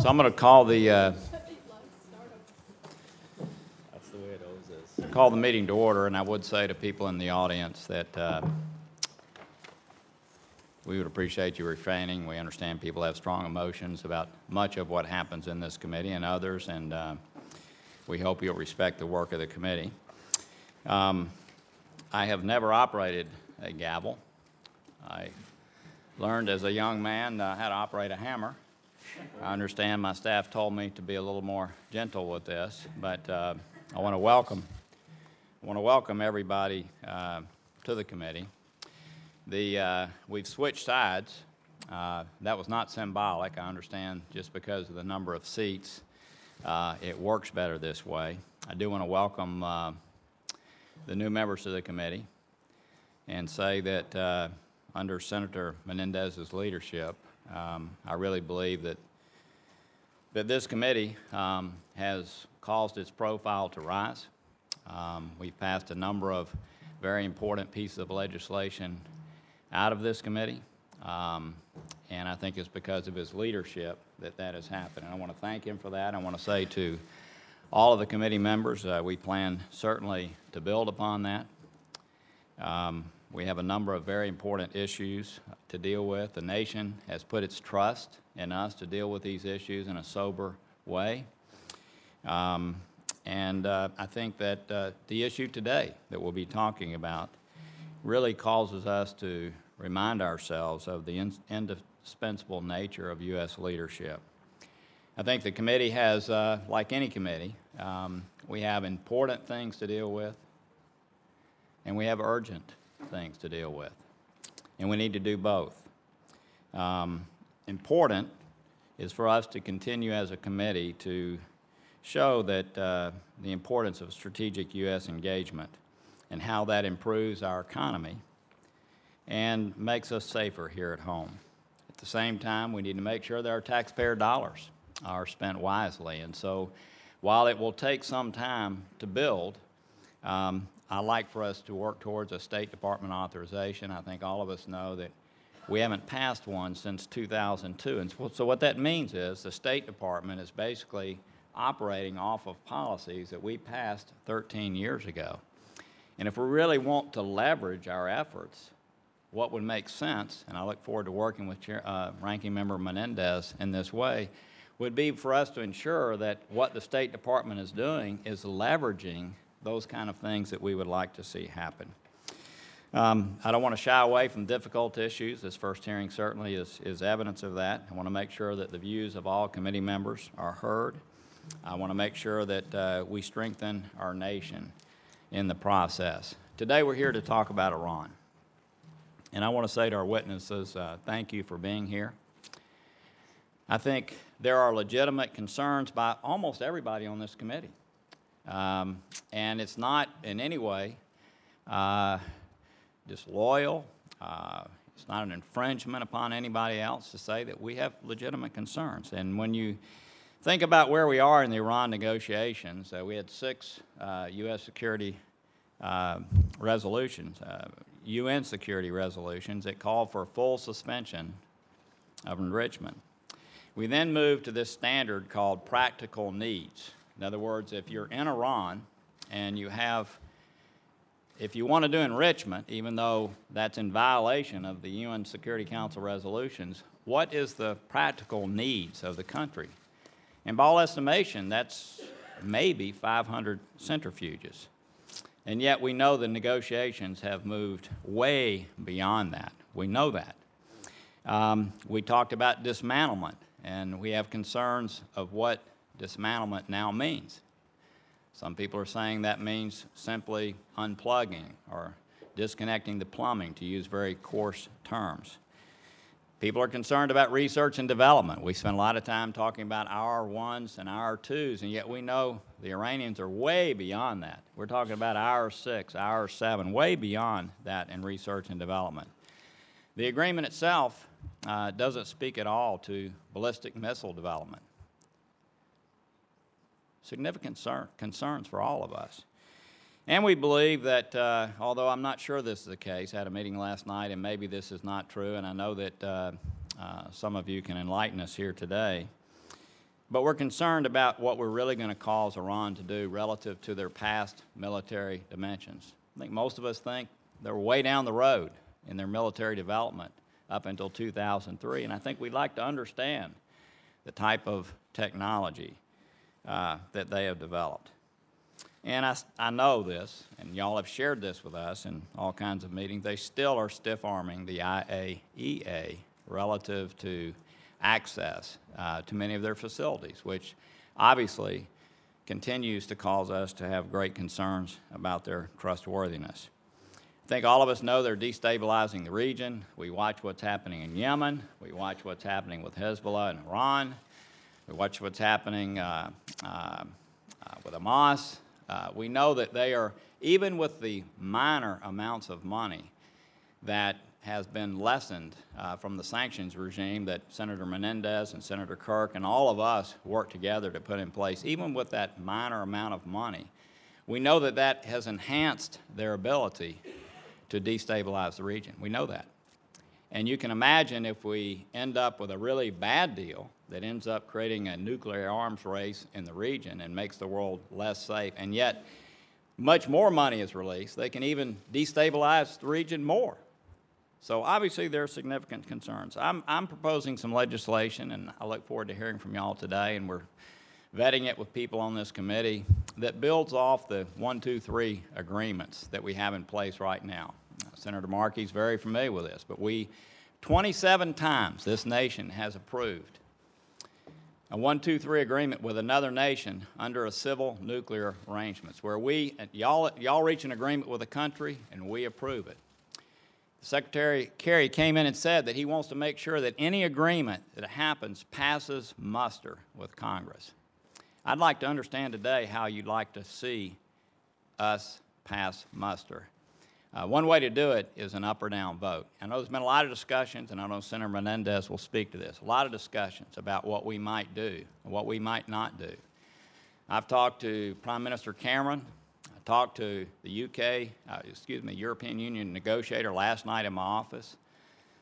So I'm going to call the, uh, call the meeting to order, and I would say to people in the audience that uh, we would appreciate you refraining. We understand people have strong emotions about much of what happens in this committee and others, and uh, we hope you'll respect the work of the committee. Um, I have never operated a gavel. I learned as a young man uh, how to operate a hammer. I understand my staff told me to be a little more gentle with this, but uh, I want to welcome, I want to welcome everybody uh, to the committee. The, uh, we've switched sides. Uh, That was not symbolic, I understand, just because of the number of seats. uh, It works better this way. I do want to welcome uh, the new members of the committee and say that under Senator Menendez's leadership, um, I really believe that that this committee um, has caused its profile to rise. Um, We've passed a number of very important pieces of legislation out of this committee, um, and I think it's because of his leadership that that has happened. And I want to thank him for that. I want to say to all of the committee members, uh, we plan certainly to build upon that. Um, We have a number of very important issues to deal with. The nation has put its trust in us to deal with these issues in a sober way. Um, And uh, I think that uh, the issue today that we'll be talking about really causes us to remind ourselves of the indispensable nature of U.S. leadership. I think the committee has, uh, like any committee, um, we have important things to deal with, and we have urgent things to deal with. And we need to do both. Um, important is for us to continue as a committee to show that uh, the importance of strategic U.S. engagement and how that improves our economy and makes us safer here at home. At the same time, we need to make sure that our taxpayer dollars are spent wisely. And so, while it will take some time to build, um, I like for us to work towards a State Department authorization. I think all of us know that we haven't passed one since 2002. And so, what that means is the State Department is basically operating off of policies that we passed 13 years ago. And if we really want to leverage our efforts, what would make sense, and I look forward to working with Chair, uh, Ranking Member Menendez in this way, would be for us to ensure that what the State Department is doing is leveraging those kind of things that we would like to see happen. Um, I don't want to shy away from difficult issues. This first hearing certainly is, is evidence of that. I want to make sure that the views of all committee members are heard. I want to make sure that uh, we strengthen our nation in the process. Today, we're here to talk about Iran. And I want to say to our witnesses, uh, thank you for being here. I think there are legitimate concerns by almost everybody on this committee. Um, and it's not in any way uh, disloyal. Uh, it's not an infringement upon anybody else to say that we have legitimate concerns. And when you think about where we are in the Iran negotiations, uh, we had six uh, U.S. security uh, resolutions, uh, UN security resolutions that called for full suspension of enrichment. We then moved to this standard called practical needs. In other words, if you're in Iran and you have, if you want to do enrichment, even though that's in violation of the UN Security Council resolutions, what is the practical needs of the country? And by all estimation, that's maybe 500 centrifuges. And yet we know the negotiations have moved way beyond that. We know that. Um, we talked about dismantlement, and we have concerns of what dismantlement now means. Some people are saying that means simply unplugging or disconnecting the plumbing, to use very coarse terms. People are concerned about research and development. We spend a lot of time talking about our ones and our twos, and yet we know the Iranians are way beyond that. We're talking about our six, our seven, way beyond that in research and development. The agreement itself uh, doesn't speak at all to ballistic missile development. Significant concern, concerns for all of us. And we believe that, uh, although I'm not sure this is the case, I had a meeting last night, and maybe this is not true, and I know that uh, uh, some of you can enlighten us here today. But we're concerned about what we're really going to cause Iran to do relative to their past military dimensions. I think most of us think they're way down the road in their military development up until 2003, and I think we'd like to understand the type of technology uh, that they have developed. And I know this, and y'all have shared this with us in all kinds of meetings. They still are stiff arming the IAEA relative to access uh, to many of their facilities, which obviously continues to cause us to have great concerns about their trustworthiness. I think all of us know they're destabilizing the region. We watch what's happening in Yemen. We watch what's happening with Hezbollah and Iran. We watch what's happening uh, uh, uh, with Hamas. Uh, we know that they are, even with the minor amounts of money that has been lessened uh, from the sanctions regime that Senator Menendez and Senator Kirk and all of us worked together to put in place, even with that minor amount of money, we know that that has enhanced their ability to destabilize the region. We know that. And you can imagine if we end up with a really bad deal that ends up creating a nuclear arms race in the region and makes the world less safe, and yet much more money is released, they can even destabilize the region more. So obviously there are significant concerns. I'm, I'm proposing some legislation, and I look forward to hearing from y'all today, and we're vetting it with people on this committee that builds off the one, two, three agreements that we have in place right now. Senator Markey's very familiar with this, but we, 27 times this nation has approved a one, two, three agreement with another nation under a civil nuclear arrangements, where we, y'all, y'all reach an agreement with a country and we approve it. Secretary Kerry came in and said that he wants to make sure that any agreement that happens passes muster with Congress. I'd like to understand today how you'd like to see us pass muster. Uh, one way to do it is an up or down vote. I know there's been a lot of discussions, and I know Senator Menendez will speak to this, a lot of discussions about what we might do and what we might not do. I've talked to Prime Minister Cameron. I talked to the UK, uh, excuse me, European Union negotiator last night in my office.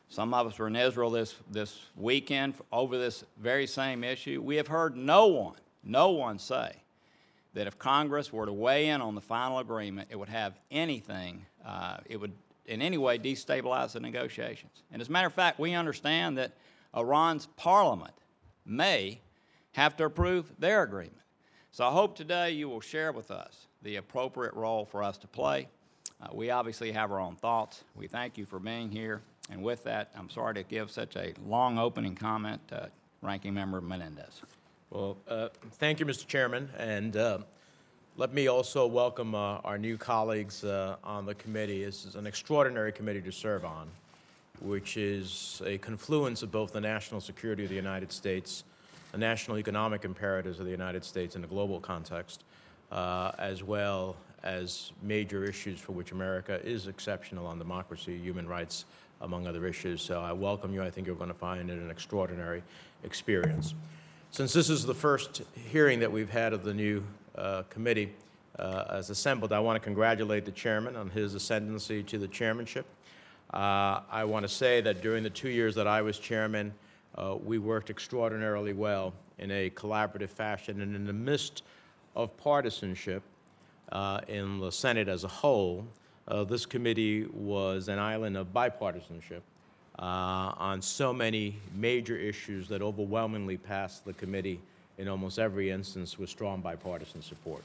Some of us were in Israel this, this weekend over this very same issue. We have heard no one, no one say that if Congress were to weigh in on the final agreement, it would have anything, uh, it would in any way destabilize the negotiations. And as a matter of fact, we understand that Iran's parliament may have to approve their agreement. So I hope today you will share with us the appropriate role for us to play. Uh, we obviously have our own thoughts. We thank you for being here. And with that, I'm sorry to give such a long opening comment, uh, Ranking Member Menendez. Well, uh, thank you, Mr. Chairman, and uh, let me also welcome uh, our new colleagues uh, on the committee. This is an extraordinary committee to serve on, which is a confluence of both the national security of the United States, the national economic imperatives of the United States in a global context, uh, as well as major issues for which America is exceptional on democracy, human rights, among other issues. So I welcome you. I think you're going to find it an extraordinary experience. Since this is the first hearing that we've had of the new committee uh, as assembled, I want to congratulate the chairman on his ascendancy to the chairmanship. Uh, I want to say that during the two years that I was chairman, uh, we worked extraordinarily well in a collaborative fashion and in the midst of partisanship uh, in the Senate as a whole. Uh, this committee was an island of bipartisanship uh, on so many major issues that overwhelmingly passed the committee in almost every instance with strong bipartisan support.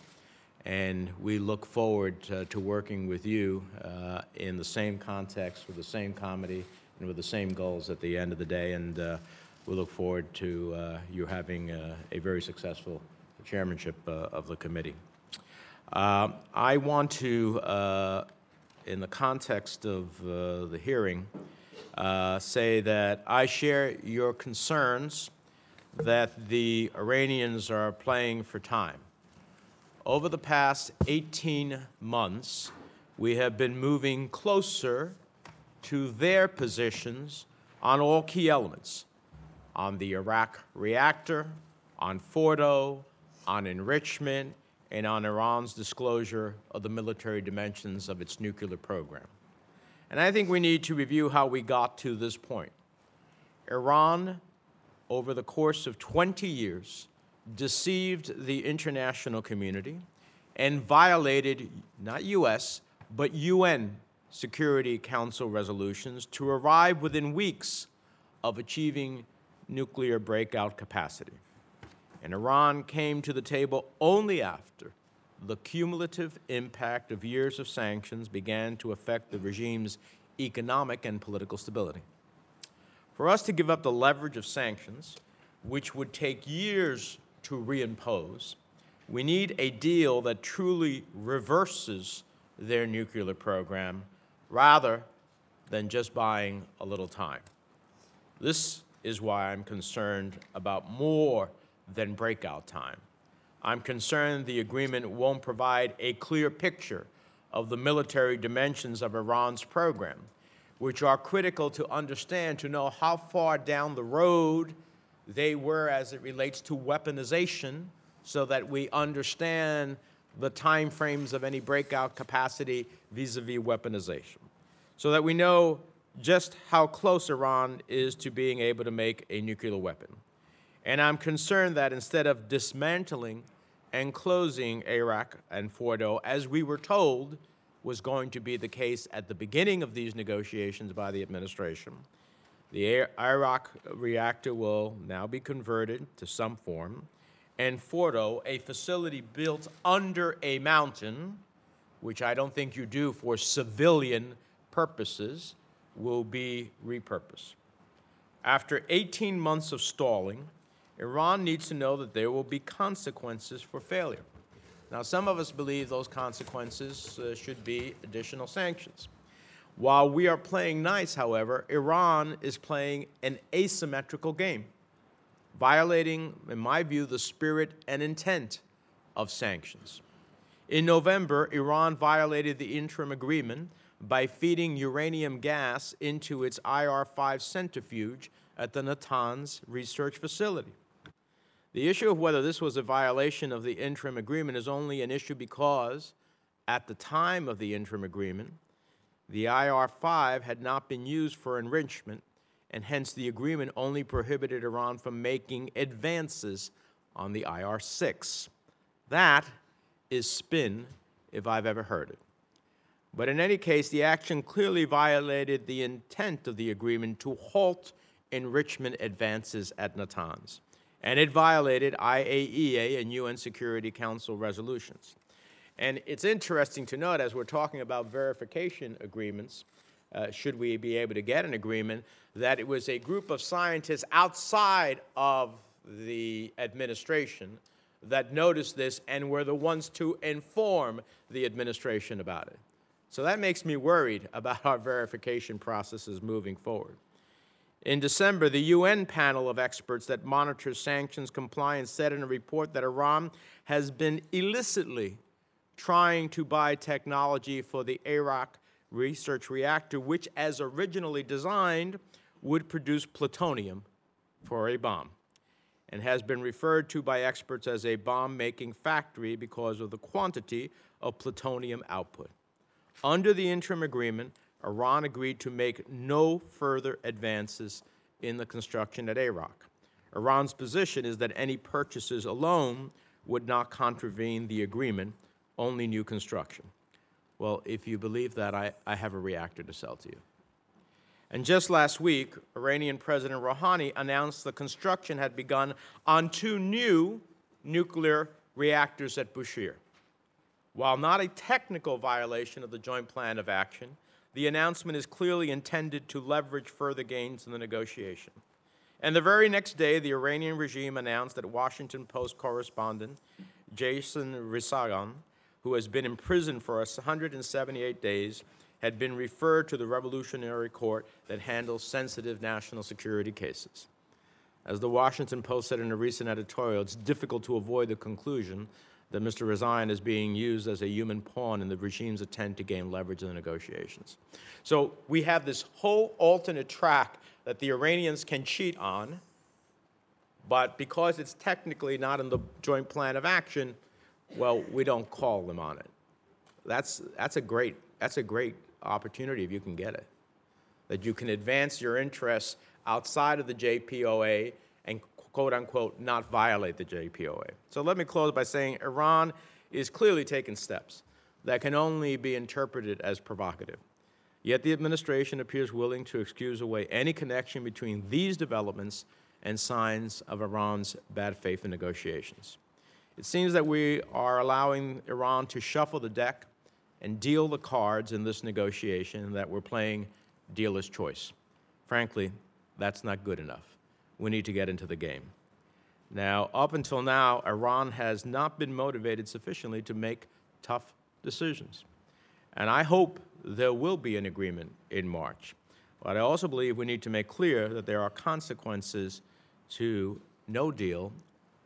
And we look forward to, to working with you uh, in the same context, with the same comedy, and with the same goals at the end of the day. And uh, we look forward to uh, you having uh, a very successful chairmanship uh, of the committee. I want to, in the context of the hearing, say that I share your concerns that the Iranians are playing for time. Over the past 18 months, we have been moving closer to their positions on all key elements on the Arak reactor, on Fordo, on enrichment, and on Iran's disclosure of the military dimensions of its nuclear program. And I think we need to review how we got to this point. Iran, over the course of 20 years, deceived the international community and violated not U.S., but UN Security Council resolutions to arrive within weeks of achieving nuclear breakout capacity. And Iran came to the table only after the cumulative impact of years of sanctions began to affect the regime's economic and political stability. For us to give up the leverage of sanctions, which would take years to reimpose, we need a deal that truly reverses their nuclear program rather than just buying a little time. This is why I'm concerned about more than breakout time. I'm concerned the agreement won't provide a clear picture of the military dimensions of Iran's program, which are critical to understand to know how far down the road they were as it relates to weaponization so that we understand the time frames of any breakout capacity vis-a-vis weaponization so that we know just how close Iran is to being able to make a nuclear weapon. And I'm concerned that instead of dismantling and closing Arak and Fordo, as we were told was going to be the case at the beginning of these negotiations by the administration, the Arak reactor will now be converted to some form, and Fordo, a facility built under a mountain, which I don't think you do for civilian purposes, will be repurposed. After 18 months of stalling, Iran needs to know that there will be consequences for failure. Now, some of us believe those consequences uh, should be additional sanctions. While we are playing nice, however, Iran is playing an asymmetrical game, violating, in my view, the spirit and intent of sanctions. In November, Iran violated the interim agreement by feeding uranium gas into its IR 5 centrifuge at the Natanz research facility. The issue of whether this was a violation of the interim agreement is only an issue because, at the time of the interim agreement, the IR 5 had not been used for enrichment, and hence the agreement only prohibited Iran from making advances on the IR 6. That is spin if I've ever heard it. But in any case, the action clearly violated the intent of the agreement to halt enrichment advances at Natanz and it violated IAEA and UN Security Council resolutions. And it's interesting to note, as we're talking about verification agreements, uh, should we be able to get an agreement, that it was a group of scientists outside of the administration that noticed this and were the ones to inform the administration about it. So that makes me worried about our verification processes moving forward. In December, the UN panel of experts that monitors sanctions compliance said in a report that Iran has been illicitly trying to buy technology for the Arak research reactor, which, as originally designed, would produce plutonium for a bomb, and has been referred to by experts as a bomb making factory because of the quantity of plutonium output. Under the interim agreement, Iran agreed to make no further advances in the construction at Arak. Iran's position is that any purchases alone would not contravene the agreement, only new construction. Well, if you believe that, I, I have a reactor to sell to you. And just last week, Iranian President Rouhani announced the construction had begun on two new nuclear reactors at Bushehr. While not a technical violation of the Joint Plan of Action, the announcement is clearly intended to leverage further gains in the negotiation. And the very next day, the Iranian regime announced that Washington Post correspondent Jason Rezaian, who has been in prison for 178 days, had been referred to the Revolutionary Court that handles sensitive national security cases. As the Washington Post said in a recent editorial, it's difficult to avoid the conclusion that Mr. Rezaian is being used as a human pawn in the regime's attempt to gain leverage in the negotiations. So we have this whole alternate track that the Iranians can cheat on, but because it's technically not in the joint plan of action, well, we don't call them on it. That's, that's, a great, that's a great opportunity if you can get it. That you can advance your interests outside of the JPOA quote unquote, not violate the JPOA. So let me close by saying Iran is clearly taking steps that can only be interpreted as provocative. Yet the administration appears willing to excuse away any connection between these developments and signs of Iran's bad faith in negotiations. It seems that we are allowing Iran to shuffle the deck and deal the cards in this negotiation that we're playing dealer's choice. Frankly, that's not good enough. We need to get into the game. Now, up until now, Iran has not been motivated sufficiently to make tough decisions. And I hope there will be an agreement in March. But I also believe we need to make clear that there are consequences to no deal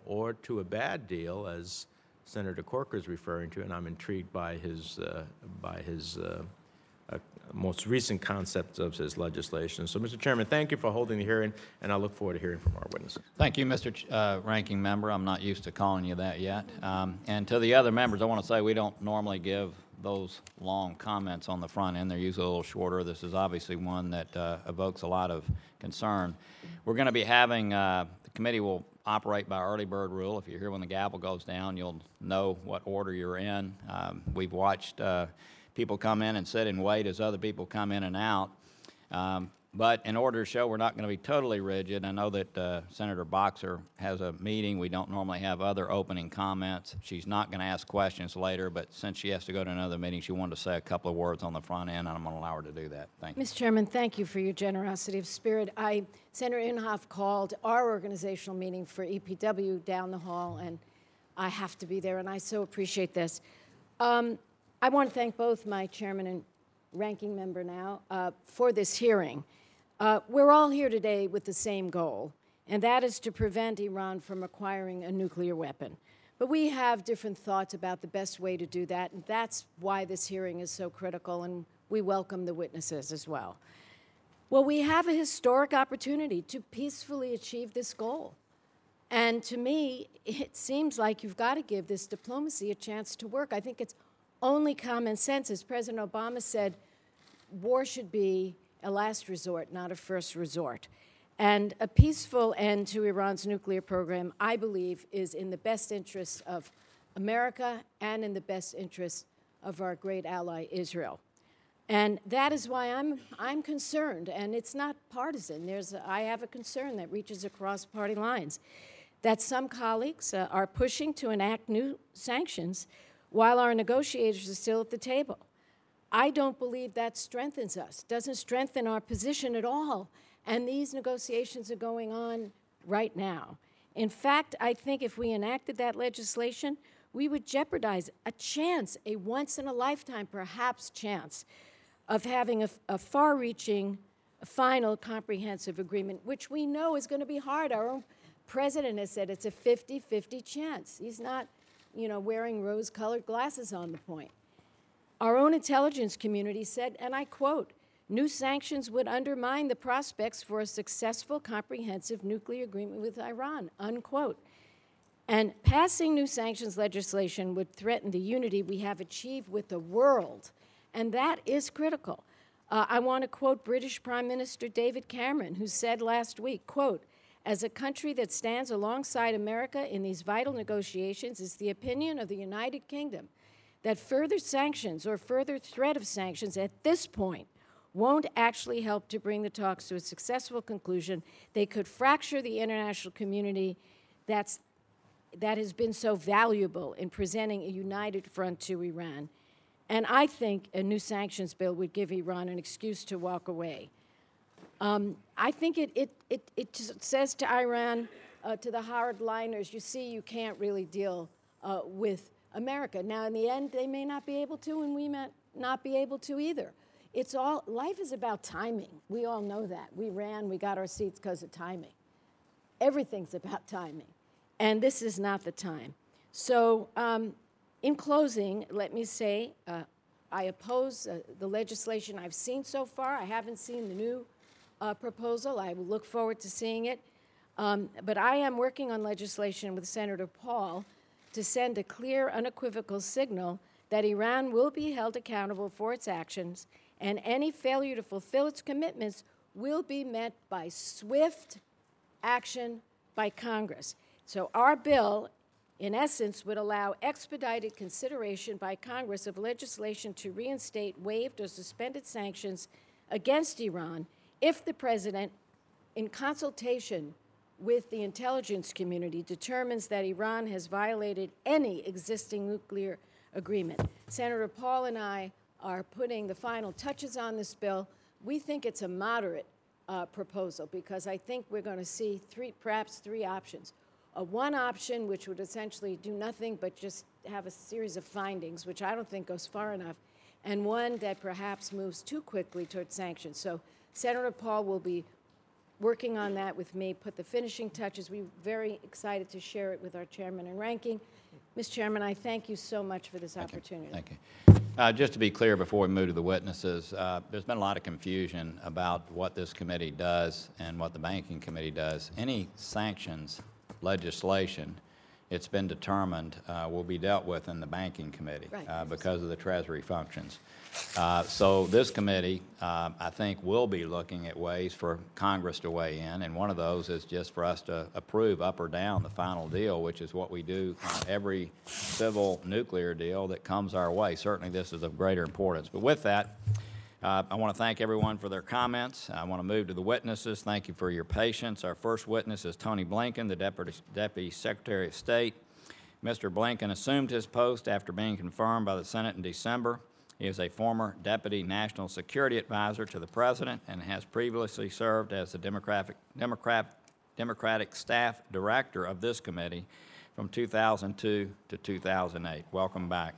or to a bad deal, as Senator Corker is referring to, and I'm intrigued by his, uh, by his uh, most recent concepts of his legislation. So, Mr. Chairman, thank you for holding the hearing, and I look forward to hearing from our witnesses. Thank you, Mr. Ch- uh, Ranking Member. I'm not used to calling you that yet. Um, And to the other members, I want to say we don't normally give those long comments on the front end. They're usually a little shorter. This is obviously one that uh, evokes a lot of concern. We're going to be having, uh, the committee will operate by early bird rule. If you're here when the gavel goes down, you'll know what order you're in. Um, We've watched uh, people come in and sit and wait as other people come in and out. Um, But in order to show we're not going to be totally rigid, I know that uh, Senator Boxer has a meeting. We don't normally have other opening comments. She's not going to ask questions later, but since she has to go to another meeting, she wanted to say a couple of words on the front end, and I'm going to allow her to do that. Thank you. Mr. Chairman, thank you for your generosity of spirit. I, Senator Inhofe called our organizational meeting for EPW down the hall, and I have to be there, and I so appreciate this. Um, I want to thank both my chairman and ranking member now uh, for this hearing. Uh, we're all here today with the same goal, and that is to prevent Iran from acquiring a nuclear weapon. But we have different thoughts about the best way to do that, and that's why this hearing is so critical, and we welcome the witnesses as well. Well, we have a historic opportunity to peacefully achieve this goal. And to me, it seems like you've got to give this diplomacy a chance to work. I think it's only common sense. As President Obama said, war should be a last resort, not a first resort. And a peaceful end to Iran's nuclear program, I believe, is in the best interest of America and in the best interest of our great ally, Israel. And that is why I'm, I'm concerned, and it's not partisan. There's, a, I have a concern that reaches across party lines that some colleagues uh, are pushing to enact new sanctions while our negotiators are still at the table. I don't believe that strengthens us, doesn't strengthen our position at all. And these negotiations are going on right now. In fact, I think if we enacted that legislation, we would jeopardize a chance, a once in a lifetime, perhaps, chance of having a, a far reaching, final, comprehensive agreement, which we know is going to be hard. Our own president has said it's a 50 50 chance. He's not, you know, wearing rose colored glasses on the point. Our own intelligence community said, and I quote, new sanctions would undermine the prospects for a successful, comprehensive nuclear agreement with Iran, unquote. And passing new sanctions legislation would threaten the unity we have achieved with the world, and that is critical. Uh, I want to quote British Prime Minister David Cameron, who said last week, quote, as a country that stands alongside America in these vital negotiations, is the opinion of the United Kingdom that further sanctions or further threat of sanctions at this point won't actually help to bring the talks to a successful conclusion. They could fracture the international community that's, that has been so valuable in presenting a united front to Iran. And I think a new sanctions bill would give Iran an excuse to walk away. Um, I think it, it, it, it just says to Iran, uh, to the hardliners, you see, you can't really deal uh, with America. Now, in the end, they may not be able to, and we may not be able to either. It's all, life is about timing. We all know that. We ran, we got our seats because of timing. Everything's about timing. And this is not the time. So, um, in closing, let me say uh, I oppose uh, the legislation I've seen so far. I haven't seen the new uh, proposal. I look forward to seeing it. Um, but I am working on legislation with Senator Paul to send a clear, unequivocal signal that Iran will be held accountable for its actions and any failure to fulfill its commitments will be met by swift action by Congress. So our bill, in essence, would allow expedited consideration by Congress of legislation to reinstate waived or suspended sanctions against Iran if the president, in consultation with the intelligence community, determines that Iran has violated any existing nuclear agreement. Senator Paul and I are putting the final touches on this bill. We think it's a moderate uh, proposal because I think we're going to see three, perhaps three options. Uh, one option, which would essentially do nothing but just have a series of findings, which I don't think goes far enough, and one that perhaps moves too quickly towards sanctions. So Senator Paul will be working on that with me, put the finishing touches. We're very excited to share it with our chairman and ranking. Mr. Chairman, I thank you so much for this opportunity. Thank you. Uh, Just to be clear, before we move to the witnesses, uh, there's been a lot of confusion about what this committee does and what the banking committee does. Any sanctions legislation, it's been determined, uh, will be dealt with in the banking committee Right. uh, because of the treasury functions. Uh, So this committee, uh, I think, will be looking at ways for Congress to weigh in, and one of those is just for us to approve up or down the final deal, which is what we do on every civil nuclear deal that comes our way. Certainly, this is of greater importance. But with that, uh, I want to thank everyone for their comments. I want to move to the witnesses. Thank you for your patience. Our first witness is Tony Blinken, the Deputy, Deputy Secretary of State. Mr. Blinken assumed his post after being confirmed by the Senate in December. He is a former Deputy National Security Advisor to the President and has previously served as the Democratic, Democrat, Democratic Staff Director of this committee from 2002 to 2008. Welcome back.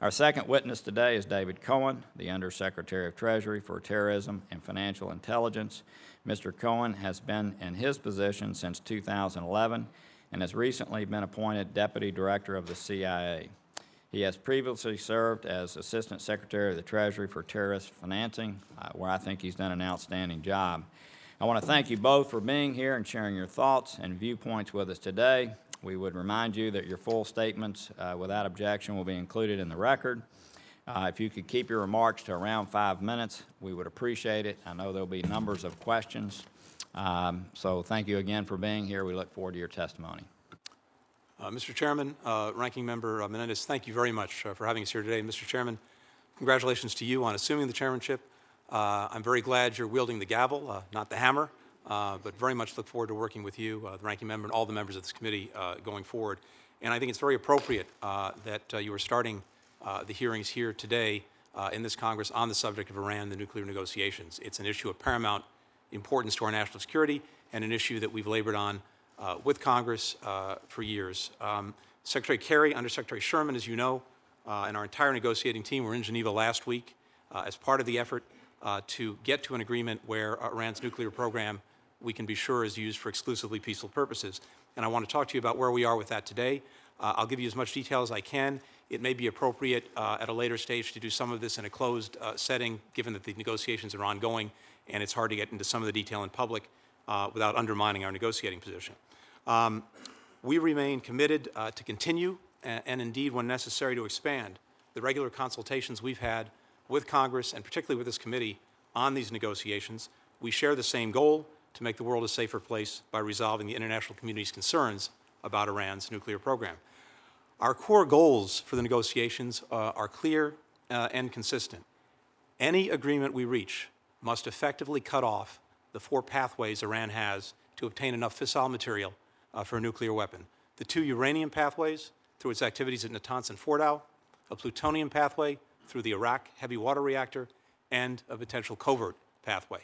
Our second witness today is David Cohen, the Undersecretary of Treasury for Terrorism and Financial Intelligence. Mr. Cohen has been in his position since 2011 and has recently been appointed Deputy Director of the CIA. He has previously served as Assistant Secretary of the Treasury for Terrorist Financing, uh, where I think he's done an outstanding job. I want to thank you both for being here and sharing your thoughts and viewpoints with us today. We would remind you that your full statements, uh, without objection, will be included in the record. Uh, If you could keep your remarks to around five minutes, we would appreciate it. I know there'll be numbers of questions. Um, So thank you again for being here. We look forward to your testimony. Uh, Mr. Chairman, uh, Ranking Member uh, Menendez, thank you very much uh, for having us here today. Mr. Chairman, congratulations to you on assuming the chairmanship. I'm very glad you're wielding the gavel, not the hammer, but very much look forward to working with you, uh, the Ranking Member, and all the members of this committee uh, going forward. And I think it's very appropriate uh, that uh, you are starting uh, the hearings here today uh, in this Congress on the subject of Iran the nuclear negotiations. It's an issue of paramount importance to our national security and an issue that we've labored on uh, with Congress uh, for years. Um, Secretary Kerry, Undersecretary Sherman, as you know, uh, and our entire negotiating team were in Geneva last week uh, as part of the effort uh, to get to an agreement where Iran's nuclear program, we can be sure, is used for exclusively peaceful purposes. And I want to talk to you about where we are with that today. Uh, I'll give you as much detail as I can. It may be appropriate uh, at a later stage to do some of this in a closed uh, setting, given that the negotiations are ongoing and it's hard to get into some of the detail in public uh, without undermining our negotiating position. Um, we remain committed uh, to continue and, and indeed, when necessary, to expand the regular consultations we've had with Congress and particularly with this committee on these negotiations. We share the same goal to make the world a safer place by resolving the international community's concerns about Iran's nuclear program. Our core goals for the negotiations uh, are clear uh, and consistent. Any agreement we reach must effectively cut off the four pathways Iran has to obtain enough fissile material uh, for a nuclear weapon. The two uranium pathways through its activities at Natanz and Fordow, a plutonium pathway through the Arak heavy water reactor, and a potential covert pathway.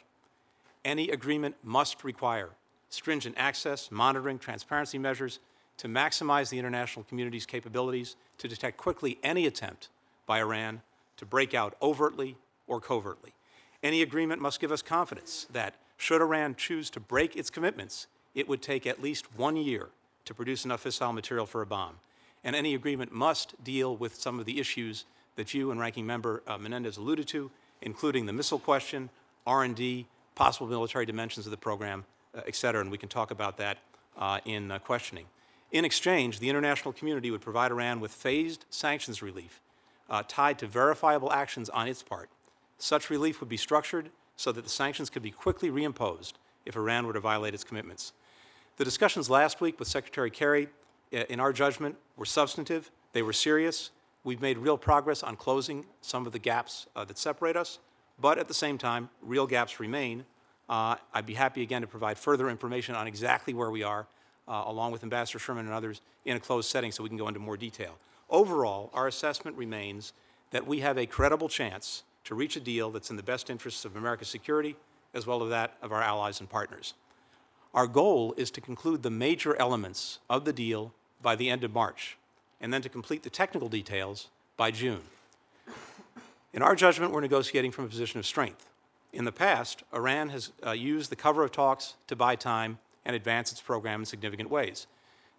Any agreement must require stringent access, monitoring, transparency measures to maximize the international community's capabilities to detect quickly any attempt by Iran to break out overtly or covertly. Any agreement must give us confidence that, should Iran choose to break its commitments, it would take at least one year to produce enough fissile material for a bomb. And any agreement must deal with some of the issues that you and Ranking Member uh, Menendez alluded to, including the missile question, R&D, possible military dimensions of the program, uh, et cetera, and we can talk about that uh, in uh, questioning. In exchange, the international community would provide Iran with phased sanctions relief uh, tied to verifiable actions on its part. Such relief would be structured so that the sanctions could be quickly reimposed if Iran were to violate its commitments. The discussions last week with Secretary Kerry, in our judgment, were substantive, they were serious. We've made real progress on closing some of the gaps uh, that separate us, but at the same time, real gaps remain. Uh, I'd be happy again to provide further information on exactly where we are, uh, along with Ambassador Sherman and others, in a closed setting so we can go into more detail. Overall, our assessment remains that we have a credible chance to reach a deal that's in the best interests of America's security as well as that of our allies and partners. Our goal is to conclude the major elements of the deal by the end of March, and then to complete the technical details by June. In our judgment, we're negotiating from a position of strength. In the past, Iran has uh, used the cover of talks to buy time and advance its program in significant ways.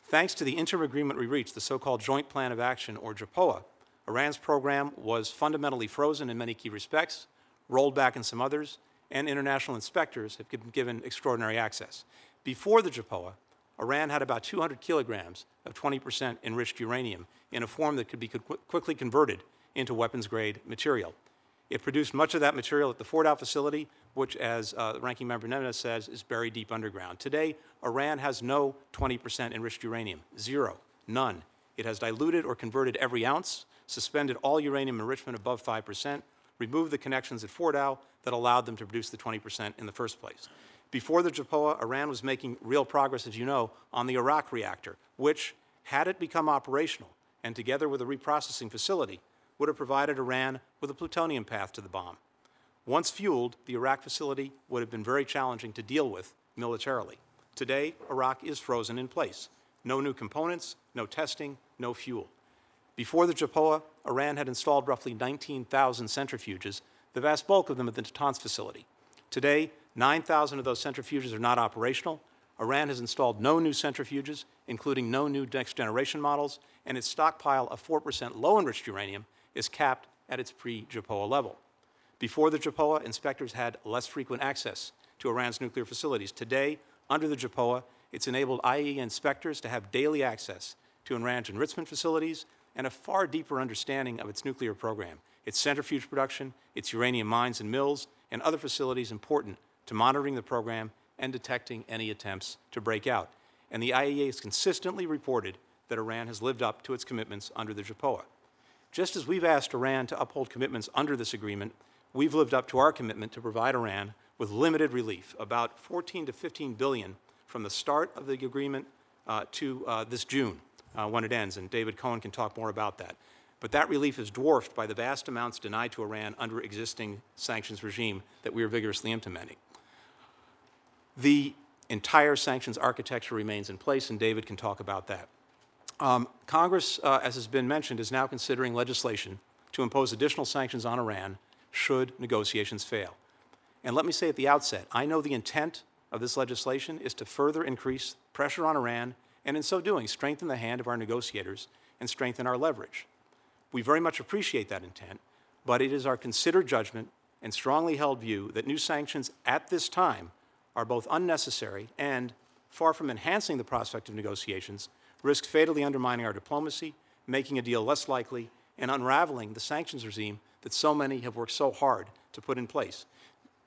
Thanks to the interim agreement we reached, the so called Joint Plan of Action, or JPOA, Iran's program was fundamentally frozen in many key respects, rolled back in some others, and international inspectors have been given extraordinary access. Before the JPOA, Iran had about 200 kilograms of 20% enriched uranium in a form that could be quickly converted into weapons grade material. It produced much of that material at the Fordow facility, which, as uh, ranking member Menendez says, is buried deep underground. Today, Iran has no 20% enriched uranium, zero, none. It has diluted or converted every ounce, suspended all uranium enrichment above 5%, removed the connections at Fordow that allowed them to produce the 20% in the first place. Before the JPOA, Iran was making real progress, as you know, on the Arak reactor, which, had it become operational, and together with a reprocessing facility, would have provided Iran with a plutonium path to the bomb. Once fueled, the Arak facility would have been very challenging to deal with militarily. Today, Arak is frozen in place. No new components, no testing, no fuel. Before the JPOA, Iran had installed roughly 19,000 centrifuges, the vast bulk of them at the Natanz facility. Today, 9,000 of those centrifuges are not operational. Iran has installed no new centrifuges, including no new next generation models, and its stockpile of 4% low enriched uranium is capped at its pre JPOA level. Before the JPOA, inspectors had less frequent access to Iran's nuclear facilities. Today, under the JPOA, it's enabled IAEA inspectors to have daily access to Iran's enrichment facilities and a far deeper understanding of its nuclear program, its centrifuge production, its uranium mines and mills, and other facilities important to monitoring the program and detecting any attempts to break out. And the IAEA has consistently reported that Iran has lived up to its commitments under the JPOA. Just as we've asked Iran to uphold commitments under this agreement, we've lived up to our commitment to provide Iran with limited relief, about 14 to 15 billion from the start of the agreement uh, to uh, this June uh, when it ends, and David Cohen can talk more about that. But that relief is dwarfed by the vast amounts denied to Iran under existing sanctions regime that we are vigorously implementing. The entire sanctions architecture remains in place, and David can talk about that. Um, Congress, uh, as has been mentioned, is now considering legislation to impose additional sanctions on Iran should negotiations fail. And let me say at the outset, I know the intent of this legislation is to further increase pressure on Iran and in so doing strengthen the hand of our negotiators and strengthen our leverage. We very much appreciate that intent, but it is our considered judgment and strongly held view that new sanctions at this time are both unnecessary and, far from enhancing the prospect of negotiations, risk fatally undermining our diplomacy, making a deal less likely, and unraveling the sanctions regime that so many have worked so hard to put in place.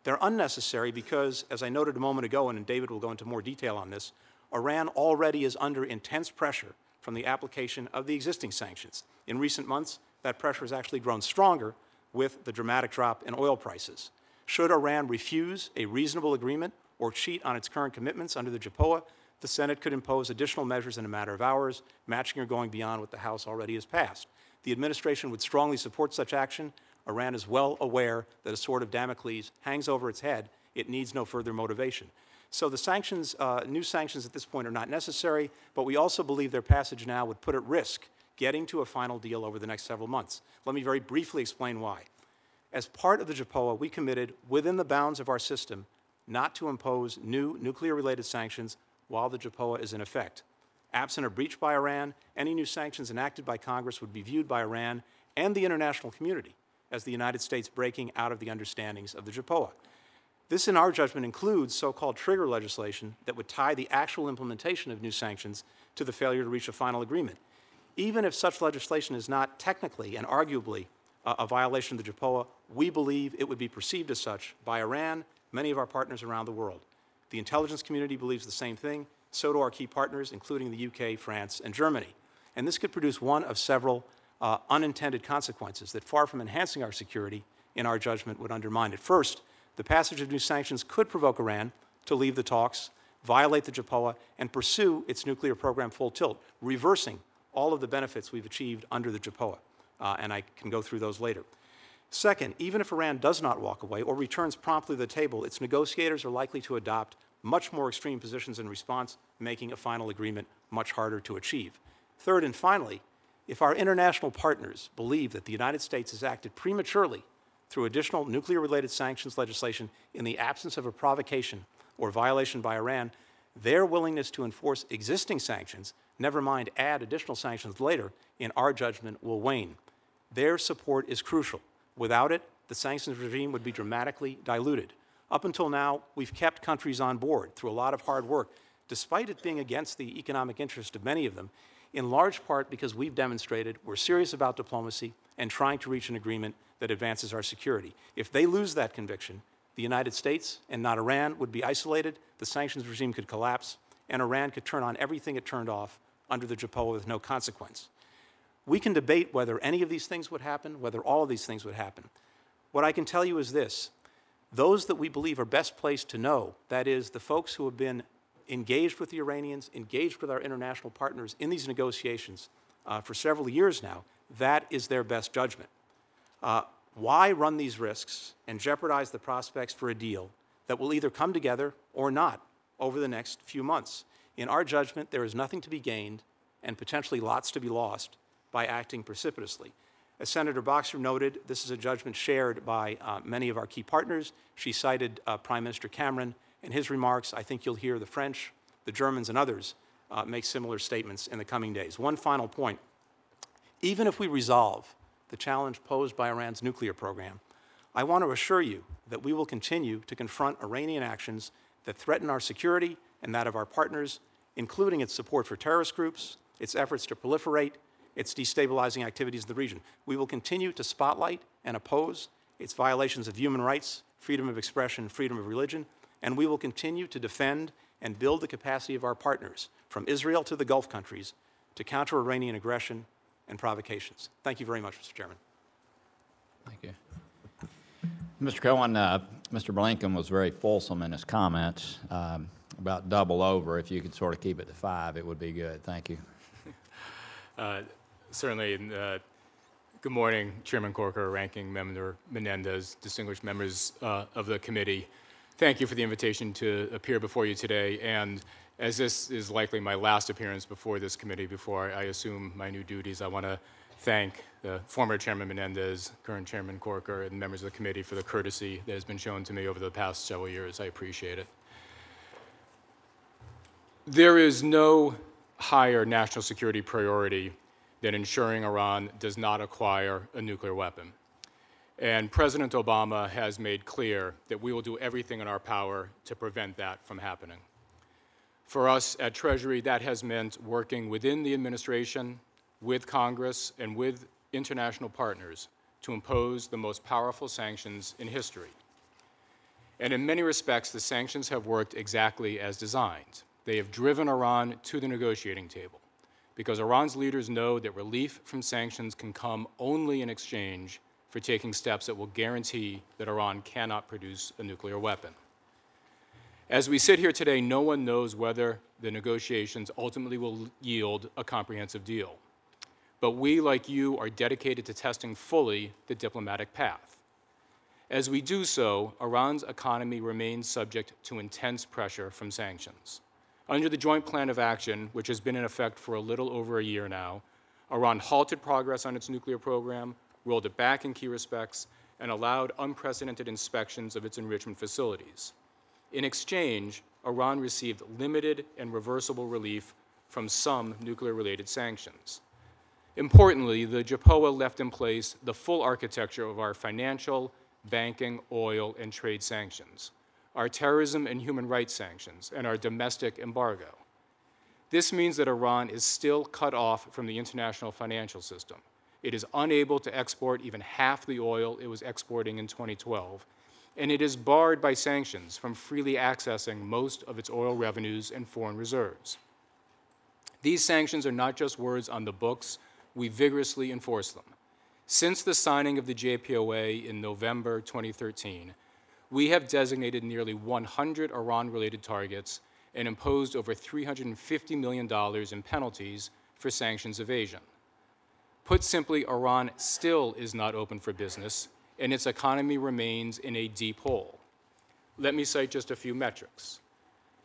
They're unnecessary because, as I noted a moment ago, and David will go into more detail on this, Iran already is under intense pressure from the application of the existing sanctions. In recent months, that pressure has actually grown stronger with the dramatic drop in oil prices. Should Iran refuse a reasonable agreement or cheat on its current commitments under the JPOA, the Senate could impose additional measures in a matter of hours, matching or going beyond what the House already has passed. The administration would strongly support such action. Iran is well aware that a sword of Damocles hangs over its head. It needs no further motivation. So the sanctions, uh, new sanctions at this point are not necessary, but we also believe their passage now would put at risk getting to a final deal over the next several months. Let me very briefly explain why. As part of the JPOA, we committed, within the bounds of our system, not to impose new nuclear related sanctions while the JPOA is in effect. Absent a breach by Iran, any new sanctions enacted by Congress would be viewed by Iran and the international community as the United States breaking out of the understandings of the JPOA. This, in our judgment, includes so called trigger legislation that would tie the actual implementation of new sanctions to the failure to reach a final agreement. Even if such legislation is not technically and arguably a, violation of the JPOA, we believe it would be perceived as such by Iran, many of our partners around the world. The intelligence community believes the same thing, So do our key partners, including the UK, France, and Germany. And this could produce one of several uh, unintended consequences that, far from enhancing our security, in our judgment, would undermine it. First, the passage of new sanctions could provoke Iran to leave the talks, violate the JPOA, and pursue its nuclear program full tilt, reversing all of the benefits we've achieved under the JPOA. Uh, and I can go through those later. Second, even if Iran does not walk away or returns promptly to the table, its negotiators are likely to adopt much more extreme positions in response, making a final agreement much harder to achieve. Third and finally, if our international partners believe that the United States has acted prematurely through additional nuclear related sanctions legislation in the absence of a provocation or violation by Iran, their willingness to enforce existing sanctions, never mind add additional sanctions later, in our judgment will wane. Their support is crucial. Without it, the sanctions regime would be dramatically diluted. Up until now, we've kept countries on board through a lot of hard work, despite it being against the economic interest of many of them, in large part because we've demonstrated we're serious about diplomacy and trying to reach an agreement that advances our security. If they lose that conviction, the United States and not Iran would be isolated, the sanctions regime could collapse, and Iran could turn on everything it turned off under the JPOA with no consequence. We can debate whether any of these things would happen, whether all of these things would happen. What I can tell you is this those that we believe are best placed to know, that is, the folks who have been engaged with the Iranians, engaged with our international partners in these negotiations uh, for several years now, that is their best judgment. Uh, why run these risks and jeopardize the prospects for a deal that will either come together or not over the next few months? In our judgment, there is nothing to be gained and potentially lots to be lost by acting precipitously. As Senator Boxer noted, this is a judgment shared by uh, many of our key partners. She cited uh, Prime Minister Cameron in his remarks. I think you'll hear the French, the Germans, and others uh, make similar statements in the coming days. One final point. Even if we resolve the challenge posed by Iran's nuclear program, I want to assure you that we will continue to confront Iranian actions that threaten our security and that of our partners, including its support for terrorist groups, its efforts to proliferate, its destabilizing activities in the region. We will continue to spotlight and oppose its violations of human rights, freedom of expression, freedom of religion, and we will continue to defend and build the capacity of our partners, from Israel to the Gulf countries, to counter Iranian aggression and provocations. Thank you very much, Mr. Chairman. Thank you. Mr. Cohen, uh, Mr. Blinken was very fulsome in his comments um, about double over. If you could sort of keep it to five, it would be good. Thank you. Uh, Certainly, uh, good morning, Chairman Corker, Ranking Member Menendez, distinguished members uh, of the committee. Thank you for the invitation to appear before you today. And as this is likely my last appearance before this committee before I assume my new duties, I want to thank the former Chairman Menendez, current Chairman Corker, and members of the committee for the courtesy that has been shown to me over the past several years. I appreciate it. There is no higher national security priority than ensuring Iran does not acquire a nuclear weapon. And President Obama has made clear that we will do everything in our power to prevent that from happening. For us at Treasury, that has meant working within the administration, with Congress, and with international partners to impose the most powerful sanctions in history. And in many respects, the sanctions have worked exactly as designed. They have driven Iran to the negotiating table because Iran's leaders know that relief from sanctions can come only in exchange for taking steps that will guarantee that Iran cannot produce a nuclear weapon. As we sit here today, no one knows whether the negotiations ultimately will yield a comprehensive deal. But we, like you, are dedicated to testing fully the diplomatic path. As we do so, Iran's economy remains subject to intense pressure from sanctions. Under the Joint Plan of Action, which has been in effect for a little over a year now, Iran halted progress on its nuclear program, rolled it back in key respects, and allowed unprecedented inspections of its enrichment facilities. In exchange, Iran received limited and reversible relief from some nuclear related sanctions. Importantly, the JPOA left in place the full architecture of our financial, banking, oil, and trade sanctions our terrorism and human rights sanctions, and our domestic embargo. This means that Iran is still cut off from the international financial system. It is unable to export even half the oil it was exporting in 2012, and it is barred by sanctions from freely accessing most of its oil revenues and foreign reserves. These sanctions are not just words on the books, we vigorously enforce them. Since the signing of the JPOA in November 2013, we have designated nearly 100 Iran related targets and imposed over $350 million in penalties for sanctions evasion. Put simply, Iran still is not open for business, and its economy remains in a deep hole. Let me cite just a few metrics.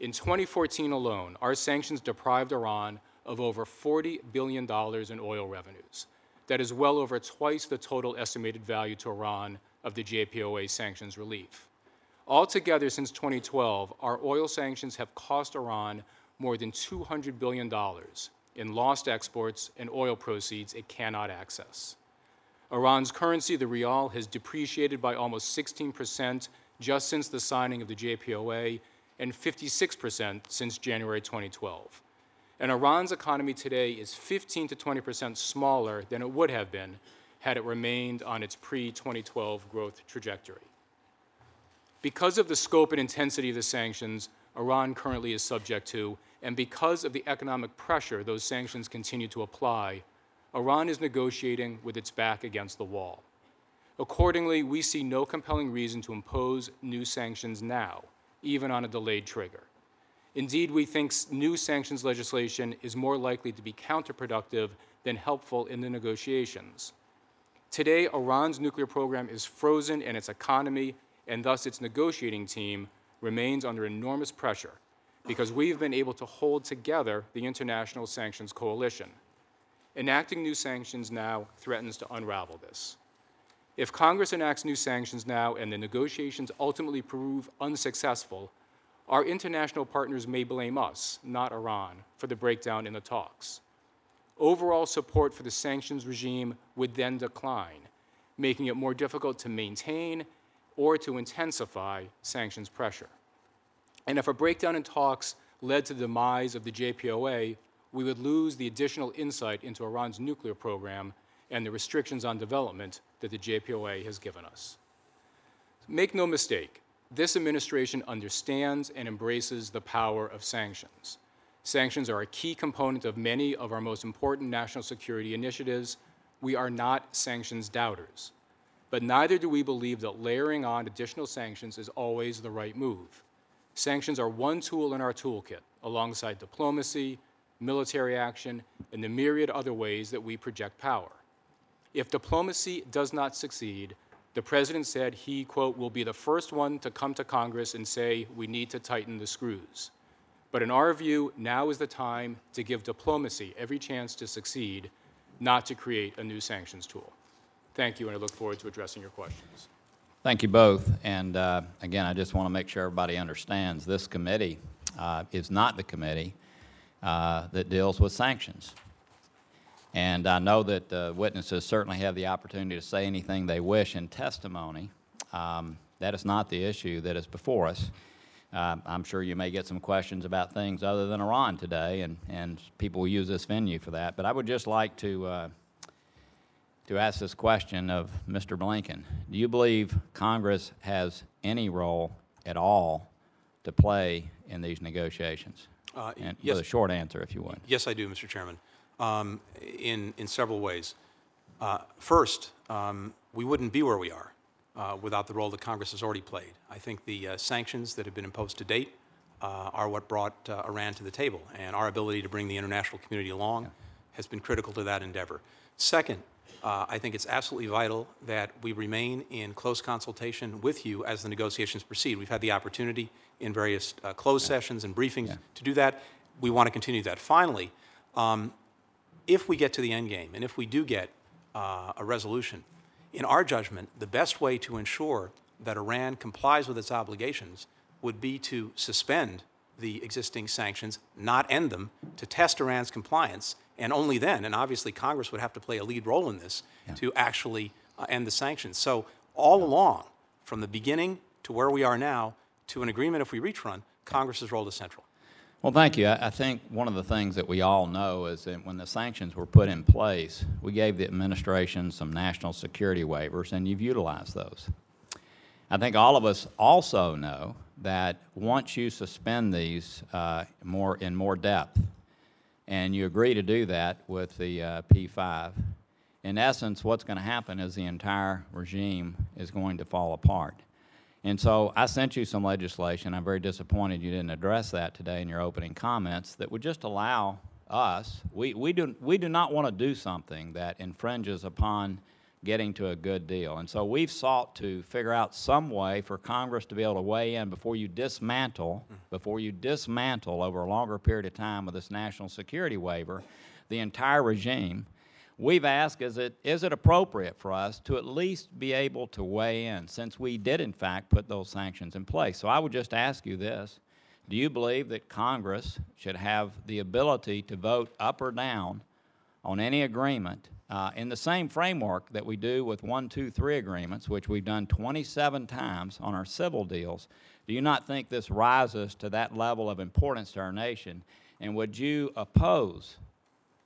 In 2014 alone, our sanctions deprived Iran of over $40 billion in oil revenues. That is well over twice the total estimated value to Iran of the JPOA sanctions relief. Altogether, since 2012, our oil sanctions have cost Iran more than $200 billion in lost exports and oil proceeds it cannot access. Iran's currency, the rial, has depreciated by almost 16% just since the signing of the JPOA and 56% since January 2012. And Iran's economy today is 15 to 20% smaller than it would have been had it remained on its pre 2012 growth trajectory. Because of the scope and intensity of the sanctions Iran currently is subject to, and because of the economic pressure those sanctions continue to apply, Iran is negotiating with its back against the wall. Accordingly, we see no compelling reason to impose new sanctions now, even on a delayed trigger. Indeed, we think new sanctions legislation is more likely to be counterproductive than helpful in the negotiations. Today, Iran's nuclear program is frozen and its economy, and thus its negotiating team, remains under enormous pressure because we've been able to hold together the international sanctions coalition. Enacting new sanctions now threatens to unravel this. If Congress enacts new sanctions now and the negotiations ultimately prove unsuccessful, our international partners may blame us, not Iran, for the breakdown in the talks. Overall support for the sanctions regime would then decline, making it more difficult to maintain or to intensify sanctions pressure. And if a breakdown in talks led to the demise of the JPOA, we would lose the additional insight into Iran's nuclear program and the restrictions on development that the JPOA has given us. Make no mistake, this administration understands and embraces the power of sanctions. Sanctions are a key component of many of our most important national security initiatives. We are not sanctions doubters. But neither do we believe that layering on additional sanctions is always the right move. Sanctions are one tool in our toolkit, alongside diplomacy, military action, and the myriad other ways that we project power. If diplomacy does not succeed, the president said he, quote, will be the first one to come to Congress and say we need to tighten the screws. But in our view, now is the time to give diplomacy every chance to succeed, not to create a new sanctions tool. Thank you, and I look forward to addressing your questions. Thank you both. And uh, again, I just want to make sure everybody understands this committee uh, is not the committee uh, that deals with sanctions. And I know that uh, witnesses certainly have the opportunity to say anything they wish in testimony. Um, that is not the issue that is before us. Uh, I'm sure you may get some questions about things other than Iran today, and, and people will use this venue for that. But I would just like to, uh, to ask this question of Mr. Blinken. Do you believe Congress has any role at all to play in these negotiations? Uh, and yes. with a short answer, if you would. Yes, I do, Mr. Chairman, um, in, in several ways. Uh, first, um, we wouldn't be where we are uh, without the role that Congress has already played. I think the uh, sanctions that have been imposed to date uh, are what brought uh, Iran to the table, and our ability to bring the international community along has been critical to that endeavor. Second, uh, I think it's absolutely vital that we remain in close consultation with you as the negotiations proceed. We've had the opportunity in various uh, closed sessions and briefings to do that. We want to continue that. Finally, um, if we get to the end game and if we do get uh, a resolution, in our judgment, the best way to ensure that Iran complies with its obligations would be to suspend the existing sanctions, not end them, to test Iran's compliance, and only then, and obviously Congress would have to play a lead role in this, to actually uh, end the sanctions. So, all along, from the beginning to where we are now, to an agreement if we reach one, Congress's role is central. Well, thank you. I, I think one of the things that we all know is that when the sanctions were put in place, we gave the administration some national security waivers, and you've utilized those. I think all of us also know that once you suspend these uh, more in more depth, and you agree to do that with the uh, P5, in essence, what's going to happen is the entire regime is going to fall apart. And so I sent you some legislation. I'm very disappointed you didn't address that today in your opening comments that would just allow us, we, we, do, we do not want to do something that infringes upon getting to a good deal. And so we've sought to figure out some way for Congress to be able to weigh in before you dismantle, before you dismantle over a longer period of time with this national security waiver, the entire regime. We've asked, is it, is it appropriate for us to at least be able to weigh in, since we did in fact put those sanctions in place? So I would just ask you this. Do you believe that Congress should have the ability to vote up or down on any agreement uh, in the same framework that we do with one, two, three agreements, which we've done 27 times on our civil deals? Do you not think this rises to that level of importance to our nation? And would you oppose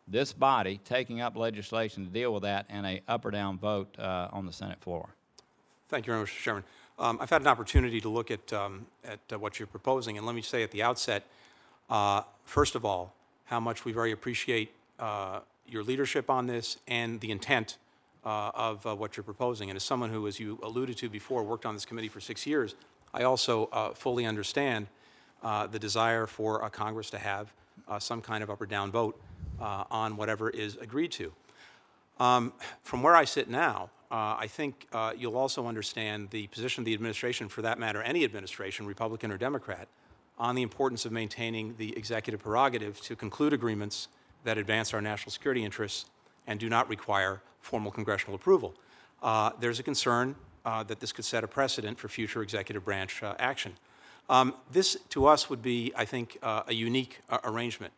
this body taking up legislation to deal with that and a up or down vote uh, on the Senate floor? Thank you very much, Mr. Chairman. Um, I've had an opportunity to look at, um, at uh, what you're proposing, and let me say at the outset, uh, first of all, how much we very appreciate uh, your leadership on this and the intent uh, of uh, what you're proposing. And as someone who, as you alluded to before, worked on this committee for six years, I also uh, fully understand uh, the desire for Congress to have uh, some kind of up or down vote uh, on whatever is agreed to. Um, From where I sit now, I think you'll also understand the position of the administration, for that matter, any administration, Republican or Democrat, on the importance of maintaining the executive prerogative to conclude agreements that advance our national security interests and do not require formal congressional approval. Uh, There's a concern uh, that this could set a precedent for future executive branch uh, action. Um, This, to us, would be, I think, uh, a unique uh, arrangement.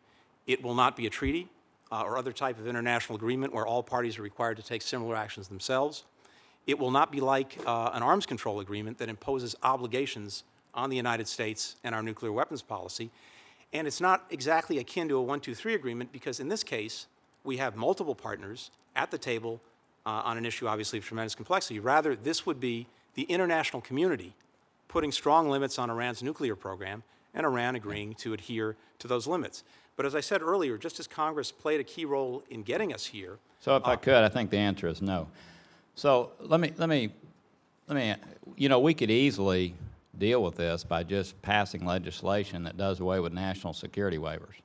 It will not be a treaty uh, or other type of international agreement where all parties are required to take similar actions themselves. It will not be like an arms control agreement that imposes obligations on the United States and our nuclear weapons policy. And it's not exactly akin to a 123 agreement because in this case, we have multiple partners at the table uh, on an issue obviously of tremendous complexity. Rather, this would be the international community putting strong limits on Iran's nuclear program and Iran agreeing to adhere to those limits. But as I said earlier, just as Congress played a key role in getting us here, So if I could, I think the answer is no. So let me, let me, let me, you know, we could easily deal with this by just passing legislation that does away with national security waivers.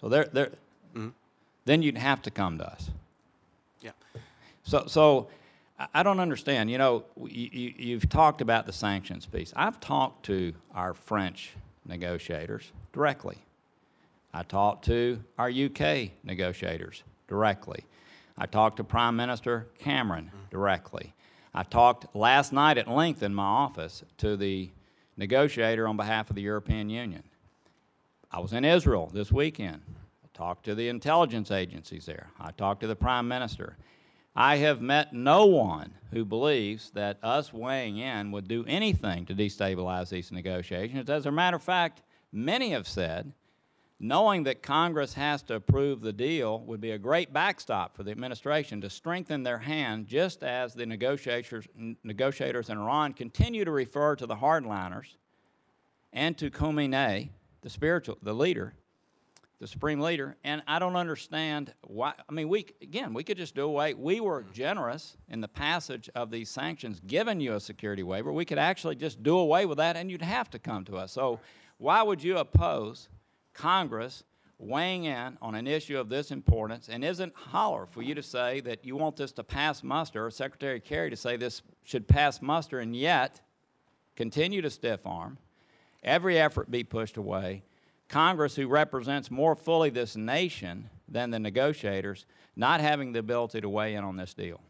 So there, there, mm-hmm. then you'd have to come to us. yeah. So, so I- don't understand. You know, you, you, you've talked about the sanctions piece. I've talked to our French negotiators directly. I talked to our UK negotiators directly. I talked to Prime Minister Cameron mm-hmm. directly. I talked last night at length in my office to the negotiator on behalf of the European Union. I was in Israel this weekend. I talked to the intelligence agencies there. I talked to the prime minister. I have met no one who believes that us weighing in would do anything to destabilize these negotiations. As a matter of fact, many have said knowing that Congress has to approve the deal would be a great backstop for the administration to strengthen their hand, just as the negotiators, negotiators in Iran continue to refer to the hardliners and to Khamenei, the spiritual, the leader, the supreme leader. And I don't understand why. I mean, we again, we could just do away. We were generous in the passage of these sanctions, giving you a security waiver. We could actually just do away with that, and you'd have to come to us. So, why would you oppose Congress weighing in on an issue of this importance? And isn't holler for you to say that you want this to pass muster, or Secretary Kerry to say this should pass muster, and yet continue to stiff arm? every effort be pushed away. Congress, who represents more fully this nation than the negotiators, not having the ability to weigh in on this deal.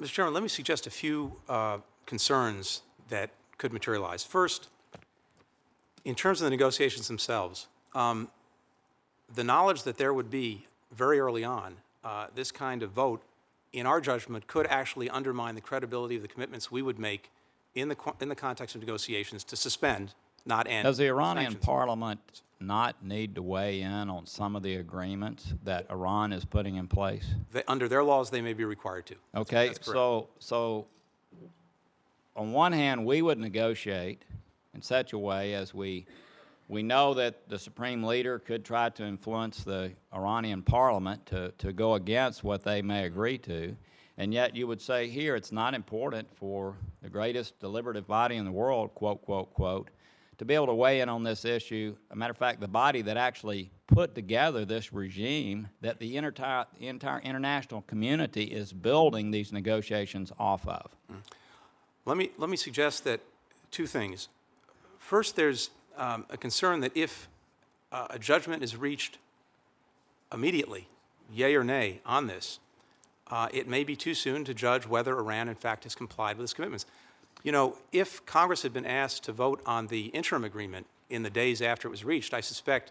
Mr. Chairman, let me suggest a few uh, concerns that could materialize. First, in terms of the negotiations themselves, um, the knowledge that there would be very early on uh, this kind of vote, in our judgment, could actually undermine the credibility of the commitments we would make in the, in the context of negotiations to suspend not end. Does the Iranian sanctions. parliament not need to weigh in on some of the agreements that Iran is putting in place? They- Under their laws, they may be required to. Okay, so, so on one hand, we would negotiate in such a way as we, we know that the supreme leader could try to influence the Iranian parliament to, to go against what they may agree to. And yet you would say here, it's not important for the greatest deliberative body in the world, quote, quote, quote, to be able to weigh in on this issue. A matter of fact, the body that actually put together this regime that the entire, entire international community is building these negotiations off of. Mm. Let me, let me suggest that two things. First, there's um, a concern that if uh, a judgment is reached immediately, yea or nay, on this, uh, it may be too soon to judge whether Iran, in fact, has complied with its commitments. You know, if Congress had been asked to vote on the interim agreement in the days after it was reached, I suspect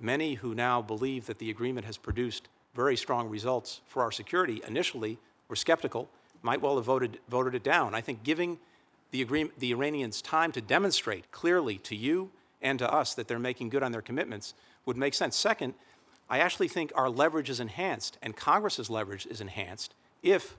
many who now believe that the agreement has produced very strong results for our security initially were skeptical, might well have voted, voted it down. I think giving the, agreement, the Iranians time to demonstrate clearly to you and to us that they're making good on their commitments would make sense. Second, I actually think our leverage is enhanced, and Congress's leverage is enhanced if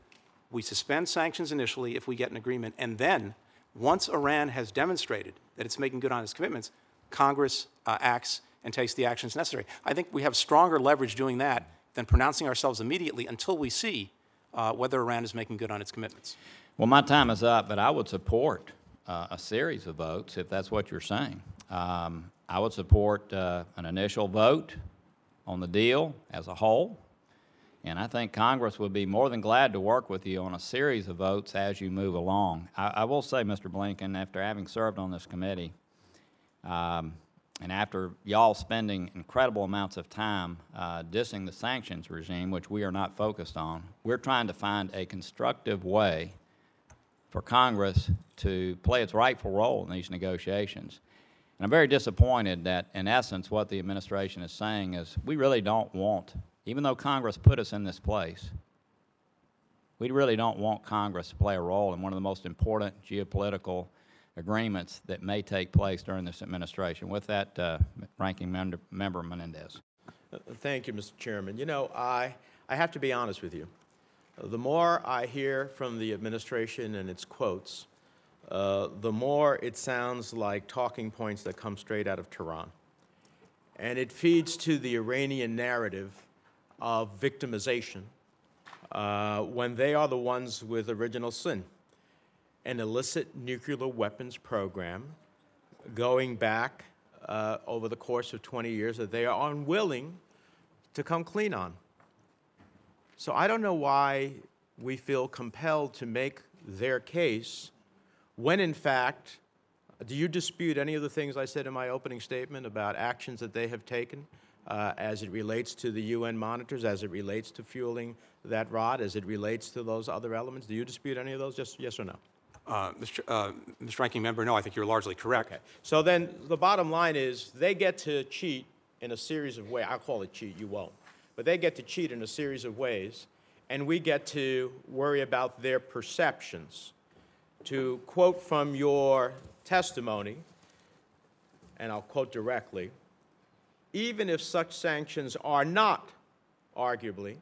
we suspend sanctions initially, if we get an agreement, and then, once Iran has demonstrated that it's making good on its commitments, Congress uh, acts and takes the actions necessary. I think we have stronger leverage doing that than pronouncing ourselves immediately until we see uh, whether Iran is making good on its commitments. Well, my time is up, but I would support uh, a series of votes if that's what you're saying. Um, I would support uh, an initial vote on the deal as a whole, and I think Congress would be more than glad to work with you on a series of votes as you move along. I, I will say, Mr. Blinken, after having served on this committee, um, and after y'all spending incredible amounts of time uh, dissing the sanctions regime, which we are not focused on, we're trying to find a constructive way for Congress to play its rightful role in these negotiations. And I'm very disappointed that, in essence, what the administration is saying is we really don't want, even though Congress put us in this place, we really don't want Congress to play a role in one of the most important geopolitical agreements that may take place during this administration. With that, uh, Ranking Member, Menendez. Uh, Thank you, Mr. Chairman. You know, I, I have to be honest with you. The more I hear from the administration and its quotes, uh, the more it sounds like talking points that come straight out of Tehran. And it feeds to the Iranian narrative of victimization uh, when they are the ones with original sin. An illicit nuclear weapons program going back uh, over the course of 20 years that they are unwilling to come clean on. So I don't know why we feel compelled to make their case when, in fact, do you dispute any of the things I said in my opening statement about actions that they have taken uh, as it relates to the UN monitors, as it relates to fueling that rod, as it relates to those other elements? Do you dispute any of those? Just yes or no? Uh, Mr. Uh, Mr. Ranking Member, no, I think you're largely correct. Okay. So then the bottom line is they get to cheat in a series of ways. I'll call it cheat, you won't. But they get to cheat in a series of ways, and we get to worry about their perceptions. To quote from your testimony, and I'll quote directly even if such sanctions are not, arguably,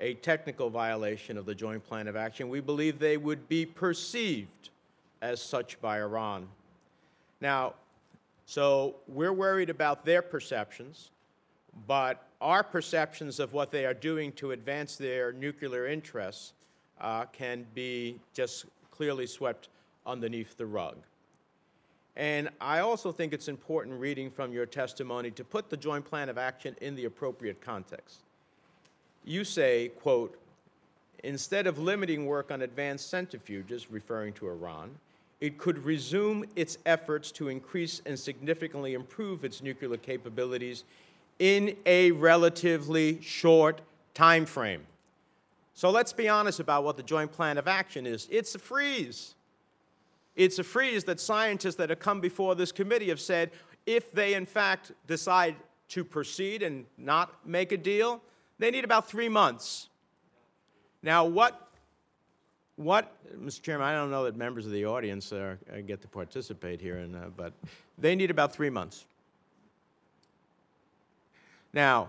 a technical violation of the Joint Plan of Action, we believe they would be perceived as such by Iran. Now, so we're worried about their perceptions, but our perceptions of what they are doing to advance their nuclear interests uh, can be just clearly swept underneath the rug. And I also think it's important reading from your testimony to put the Joint Plan of Action in the appropriate context. You say, quote, instead of limiting work on advanced centrifuges, referring to Iran, it could resume its efforts to increase and significantly improve its nuclear capabilities in a relatively short time frame. So let's be honest about what the Joint Plan of Action is. It's a freeze. It's a freeze that scientists that have come before this committee have said if they, in fact, decide to proceed and not make a deal, they need about three months. Now, what what, Mr. Chairman, I don't know that members of the audience get to participate here, and, uh, but they need about three months. Now,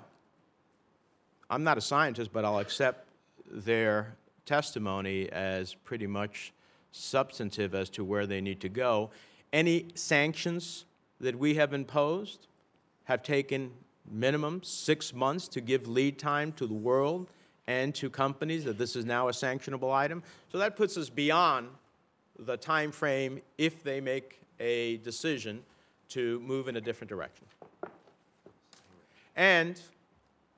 I'm not a scientist, but I'll accept their testimony as pretty much substantive as to where they need to go. Any sanctions that we have imposed have taken minimum six months to give lead time to the world and to companies that this is now a sanctionable item. So that puts us beyond the time frame if they make a decision to move in a different direction. And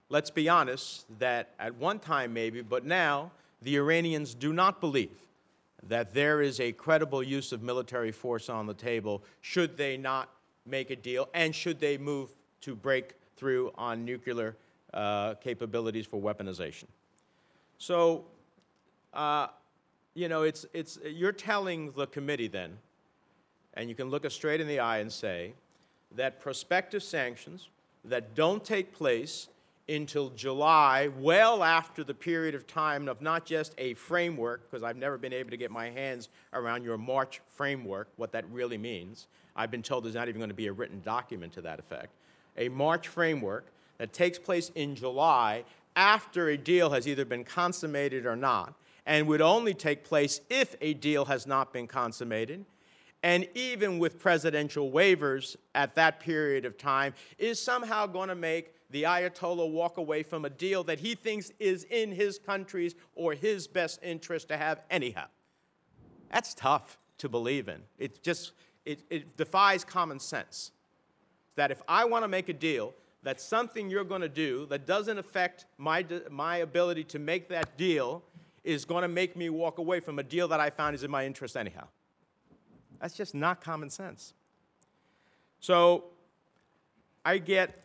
let's be honest, that at one time maybe, but now the Iranians do not believe that there is a credible use of military force on the table should they not make a deal and should they move to break through on nuclear uh, capabilities for weaponization. So, uh, you know, it's, it's, you're telling the committee then, and you can look us straight in the eye and say, that prospective sanctions that don't take place until July, well after the period of time of not just a framework, because I've never been able to get my hands around your March framework, what that really means. I've been told there's not even going to be a written document to that effect. A March framework that takes place in July after a deal has either been consummated or not, and would only take place if a deal has not been consummated and even with presidential waivers at that period of time, is somehow going to make the Ayatollah walk away from a deal that he thinks is in his country's or his best interest to have anyhow. That's tough to believe in. It just it, it defies common sense. That if I want to make a deal, that something you're going to do that doesn't affect my, my ability to make that deal is going to make me walk away from a deal that I found is in my interest anyhow. That's just not common sense. So I get,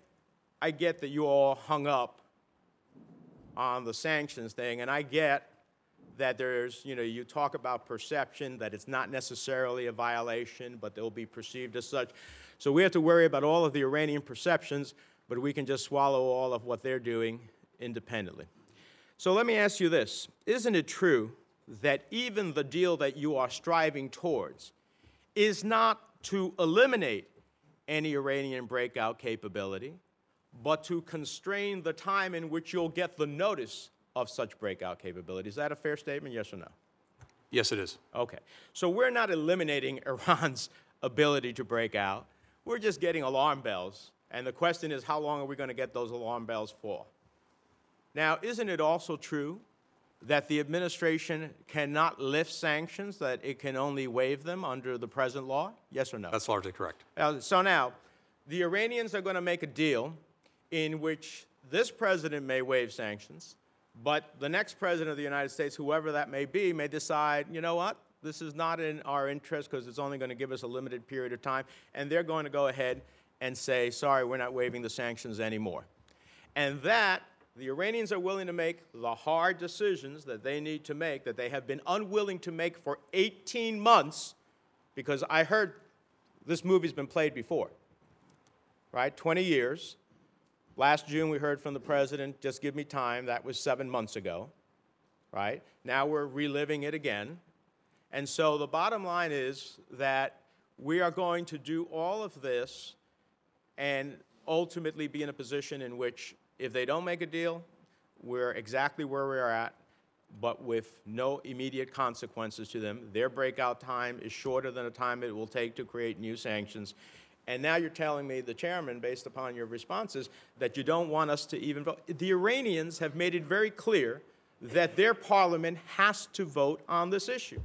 I get that you all hung up on the sanctions thing, and I get that there's, you know, you talk about perception, that it's not necessarily a violation, but they'll be perceived as such. So we have to worry about all of the Iranian perceptions, but we can just swallow all of what they're doing independently. So let me ask you this Isn't it true that even the deal that you are striving towards is not to eliminate any Iranian breakout capability, but to constrain the time in which you'll get the notice of such breakout capability. Is that a fair statement, yes or no? Yes, it is. Okay. So we're not eliminating Iran's ability to break out. We're just getting alarm bells. And the question is, how long are we going to get those alarm bells for? Now, isn't it also true that the administration cannot lift sanctions, that it can only waive them under the present law? Yes or no? That's largely correct. Uh, so now, the Iranians are going to make a deal in which this president may waive sanctions, but the next president of the United States, whoever that may be, may decide, you know what, this is not in our interest because it's only going to give us a limited period of time, and they're going to go ahead and say, sorry, we're not waiving the sanctions anymore. And that the Iranians are willing to make the hard decisions that they need to make, that they have been unwilling to make for 18 months, because I heard this movie's been played before, right? 20 years. Last June, we heard from the president, just give me time. That was seven months ago, right? Now we're reliving it again. And so the bottom line is that we are going to do all of this and ultimately be in a position in which if they don't make a deal, we're exactly where we are at, but with no immediate consequences to them. Their breakout time is shorter than the time it will take to create new sanctions. And now you're telling me, the chairman, based upon your responses, that you don't want us to even vote. The Iranians have made it very clear that their parliament has to vote on this issue.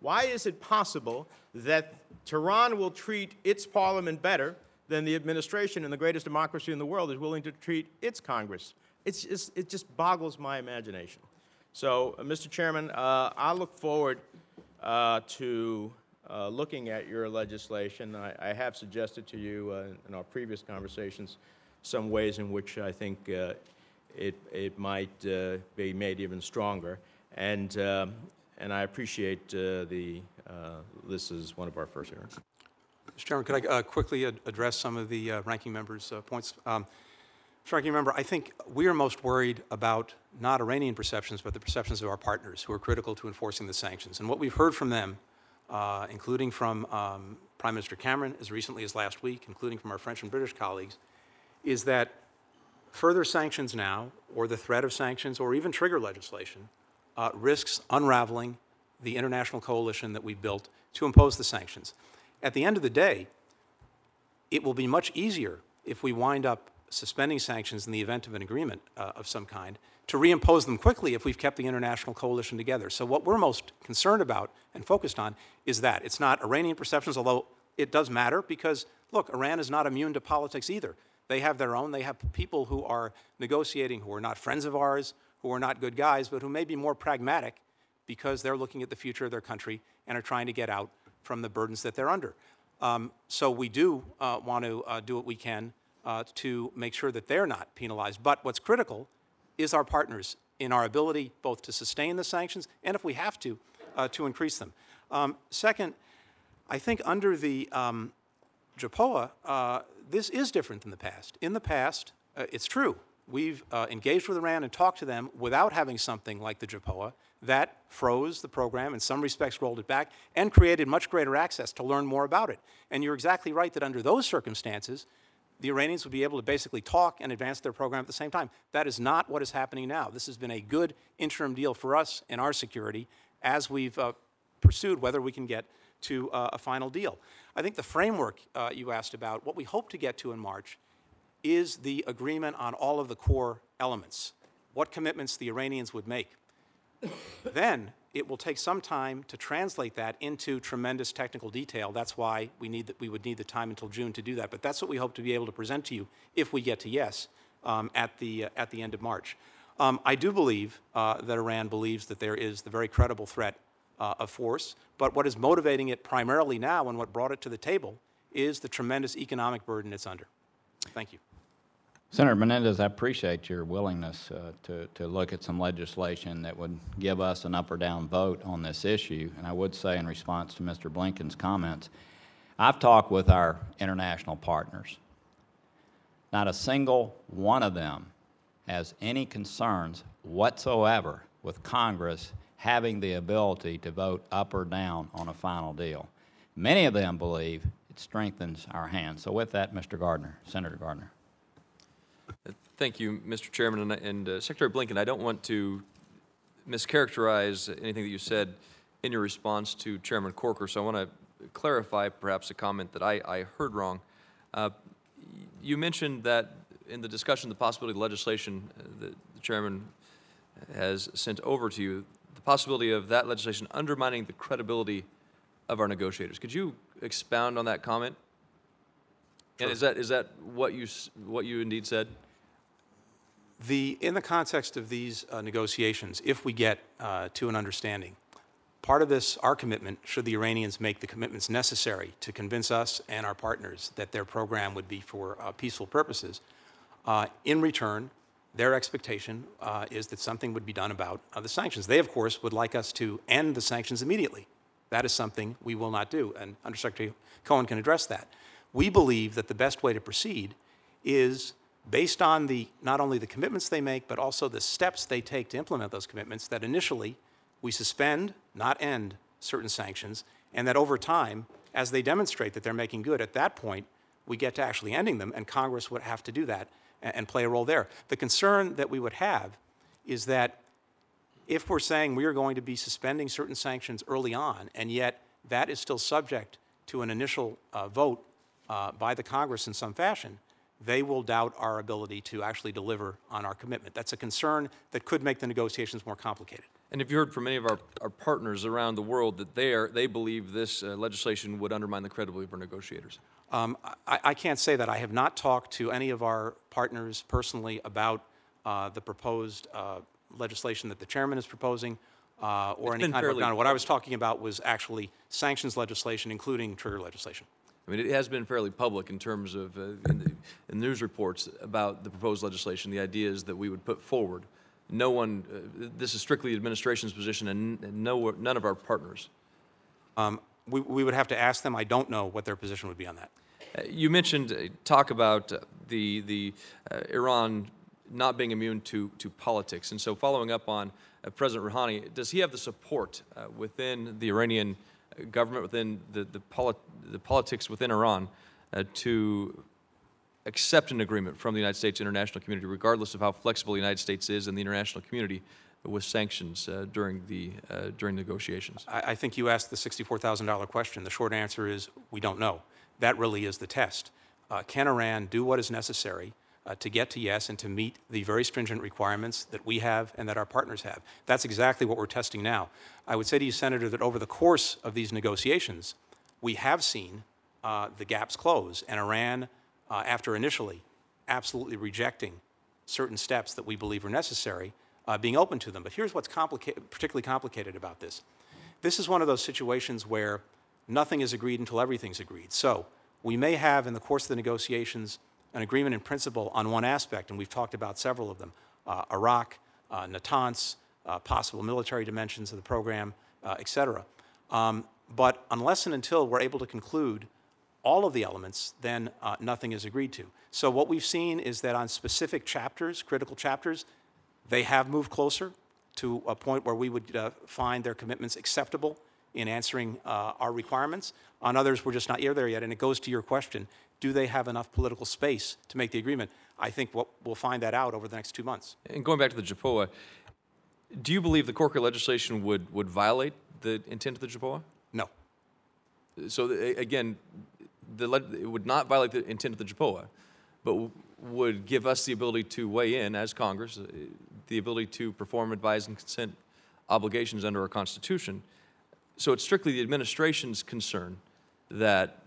Why is it possible that Tehran will treat its parliament better than the administration in the greatest democracy in the world is willing to treat its Congress. It's just, it just boggles my imagination. So, uh, Mr. Chairman, uh, I look forward uh, to uh, looking at your legislation. I, I have suggested to you uh, in our previous conversations some ways in which I think uh, it, it might be made even stronger. And, um, and I appreciate the, this is one of our first hearings. Mr. Chairman, could I uh, quickly ad- address some of the uh, ranking members' uh, points? Um, Mr. Ranking Member, I think we are most worried about not Iranian perceptions, but the perceptions of our partners who are critical to enforcing the sanctions. And what we've heard from them, uh, including from um, Prime Minister Cameron as recently as last week, including from our French and British colleagues, is that further sanctions now, or the threat of sanctions, or even trigger legislation, uh, risks unraveling the international coalition that we've built to impose the sanctions. At the end of the day, it will be much easier if we wind up suspending sanctions in the event of an agreement uh, of some kind to reimpose them quickly if we've kept the international coalition together. So, what we're most concerned about and focused on is that. It's not Iranian perceptions, although it does matter because, look, Iran is not immune to politics either. They have their own. They have people who are negotiating who are not friends of ours, who are not good guys, but who may be more pragmatic because they're looking at the future of their country and are trying to get out from the burdens that they're under. Um, so we do uh, want to uh, do what we can uh, to make sure that they're not penalized. But what's critical is our partners in our ability both to sustain the sanctions and, if we have to, uh, to increase them. Um, second, I think under the um, JPOA, uh, this is different than the past. In the past, uh, it's true, we've engaged with Iran and talked to them without having something like the JPOA that froze the program, in some respects rolled it back, and created much greater access to learn more about it. And you're exactly right that under those circumstances, the Iranians would be able to basically talk and advance their program at the same time. That is not what is happening now. This has been a good interim deal for us and our security as we've uh, pursued whether we can get to uh, a final deal. I think the framework uh, you asked about, what we hope to get to in March, is the agreement on all of the core elements, what commitments the Iranians would make. Then it will take some time to translate that into tremendous technical detail. That's why we, need the, we would need the time until June to do that. But that's what we hope to be able to present to you if we get to yes um, at, the, uh, at the end of March. Um, I do believe uh, that Iran believes that there is the very credible threat uh, of force, but what is motivating it primarily now and what brought it to the table is the tremendous economic burden it's under. Thank you. Senator Menendez, I appreciate your willingness uh, to, to look at some legislation that would give us an up or down vote on this issue. And I would say, in response to Mr. Blinken's comments, I've talked with our international partners. Not a single one of them has any concerns whatsoever with Congress having the ability to vote up or down on a final deal. Many of them believe it strengthens our hands. So, with that, Mr. Gardner, Senator Gardner. Thank you, Mr. Chairman, and, and uh, Secretary Blinken. I don't want to mischaracterize anything that you said in your response to Chairman Corker, so I want to clarify perhaps a comment that I, I heard wrong. Uh, you mentioned that in the discussion, the possibility of legislation uh, that the chairman has sent over to you, the possibility of that legislation undermining the credibility of our negotiators. Could you expound on that comment? And is that is that what you what you indeed said? The, in the context of these uh, negotiations, if we get uh, to an understanding, part of this, our commitment, should the Iranians make the commitments necessary to convince us and our partners that their program would be for uh, peaceful purposes, uh, in return, their expectation uh, is that something would be done about uh, the sanctions. They, of course, would like us to end the sanctions immediately. That is something we will not do, and Undersecretary Cohen can address that. We believe that the best way to proceed is based on the, not only the commitments they make, but also the steps they take to implement those commitments, that initially we suspend, not end, certain sanctions, and that over time, as they demonstrate that they're making good, at that point, we get to actually ending them, and Congress would have to do that and, and play a role there. The concern that we would have is that if we're saying we are going to be suspending certain sanctions early on, and yet that is still subject to an initial uh, vote uh, by the Congress in some fashion, they will doubt our ability to actually deliver on our commitment. That's a concern that could make the negotiations more complicated. And if you heard from many of our, our partners around the world that they are they believe this uh, legislation would undermine the credibility of our negotiators? Um, I, I can't say that. I have not talked to any of our partners personally about uh, the proposed uh, legislation that the chairman is proposing uh, or It's any kind of. What I was talking about was actually sanctions legislation, including trigger legislation. I mean, it has been fairly public in terms of uh, in, the, in news reports about the proposed legislation, the ideas that we would put forward. No one, uh, this is strictly the administration's position, and, and no, none of our partners. Um, we, we would have to ask them. I don't know what their position would be on that. Uh, You mentioned, uh, talk about uh, the, the uh, Iran not being immune to, to politics. And so following up on uh, President Rouhani, does he have the support uh, within the Iranian government, within the, the, poli- the politics within Iran, uh, to accept an agreement from the United States international community, regardless of how flexible the United States is in the international community with sanctions uh, during the uh, during negotiations? I, I think you asked the $64,000 question. The short answer is we don't know. That really is the test. Uh, can Iran do what is necessary uh, to get to yes and to meet the very stringent requirements that we have and that our partners have? That's exactly what we're testing now. I would say to you, Senator, that over the course of these negotiations, we have seen uh, the gaps close, and Iran, uh, after initially absolutely rejecting certain steps that we believe are necessary, uh, being open to them. But here's what's complicated, particularly complicated about this. This is one of those situations where nothing is agreed until everything's agreed. So we may have, in the course of the negotiations, an agreement in principle on one aspect, and we've talked about several of them uh, Arak, uh, Natanz, uh, possible military dimensions of the program, uh, et cetera. Um, but unless and until we're able to conclude all of the elements, then uh, nothing is agreed to. So what we've seen is that on specific chapters, critical chapters, they have moved closer to a point where we would uh, find their commitments acceptable in answering uh, our requirements. On others, we're just not here there yet. And it goes to your question do they have enough political space to make the agreement? I think what, we'll find that out over the next two months. And going back to the JPOA, do you believe the Corker legislation would, would violate the intent of the JPOA? No. So again, the, it would not violate the intent of the JPOA, but would give us the ability to weigh in as Congress, uh, the ability to perform advise and consent obligations under our Constitution. So it's strictly the administration's concern that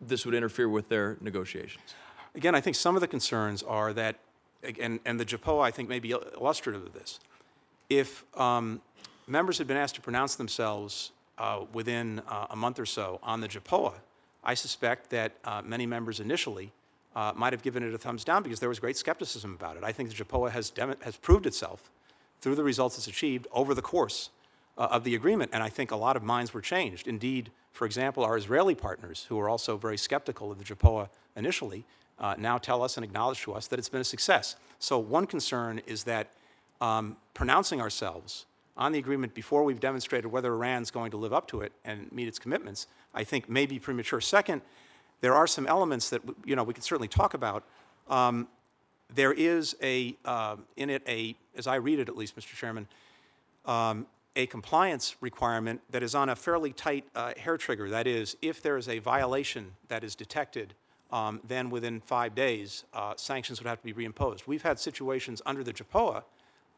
this would interfere with their negotiations. Again, I think some of the concerns are that, and, and the JPOA, I think, may be illustrative of this. If um, members had been asked to pronounce themselves uh, within uh, a month or so on the JPOA, I suspect that uh, many members initially uh, might have given it a thumbs down because there was great skepticism about it. I think the JPOA has, has proved itself through the results it's achieved over the course uh, of the agreement, and I think a lot of minds were changed. Indeed, for example, our Israeli partners, who were also very skeptical of the JPOA initially, uh, now tell us and acknowledge to us that it's been a success. So, one concern is that um, pronouncing ourselves on the agreement before we've demonstrated whether Iran's going to live up to it and meet its commitments, I think may be premature. Second, there are some elements that you know we can certainly talk about. Um, there is a uh, in it a, as I read it at least, Mr. Chairman, um, a compliance requirement that is on a fairly tight uh, hair trigger. That is, if there is a violation that is detected, um, then within five days, uh, sanctions would have to be reimposed. We've had situations under the JPOA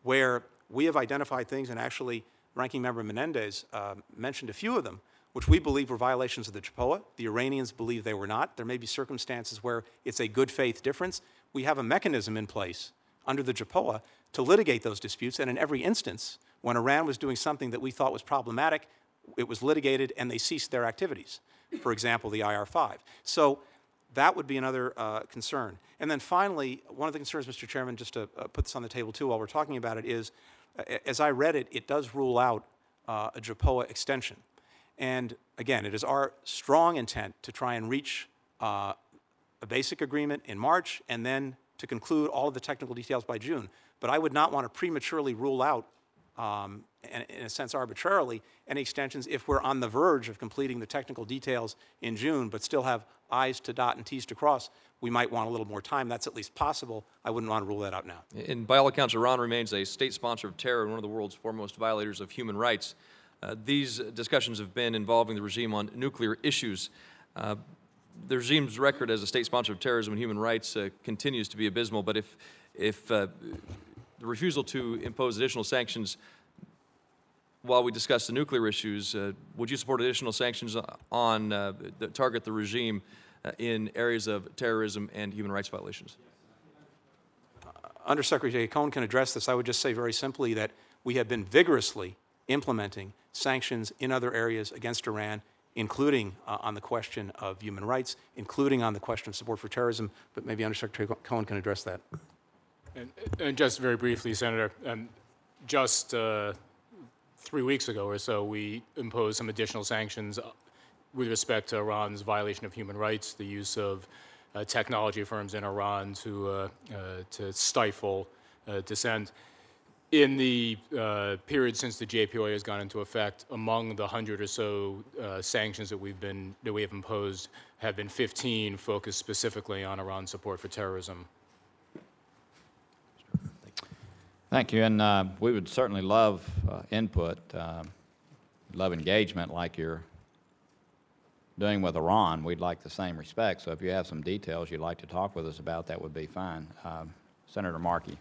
where we have identified things, and actually, Ranking Member Menendez uh, mentioned a few of them, which we believe were violations of the JPOA. The Iranians believe they were not. There may be circumstances where it's a good faith difference. We have a mechanism in place under the JPOA to litigate those disputes, and in every instance, when Iran was doing something that we thought was problematic, it was litigated and they ceased their activities. For example, the IR 5. So that would be another uh, concern. And then finally, one of the concerns, Mr. Chairman, just to uh, put this on the table too while we're talking about it, is uh, as I read it, it does rule out uh, a JPOA extension. And again, it is our strong intent to try and reach uh, a basic agreement in March and then to conclude all of the technical details by June. But I would not want to prematurely rule out, um, in, in a sense arbitrarily, any extensions if we're on the verge of completing the technical details in June, but still have I's to dot and T's to cross. We might want a little more time. That's at least possible. I wouldn't want to rule that out now. And by all accounts, Iran remains a state sponsor of terror and one of the world's foremost violators of human rights. Uh, these discussions have been involving the regime on nuclear issues. Uh, the regime's record as a state sponsor of terrorism and human rights uh, continues to be abysmal, but if, if uh, the refusal to impose additional sanctions while we discuss the nuclear issues, uh, would you support additional sanctions on uh, that target the regime uh, in areas of terrorism and human rights violations? Undersecretary Cohen can address this. I would just say very simply that we have been vigorously implementing sanctions in other areas against Iran, including uh, on the question of human rights, including on the question of support for terrorism. But maybe Undersecretary Cohen can address that. And, and just very briefly, Senator, um, just uh, three weeks ago or so, we imposed some additional sanctions uh, with respect to Iran's violation of human rights, the use of uh, technology firms in Iran to, uh, uh, to stifle uh, dissent. In the period since the JPOA has gone into effect, among the hundred or so sanctions that we've been that we have imposed, have been 15 focused specifically on Iran's support for terrorism. Thank you, and uh, we would certainly love uh, input, um, love engagement like you're doing with Iran. We'd like the same respect, so if you have some details you'd like to talk with us about, that would be fine. Um, Senator Markey.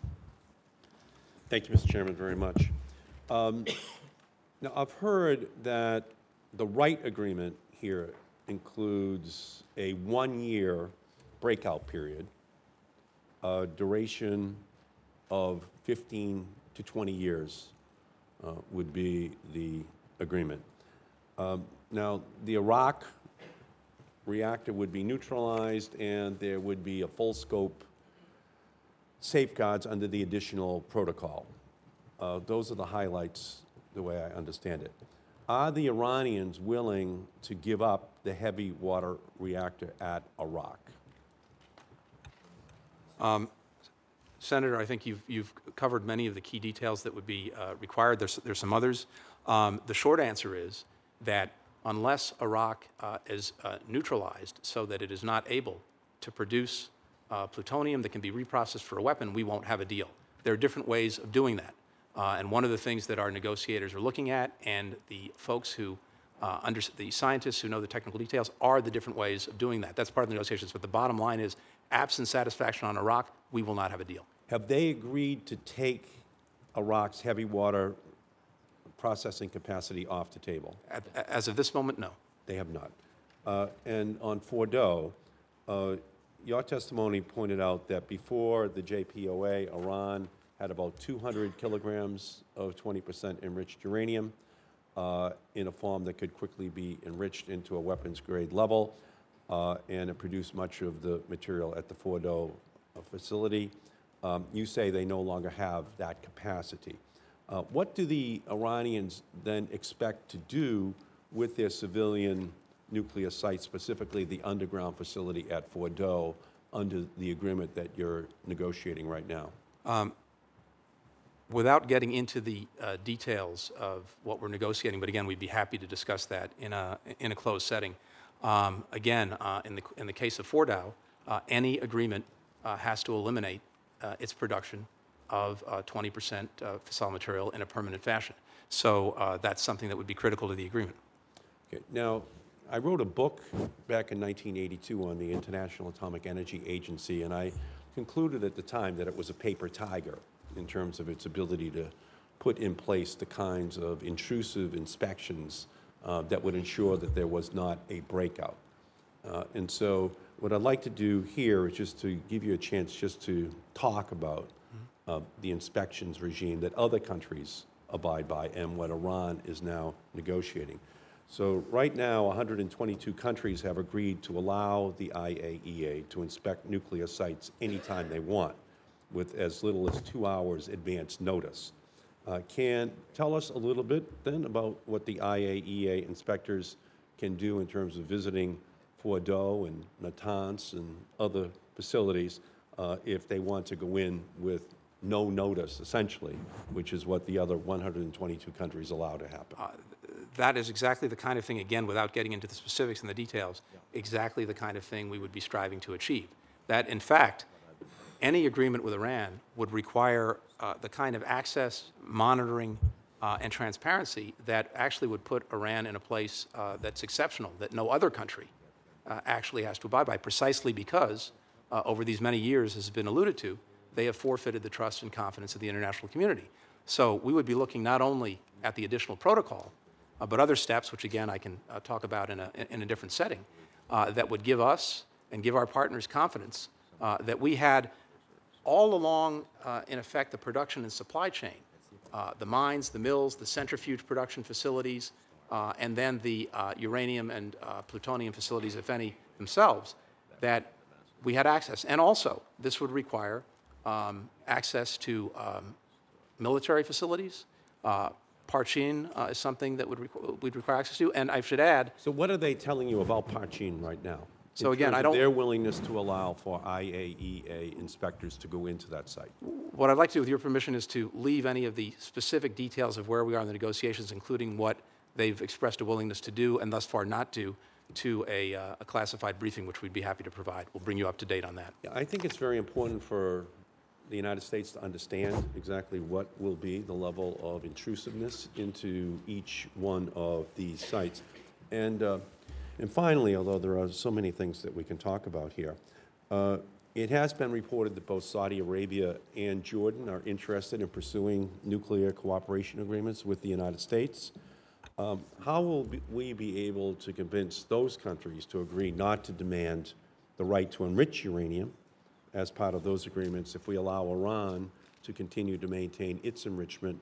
Thank you, Mr. Chairman, very much. Um, Now, I've heard that the right Agreement here includes a one-year breakout period, duration of 15 to 20 years uh, would be the agreement. Um, Now, the Arak reactor would be neutralized, and there would be a full-scope safeguards under the additional protocol. Uh, Those are the highlights, the way I understand it. Are the Iranians willing to give up the heavy water reactor at Arak? Senator, I think you've, you've covered many of the key details that would be uh, required. There's, there's some others. Um, The short answer is that unless Arak uh, is uh, neutralized so that it is not able to produce uh, plutonium that can be reprocessed for a weapon, we won't have a deal. There are different ways of doing that. Uh, And one of the things that our negotiators are looking at, and the folks who, uh, under, the scientists who know the technical details, are the different ways of doing that. That's part of the negotiations. But the bottom line is, absent satisfaction on Arak, we will not have a deal. Have they agreed to take Arak's heavy water processing capacity off the table? As of this moment, no. They have not. Uh, And on Fordo, uh, your testimony pointed out that before the JPOA, Iran had about 200 kilograms of 20% enriched uranium uh, in a form that could quickly be enriched into a weapons-grade level, uh, and it produced much of the material at the Fordo facility. Um, You say they no longer have that capacity. Uh, What do the Iranians then expect to do with their civilian nuclear sites, specifically the underground facility at Fordo, under the agreement that you're negotiating right now? Without getting into the uh, details of what we're negotiating, but again, we'd be happy to discuss that in a, in a closed setting. Um, Again, uh, in the, in the case of Fordow, uh, any agreement uh, has to eliminate uh, its production of uh, 20% uh, fissile material in a permanent fashion. So uh, that's something that would be critical to the agreement. Okay, now, I wrote a book back in 1982 on the International Atomic Energy Agency, and I concluded at the time that it was a paper tiger in terms of its ability to put in place the kinds of intrusive inspections uh, that would ensure that there was not a breakout. Uh, And so what I'd like to do here is just to give you a chance just to talk about uh, the inspections regime that other countries abide by and what Iran is now negotiating. So right now, 122 countries have agreed to allow the IAEA to inspect nuclear sites anytime they want, with as little as two hours advance notice. Uh, Can, tell us a little bit then about what the IAEA inspectors can do in terms of visiting Fordo and Natanz and other facilities uh, if they want to go in with no notice, essentially, which is what the other 122 countries allow to happen. That is exactly the kind of thing, again, without getting into the specifics and the details, exactly the kind of thing we would be striving to achieve. That, in fact, any agreement with Iran would require uh, the kind of access, monitoring, uh, and transparency that actually would put Iran in a place uh, that's exceptional, that no other country uh, actually has to abide by, precisely because, uh, over these many years, as has been alluded to, they have forfeited the trust and confidence of the international community. So we would be looking not only at the additional protocol, uh, but other steps, which again I can uh, talk about in a, in a different setting, uh, that would give us and give our partners confidence uh, that we had all along, in effect, the production and supply chain, the mines, the mills, the centrifuge production facilities, uh, and then the uh, uranium and uh, plutonium facilities, if any, themselves, that we had access. And also, this would require um, access to um, military facilities, uh, Parchin uh, is something that would requ- we'd require access to. And I should add, So what are they telling you about Parchin right now? So again, I don't- Their willingness to allow for IAEA inspectors to go into that site? what I'd like to do, with your permission, is to leave any of the specific details of where we are in the negotiations, including what they've expressed a willingness to do and thus far not do, to a, uh, a classified briefing, which we'd be happy to provide. We'll bring you up to date on that. Yeah, I think it's very important for the United States to understand exactly what will be the level of intrusiveness into each one of these sites. And, uh, and finally, although there are so many things that we can talk about here, uh, it has been reported that both Saudi Arabia and Jordan are interested in pursuing nuclear cooperation agreements with the United States. Um, How will be- we be able to convince those countries to agree not to demand the right to enrich uranium as part of those agreements if we allow Iran to continue to maintain its enrichment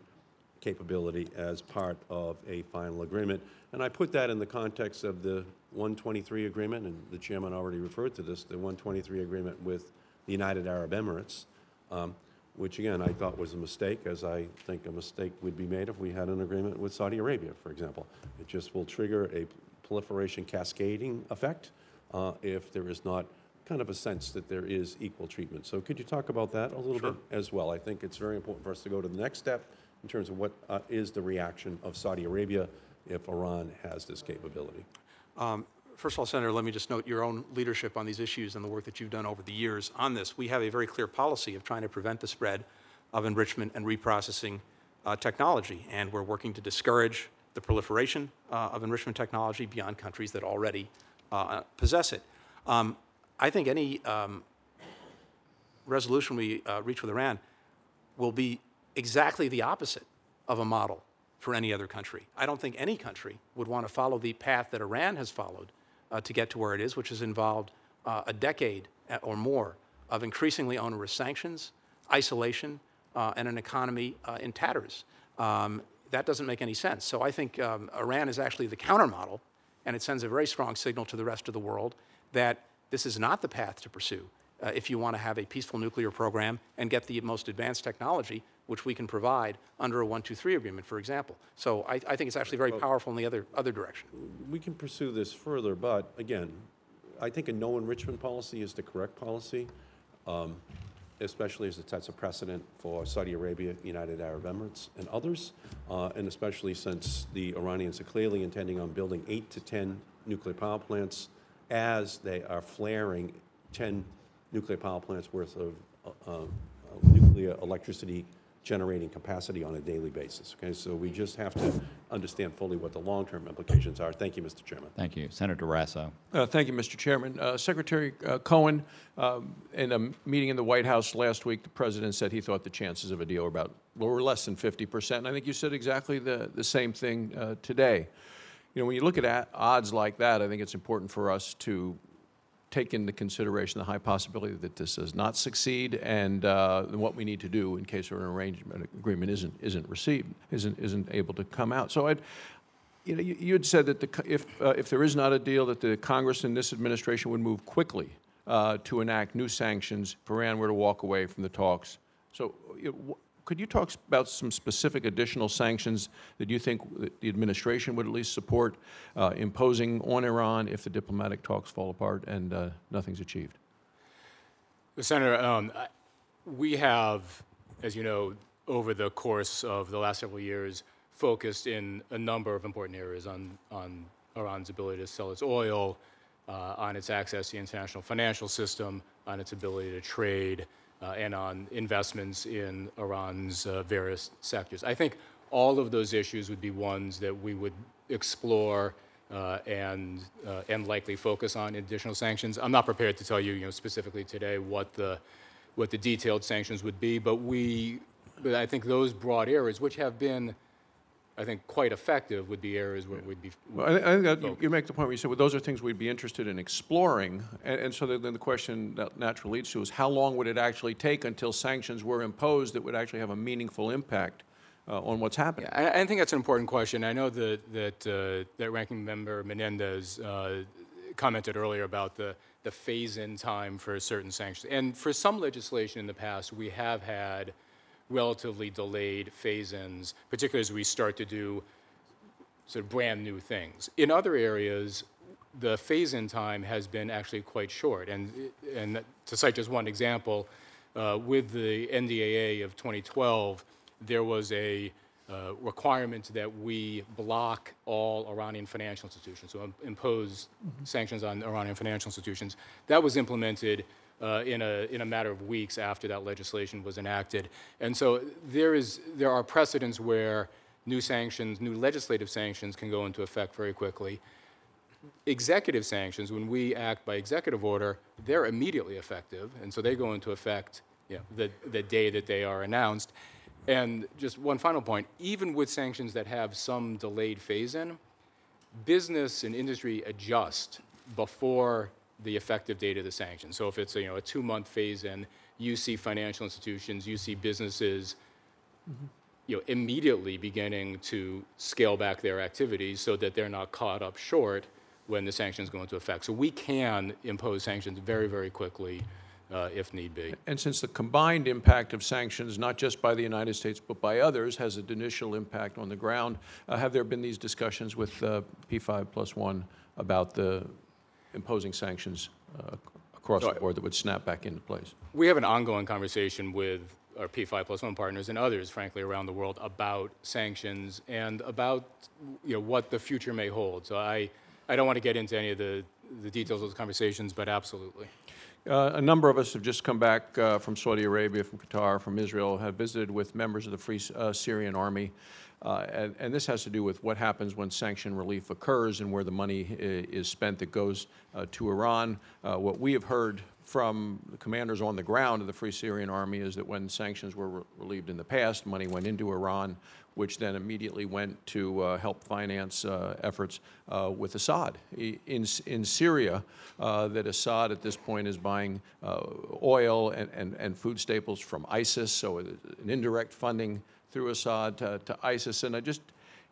capability as part of a final agreement? And I put that in the context of the 123 agreement, and the chairman already referred to this, the 123 agreement with the United Arab Emirates, um, which again, I thought was a mistake, as I think a mistake would be made if we had an agreement with Saudi Arabia, for example. It just will trigger a proliferation cascading effect uh, if there is not kind of a sense that there is equal treatment. So could you talk about that a little bit as well? I think it's very important for us to go to the next step in terms of what uh, is the reaction of Saudi Arabia if Iran has this capability. Um, First of all, Senator, let me just note your own leadership on these issues and the work that you've done over the years on this. We have a very clear policy of trying to prevent the spread of enrichment and reprocessing uh, technology, and we're working to discourage the proliferation uh, of enrichment technology beyond countries that already uh, possess it. Um, I think any um, resolution we uh, reach with Iran will be exactly the opposite of a model for any other country. I don't think any country would want to follow the path that Iran has followed uh, to get to where it is, which has involved uh, a decade uh, or more of increasingly onerous sanctions, isolation, uh, and an economy uh, in tatters. Um, that doesn't make any sense. So I think um, Iran is actually the countermodel, and it sends a very strong signal to the rest of the world that this is not the path to pursue uh, if you want to have a peaceful nuclear program and get the most advanced technology, which we can provide under a 123 agreement, for example. So I, I think it's actually very powerful in the other, other direction. We can pursue this further, but again, I think a no enrichment policy is the correct policy, um, especially as it sets a precedent for Saudi Arabia, United Arab Emirates, and others, uh, and especially since the Iranians are clearly intending on building eight to 10 nuclear power plants as they are flaring 10 nuclear power plants worth of uh, uh, nuclear electricity generating capacity on a daily basis. Okay, so we just have to understand fully what the long-term implications are. Thank you, Mr. Chairman. Thank you. Senator Rasso. Uh, Thank you, Mr. Chairman. Uh, Secretary uh, Cohen, um, in a meeting in the White House last week, the president said he thought the chances of a deal were about, were less than 50%. And I think you said exactly the, the same thing uh, today. You know, when you look at odds like that, I think it's important for us to take into consideration the high possibility that this does not succeed and uh, what we need to do in case an arrangement agreement isn't, isn't received, isn't, isn't able to come out. So I'd, you know, you had said that the, if, uh, if there is not a deal, that the Congress and this administration would move quickly uh, to enact new sanctions if Iran were to walk away from the talks. So you know, could you talk about some specific additional sanctions that you think the administration would at least support uh, imposing on Iran if the diplomatic talks fall apart and uh, nothing's achieved? Senator, um, we have, as you know, over the course of the last several years, focused in a number of important areas on, on Iran's ability to sell its oil, uh, on its access to the international financial system, on its ability to trade, and on investments in Iran's uh, various sectors. I think all of those issues would be ones that we would explore uh, and, uh, and likely focus on additional sanctions. I'm not prepared to tell you, you know, specifically today what the, what the detailed sanctions would be, but we, but I think those broad areas, which have been, I think, quite effective, would be areas where we'd be. Well, I, I think that you, you make the point where you said, well, those are things we'd be interested in exploring. And, and so then the question that naturally leads to is how long would it actually take until sanctions were imposed that would actually have a meaningful impact uh, on what's happening? I, I think that's an important question. I know that that uh, that Ranking Member Menendez uh, commented earlier about the the phase-in time for certain sanctions, and for some legislation in the past, we have had relatively delayed phase-ins, particularly as we start to do sort of brand-new things. In other areas, the phase-in time has been actually quite short. And, and to cite just one example, uh, with the NDAA of 2012, there was a uh, requirement that we block all Iranian financial institutions, so im- impose sanctions on Iranian financial institutions. That was implemented uh, in, a, in a matter of weeks after that legislation was enacted. And so there, is, there are precedents where new sanctions, new legislative sanctions can go into effect very quickly executive sanctions, when we act by executive order, they're immediately effective, and so they go into effect you know, the, the day that they are announced. And just one final point, even with sanctions that have some delayed phase-in, business and industry adjust before the effective date of the sanction. So if it's, a, you know, a two-month phase-in, you see financial institutions, you see businesses you know, immediately beginning to scale back their activities so that they're not caught up short when the sanctions go into effect. So we can impose sanctions very, very quickly uh, if need be. And since the combined impact of sanctions, not just by the United States but by others, has an initial impact on the ground, uh, have there been these discussions with uh, P5 plus one about the imposing sanctions uh, across the So I- board that would snap back into place? We have an ongoing conversation with our P5 plus one partners and others, frankly, around the world about sanctions and about you know, what the future may hold. So I, I don't want to get into any of the, the details of those conversations, but absolutely. Uh, A number of us have just come back uh, from Saudi Arabia, from Qatar, from Israel, have visited with members of the Free uh, Syrian Army. Uh, And and this has to do with what happens when sanction relief occurs and where the money is spent that goes uh, to Iran. Uh, What we have heard from the commanders on the ground of the Free Syrian Army is that when sanctions were re- relieved in the past, money went into Iran, which then immediately went to uh, help finance uh, efforts with Assad. In, in Syria, that Assad at this point is buying oil and, and, and food staples from ISIS, so an indirect funding through Assad to, to ISIS. And I just,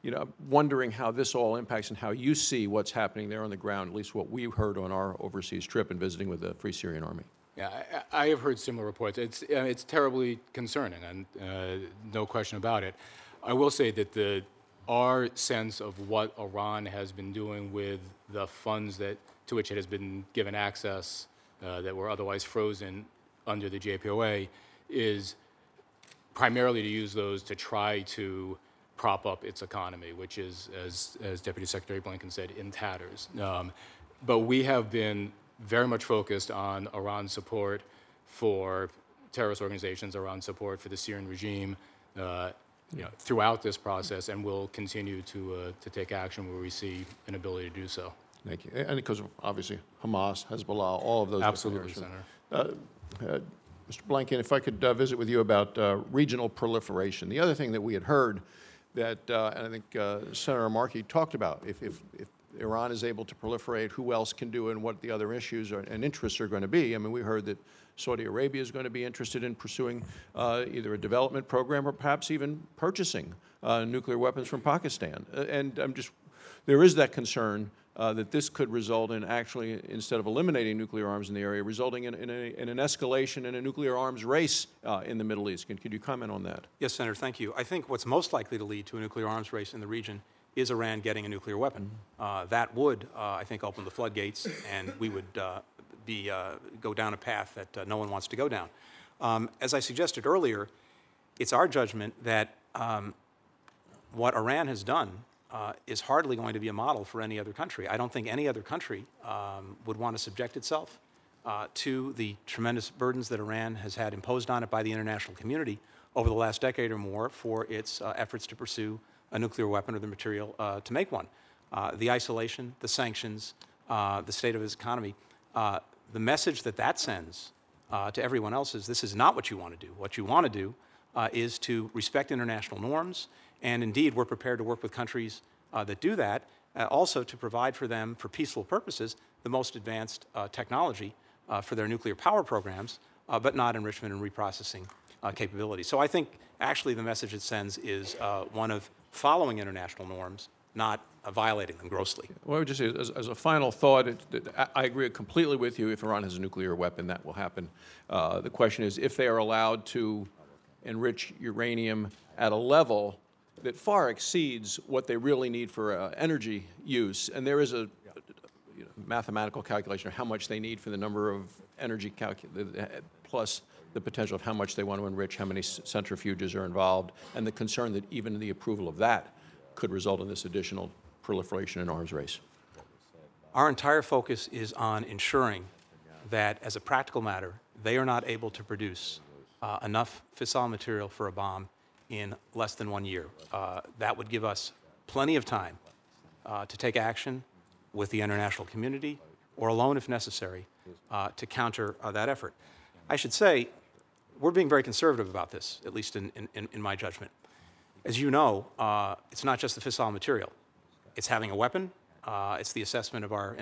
you know, wondering how this all impacts and how you see what's happening there on the ground, at least what we heard on our overseas trip and visiting with the Free Syrian Army. Yeah, I, I have heard similar reports. It's, uh, it's terribly concerning, and uh, no question about it. I will say that the, our sense of what Iran has been doing with the funds that, to which it has been given access uh, that were otherwise frozen under the JPOA is primarily to use those to try to prop up its economy, which is, as, as Deputy Secretary Blinken said, in tatters. Um, but we have been very much focused on Iran's support for terrorist organizations, Iran's support for the Syrian regime, uh, you know, throughout this process, and we'll continue to, uh, to take action where we see an ability to do so. Thank you. And because obviously, Hamas, Hezbollah, all of those. Absolutely. Senator. Uh, Mr. Blinken, if I could uh, visit with you about uh, regional proliferation. The other thing that we had heard that, uh, and I think uh, Senator Markey talked about, if, if, if Iran is able to proliferate, who else can do it and what the other issues are, and interests are going to be. I mean, we heard that Saudi Arabia is going to be interested in pursuing uh, either a development program or perhaps even purchasing nuclear weapons from Pakistan. And I'm just, there is that concern uh, that this could result in actually, instead of eliminating nuclear arms in the area, resulting in, in, a, in an escalation in a nuclear arms race uh, in the Middle East. Can, could you comment on that? Yes, Senator, thank you. I think what's most likely to lead to a nuclear arms race in the region is Iran getting a nuclear weapon. Uh, that would, uh, I think, open the floodgates, and we would uh, be, uh, go down a path that uh, no one wants to go down. Um, as I suggested earlier, it's our judgment that um, what Iran has done uh, is hardly going to be a model for any other country. I don't think any other country um, would want to subject itself uh, to the tremendous burdens that Iran has had imposed on it by the international community over the last decade or more for its uh, efforts to pursue a nuclear weapon or the material uh, to make one. Uh, the isolation, the sanctions, uh, the state of its economy, the message that that sends to everyone else is this is not what you want to do. What you want to do is to respect international norms, and indeed, we're prepared to work with countries uh, that do that, uh, also to provide for them, for peaceful purposes, the most advanced uh, technology uh, for their nuclear power programs, uh, but not enrichment and reprocessing uh, capabilities. So I think actually the message it sends is one of following international norms, not violating them grossly. Well, I would just say, as, as a final thought, it, that I, agree completely with you. If Iran has a nuclear weapon, that will happen. The question is if they are allowed to enrich uranium at a level that far exceeds what they really need for uh, energy use. And there is a you know, mathematical calculation of how much they need for the number of energy calcu- plus the potential of how much they want to enrich, how many centrifuges are involved, and the concern that even the approval of that could result in this additional proliferation and arms race. Our entire focus is on ensuring that, as a practical matter, they are not able to produce uh, enough fissile material for a bomb in less than one year. Uh, that would give us plenty of time uh, to take action with the international community or alone if necessary uh, to counter uh, that effort. I should say, we're being very conservative about this, at least in, in, in my judgment. As you know, uh, it's not just the fissile material. It's having a weapon. Uh, it's the assessment of our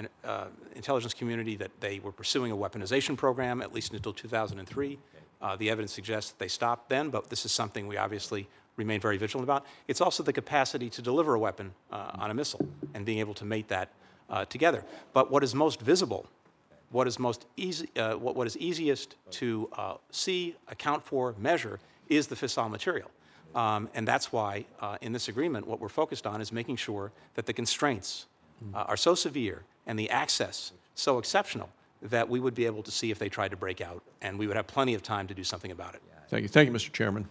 intelligence community that they were pursuing a weaponization program, at least until 2003. Uh, the evidence suggests that they stopped then, but this is something we obviously remain very vigilant about. It's also the capacity to deliver a weapon uh, on a missile and being able to mate that uh, together. But what is most visible, what is most easy, uh, what, what is easiest to uh, see, account for, measure is the fissile material. Um, and that's why, uh, in this agreement, what we're focused on is making sure that the constraints are so severe and the access so exceptional that we would be able to see if they tried to break out, and we would have plenty of time to do something about it. Thank you. Thank you, Mr. Chairman.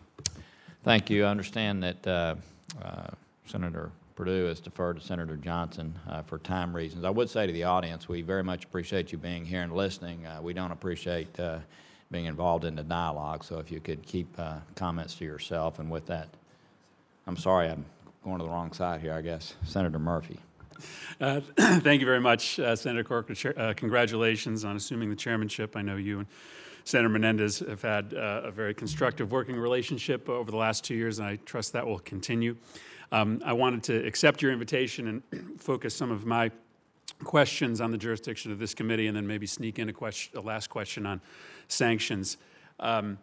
Thank you. I understand that uh, uh, Senator Perdue has deferred to Senator Johnson uh, for time reasons. I would say to the audience, we very much appreciate you being here and listening. Uh, we don't appreciate uh, being involved in the dialogue, so if you could keep uh, comments to yourself. And with that, I'm sorry, I'm going to the wrong side here, I guess. Senator Murphy. Uh, Thank you very much, uh, Senator Corker. Uh, Congratulations on assuming the chairmanship. I know you and Senator Menendez have had uh, a very constructive working relationship over the last two years, and I trust that will continue. Um, I wanted to accept your invitation and focus some of my questions on the jurisdiction of this committee, and then maybe sneak in a question, a last question on sanctions. Um,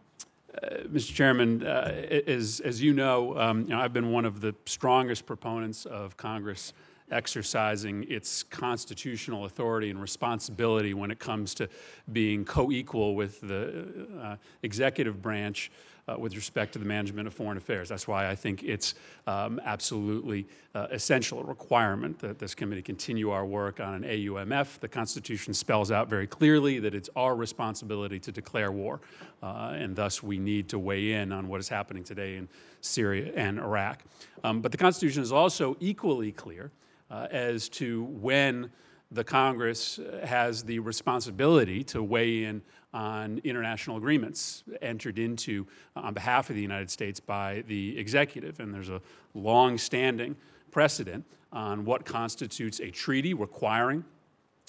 uh, Mr. Chairman, uh, as, as you know, um, you know, I've been one of the strongest proponents of Congress exercising its constitutional authority and responsibility when it comes to being co-equal with the uh, executive branch uh, with respect to the management of foreign affairs. That's why I think it's um, absolutely uh, essential, a requirement that this committee continue our work on an AUMF. The Constitution spells out very clearly that it's our responsibility to declare war, uh, and thus we need to weigh in on what is happening today in Syria and Iraq. Um, but the Constitution is also equally clear uh, as to when the Congress has the responsibility to weigh in on international agreements entered into on behalf of the United States by the executive. And there's a long standing precedent on what constitutes a treaty requiring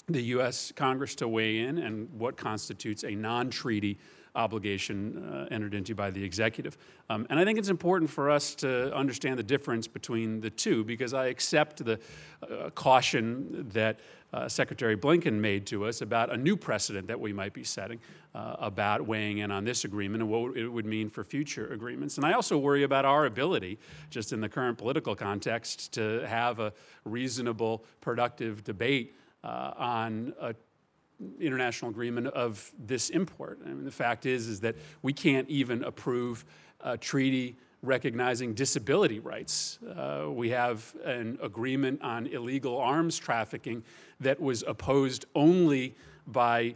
the U.S. Congress to weigh in and what constitutes a non treaty obligation uh, entered into by the executive. Um, and I think it's important for us to understand the difference between the two because I accept the uh, caution that uh, Secretary Blinken made to us about a new precedent that we might be setting uh, about weighing in on this agreement and what it would mean for future agreements. And I also worry about our ability, just in the current political context, to have a reasonable, productive debate uh, on a international agreement of this import. I mean, the fact is, is that we can't even approve a treaty recognizing disability rights. Uh, we have an agreement on illegal arms trafficking that was opposed only by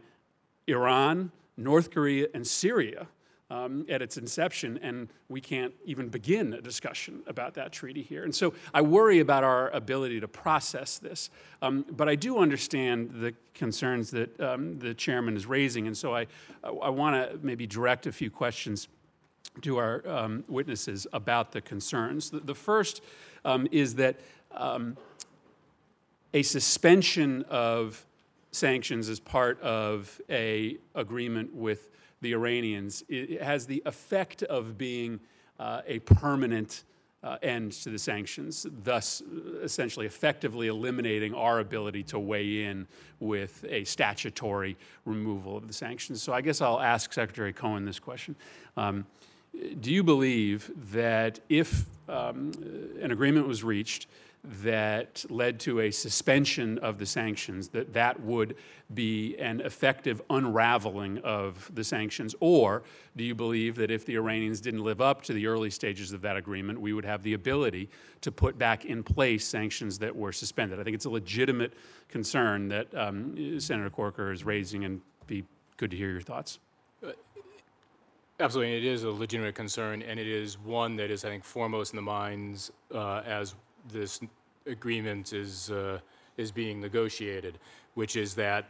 Iran, North Korea, and Syria um, at its inception, and we can't even begin a discussion about that treaty here. And so I worry about our ability to process this. Um, but I do understand the concerns that um, the chairman is raising, and so I, I want to maybe direct a few questions to our um, witnesses about the concerns. The, the first um, is that um, a suspension of sanctions as part of a agreement with the Iranians it has the effect of being uh, a permanent uh, end to the sanctions, thus essentially effectively eliminating our ability to weigh in with a statutory removal of the sanctions. So I guess I'll ask Secretary Cohen this question. Um, do you believe that if um, an agreement was reached that led to a suspension of the sanctions, that that would be an effective unraveling of the sanctions? Or do you believe that if the Iranians didn't live up to the early stages of that agreement, we would have the ability to put back in place sanctions that were suspended? I think it's a legitimate concern that um, Senator Corker is raising, and be good to hear your thoughts. Absolutely, and it is a legitimate concern, and it is one that is, I think, foremost in the minds uh, as this agreement is uh, is being negotiated, which is that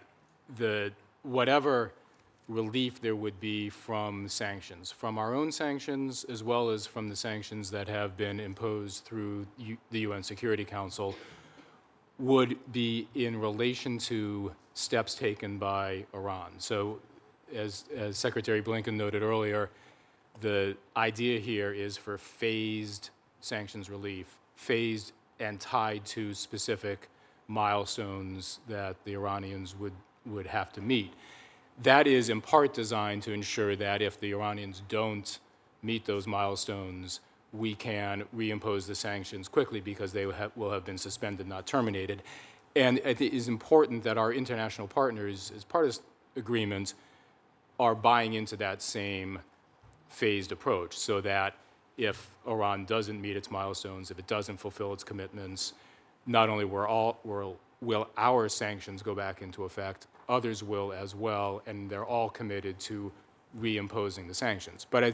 the whatever relief there would be from sanctions, from our own sanctions as well as from the sanctions that have been imposed through U- the UN Security Council, would be in relation to steps taken by Iran. So, as, as Secretary Blinken noted earlier, the idea here is for phased sanctions relief, phased and tied to specific milestones that the Iranians would, would have to meet. That is in part designed to ensure that if the Iranians don't meet those milestones, we can reimpose the sanctions quickly because they will have, will have been suspended, not terminated. And it is important that our international partners, as part of this agreement, are buying into that same phased approach so that if Iran doesn't meet its milestones, if it doesn't fulfill its commitments, not only will, all, will, our sanctions go back into effect, others will as well, and they're all committed to reimposing the sanctions. But I,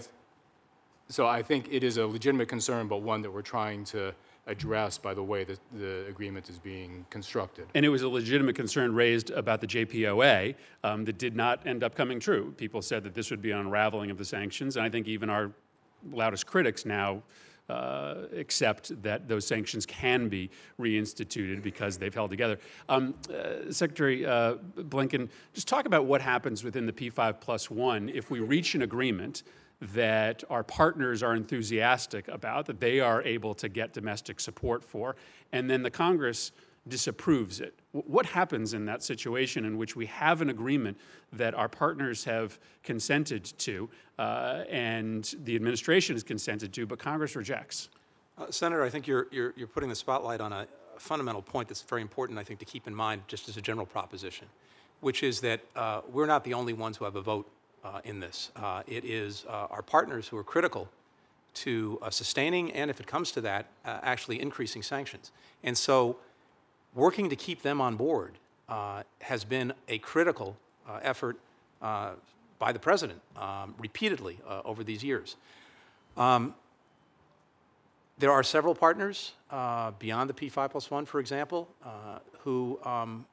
so I think it is a legitimate concern, but one that we're trying to address by the way that the agreement is being constructed. And it was a legitimate concern raised about the JPOA um, that did not end up coming true. People said that this would be an unraveling of the sanctions, and I think even our loudest critics now uh, accept that those sanctions can be reinstituted because they've held together. Um, uh, Secretary uh, Blinken, just talk about what happens within the P5 plus one if we reach an agreement that our partners are enthusiastic about, that they are able to get domestic support for, and then the Congress disapproves it. What happens in that situation in which we have an agreement that our partners have consented to uh, and the administration has consented to, but Congress rejects? Uh, Senator, I think you're, you're, you're putting the spotlight on a fundamental point that's very important, I think, to keep in mind just as a general proposition, which is that uh, we're not the only ones who have a vote uh, in this. Uh, it is uh, our partners who are critical to sustaining and, if it comes to that, actually increasing sanctions. And so, working to keep them on board uh, has been a critical uh, effort uh, by the president um, repeatedly uh, over these years. Um, there are several partners uh, beyond the P5 plus one, for example, uh, who, um,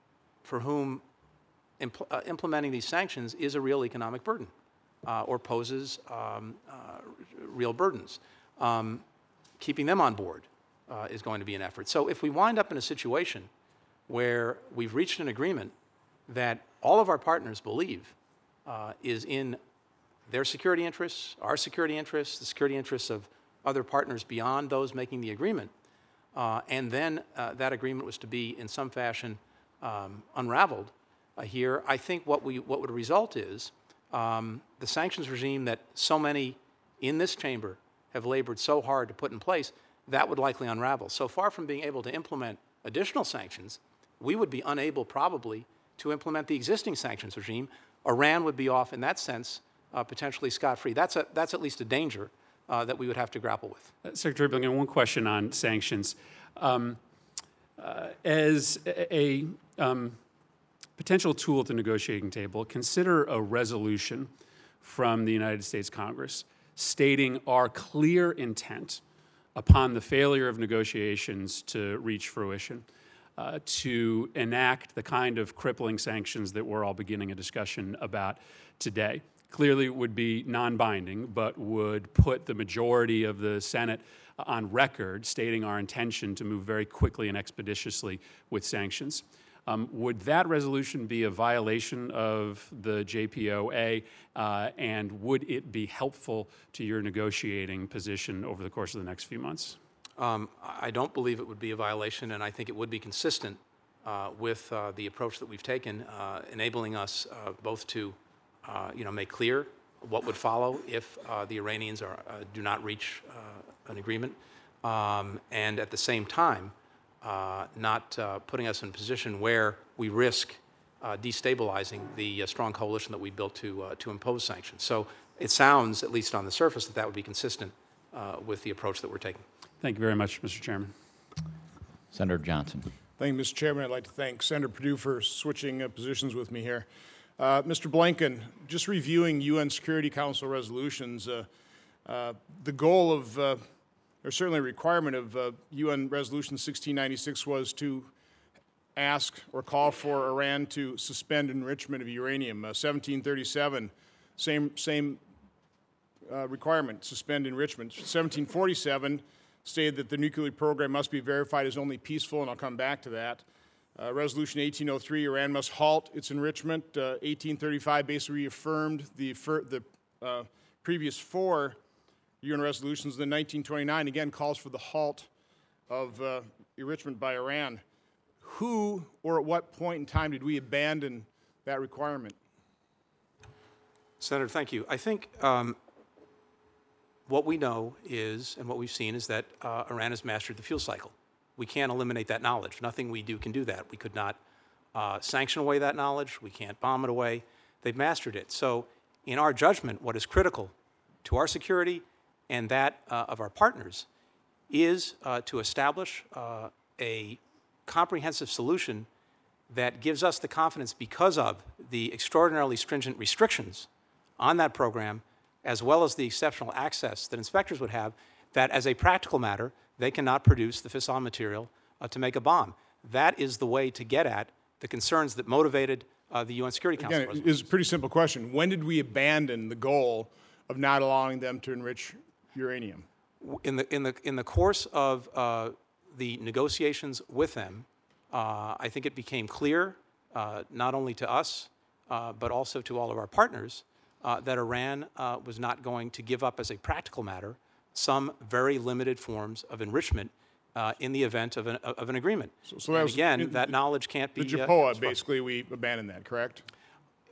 for whom impl- implementing these sanctions is a real economic burden or poses um, real burdens. Um, keeping them on board uh, is going to be an effort. So if we wind up in a situation where we've reached an agreement that all of our partners believe uh, is in their security interests, our security interests, the security interests of other partners beyond those making the agreement, uh, and then uh, that agreement was to be in some fashion um, unraveled uh, here, I think what, we, what would result is um, the sanctions regime that so many in this chamber have labored so hard to put in place, that would likely unravel. So far from being able to implement additional sanctions, we would be unable probably to implement the existing sanctions regime. Iran would be off in that sense, uh, potentially scot-free. That's, a, that's at least a danger uh, that we would have to grapple with. Uh, Secretary Blinken, one question on sanctions. Um, uh, as a, a um, potential tool at the negotiating table, consider a resolution from the United States Congress stating our clear intent upon the failure of negotiations to reach fruition uh, to enact the kind of crippling sanctions that we're all beginning a discussion about today. Clearly, it would be non binding, but would put the majority of the Senate on record stating our intention to move very quickly and expeditiously with sanctions. Um, would that resolution be a violation of the JPOA, uh, and would it be helpful to your negotiating position over the course of the next few months? Um, I don't believe it would be a violation, and I think it would be consistent uh, with uh, the approach that we've taken, uh, enabling us uh, both to, uh, you know, make clear what would follow if the Iranians are, do not reach an agreement, um, and at the same time, not uh, putting us in a position where we risk uh, destabilizing the uh, strong coalition that we built to, uh, to impose sanctions. So it sounds, at least on the surface, that that would be consistent uh, with the approach that we're taking. Thank you very much, Mr. Chairman. Senator Johnson. Thank you, Mr. Chairman. I'd like to thank Senator Perdue for switching uh, positions with me here. Uh, Mr. Blinken, just reviewing UN Security Council resolutions, uh, uh, the goal of, uh, or certainly a requirement of uh, UN Resolution 1696 was to ask or call for Iran to suspend enrichment of uranium. Uh, 1737, same, same uh, requirement, suspend enrichment. 1747 stated that the nuclear program must be verified as only peaceful, and I'll come back to that. Uh, Resolution 1803, Iran must halt its enrichment. Uh, 1835 basically reaffirmed the, the uh, previous four UN resolutions. in 1929 again calls for the halt of uh, enrichment by Iran. Who or at what point in time did we abandon that requirement? Senator, thank you. I think um, what we know is, and what we've seen, is that uh, Iran has mastered the fuel cycle. We can't eliminate that knowledge. Nothing we do can do that. We could not uh, sanction away that knowledge. We can't bomb it away. They've mastered it. So, in our judgment, what is critical to our security and that uh, of our partners is uh, to establish uh, a comprehensive solution that gives us the confidence because of the extraordinarily stringent restrictions on that program, as well as the exceptional access that inspectors would have, that as a practical matter, they cannot produce the fissile material uh, to make a bomb. That is the way to get at the concerns that motivated uh, the UN Security Council. Again, it's a pretty simple question. When did we abandon the goal of not allowing them to enrich uranium? in the, in the, in the course of uh, the negotiations with them, uh, I think it became clear, uh, not only to us, uh, but also to all of our partners, uh, that Iran uh, was not going to give up as a practical matter some very limited forms of enrichment uh, in the event of an, of an agreement. so that was- again, in- that knowledge can't be. The uh, JPOA, disrupted. basically, we abandoned that, correct?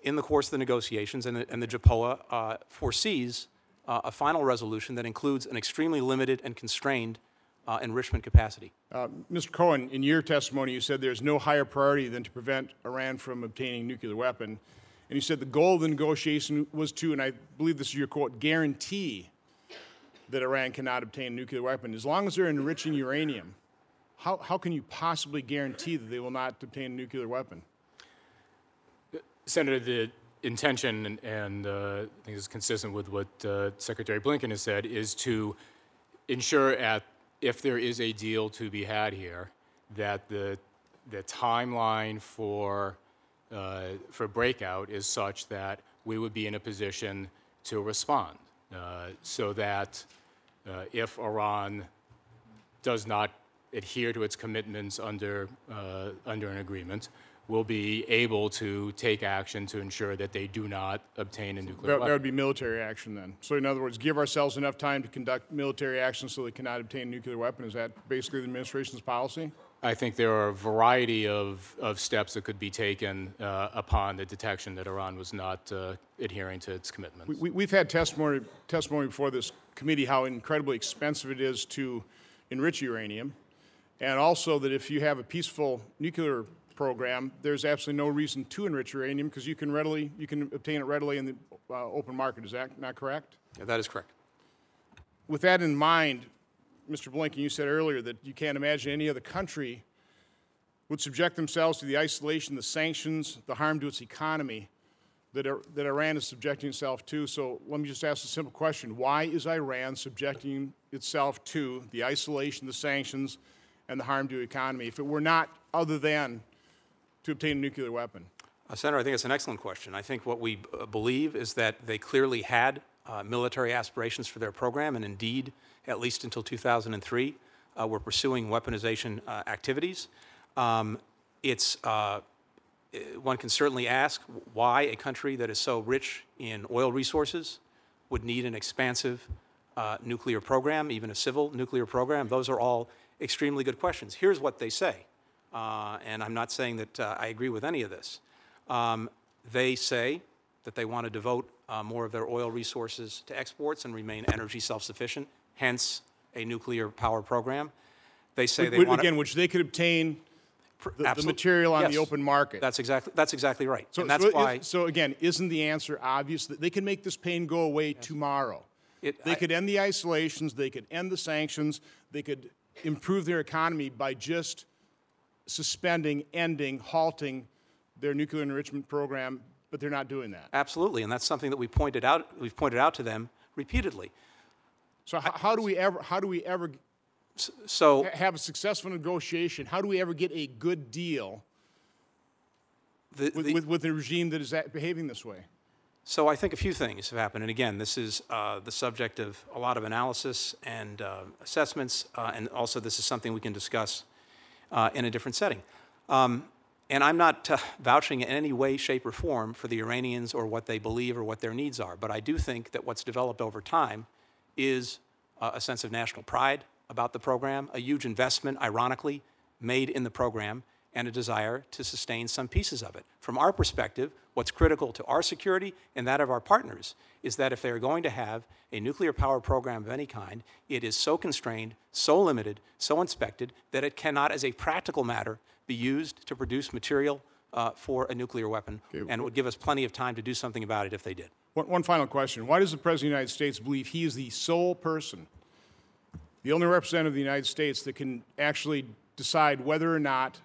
in the course of the negotiations, and the, and the JPOA uh, foresees uh, a final resolution that includes an extremely limited and constrained uh, enrichment capacity. Uh, Mr. Cohen, in your testimony, you said there's no higher priority than to prevent Iran from obtaining nuclear weapon. And you said the goal of the negotiation was to, and I believe this is your quote, guarantee that Iran cannot obtain a nuclear weapon. As long as they're enriching uranium, how, how can you possibly guarantee that they will not obtain a nuclear weapon? Senator, the intention, and, and uh, I think is consistent with what uh, Secretary Blinken has said, is to ensure at if there is a deal to be had here, that the the timeline for uh, for breakout is such that we would be in a position to respond, uh, so that uh, if Iran does not adhere to its commitments under, uh, under an agreement, will be able to take action to ensure that they do not obtain a nuclear That, that would be military action then. So, in other words, give ourselves enough time to conduct military action so they cannot obtain a nuclear weapon. Is that basically the administration's policy? I think there are a variety of, of steps that could be taken uh, upon the detection that Iran was not uh, adhering to its commitments. We, we've had testimony, testimony before this committee how incredibly expensive it is to enrich uranium, and also that if you have a peaceful nuclear program, there's absolutely no reason to enrich uranium because you can readily you can obtain it readily in the uh, open market. Is that not correct? Yeah, that is correct. With that in mind, Mr. Blinken, you said earlier that you can't imagine any other country would subject themselves to the isolation, the sanctions, the harm to its economy that, that Iran is subjecting itself to. So let me just ask a simple question. Why is Iran subjecting itself to the isolation, the sanctions, and the harm to the economy if it were not other than to obtain a nuclear weapon? Uh, Senator, I think it's an excellent question. I think what we uh, believe is that they clearly had uh, military aspirations for their program, and indeed, at least until 2003, uh, were pursuing weaponization uh, activities. Um, it's uh, one can certainly ask why a country that is so rich in oil resources would need an expansive nuclear program, even a civil nuclear program. Those are all extremely good questions. Here's what they say, uh, and I'm not saying that uh, I agree with any of this. Um, they say that they want to devote uh, more of their oil resources to exports and remain energy self-sufficient, hence a nuclear power program. They say they want Again, which they could obtain the- the material on the open market. That's exactly, that's exactly right. So- And that's so why, So again, isn't the answer obvious that they can make this pain go away tomorrow? It- They I- could end the isolations, they could end the sanctions, they could improve their economy by just suspending, ending, halting their nuclear enrichment program, but they're not doing that. absolutely, and that's something that we pointed out, we've pointed out to them repeatedly. So how, how do we ever, how do we ever So, have a successful negotiation? How do we ever get a good deal the, with, the- with, with a regime that is behaving this way? So I think a few things have happened, and again, this is uh, the subject of a lot of analysis and uh, assessments, uh, and also this is something we can discuss uh, in a different setting. Um, and I'm not uh, vouching in any way, shape, or form for the Iranians or what they believe or what their needs are, but I do think that what's developed over time is uh, a sense of national pride about the program, a huge investment, ironically, made in the program, and a desire to sustain some pieces of it. From our perspective, what's critical to our security and that of our partners is that if they are going to have a nuclear power program of any kind, it is so constrained, so limited, so inspected that it cannot, as a practical matter, be used to produce material uh, for a nuclear weapon, and it would give us plenty of time to do something about it if they did. One, one final question. Why does the President of the United States believe he is the sole person, the only representative of the United States that can actually decide whether or not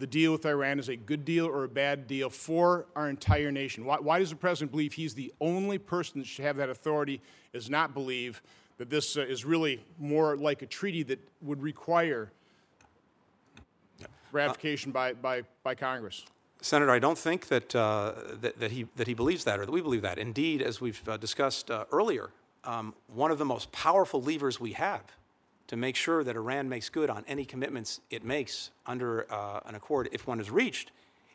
the deal with Iran is a good deal or a bad deal for our entire nation? Why, why does the President believe he's the only person that should have that authority, does not believe that this uh, is really more like a treaty that would require ratification by, by, by Congress? Senator, I don't think that, uh, that, that, he, that he believes that or that we believe that. Indeed, as we've uh, discussed uh, earlier, um, one of the most powerful levers we have to make sure that Iran makes good on any commitments it makes under uh, an accord, if one is reached,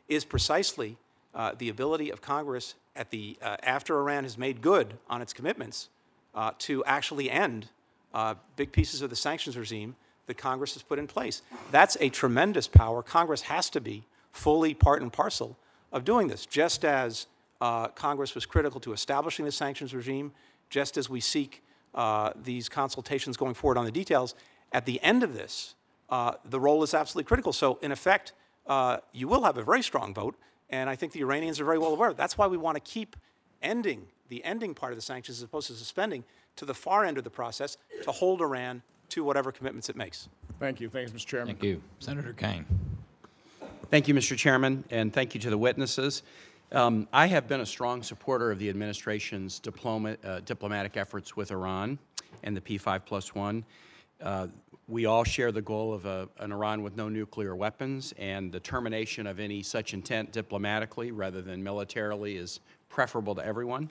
is precisely uh, the ability of Congress at the, uh, after Iran has made good on its commitments uh, to actually end uh, big pieces of the sanctions regime that Congress has put in place. That's a tremendous power. Congress has to be fully part and parcel of doing this, just as uh, Congress was critical to establishing the sanctions regime, just as we seek uh, these consultations going forward on the details. At the end of this, uh, the role is absolutely critical. So, in effect, uh, you will have a very strong vote, and I think the Iranians are very well aware. That's why we want to keep ending the ending part of the sanctions as opposed to suspending to the far end of the process to hold Iran to whatever commitments it makes. Thank you. Thanks, Mr. Chairman. Thank you. Senator Kaine. Thank you, Mr. Chairman, and thank you to the witnesses. Um, I have been a strong supporter of the administration's diploma, uh, diplomatic efforts with Iran and the P5 plus one. Uh, we all share the goal of a, an Iran with no nuclear weapons, and the termination of any such intent diplomatically rather than militarily is preferable to everyone.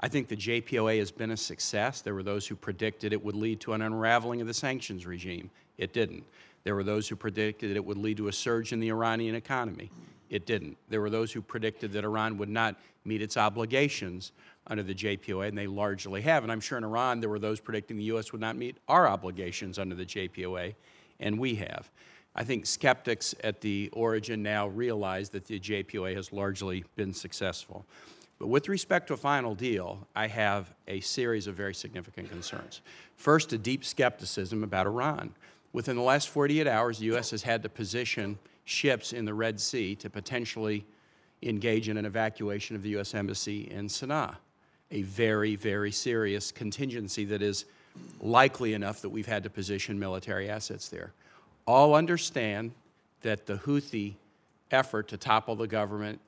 I think the JPOA has been a success. There were those who predicted it would lead to an unraveling of the sanctions regime. It didn't. There were those who predicted it would lead to a surge in the Iranian economy. It didn't. There were those who predicted that Iran would not meet its obligations under the JPOA, and they largely have. And I'm sure in Iran there were those predicting the U.S. would not meet our obligations under the JPOA, and we have. I think skeptics at the origin now realize that the JPOA has largely been successful. But with respect to a final deal, I have a series of very significant concerns. First, a deep skepticism about Iran. Within the last 48 hours, the U.S. has had to position ships in the Red Sea to potentially engage in an evacuation of the U.S. Embassy in Sana'a, a very, very serious contingency that is likely enough that we've had to position military assets there. All understand that the Houthi effort to topple the government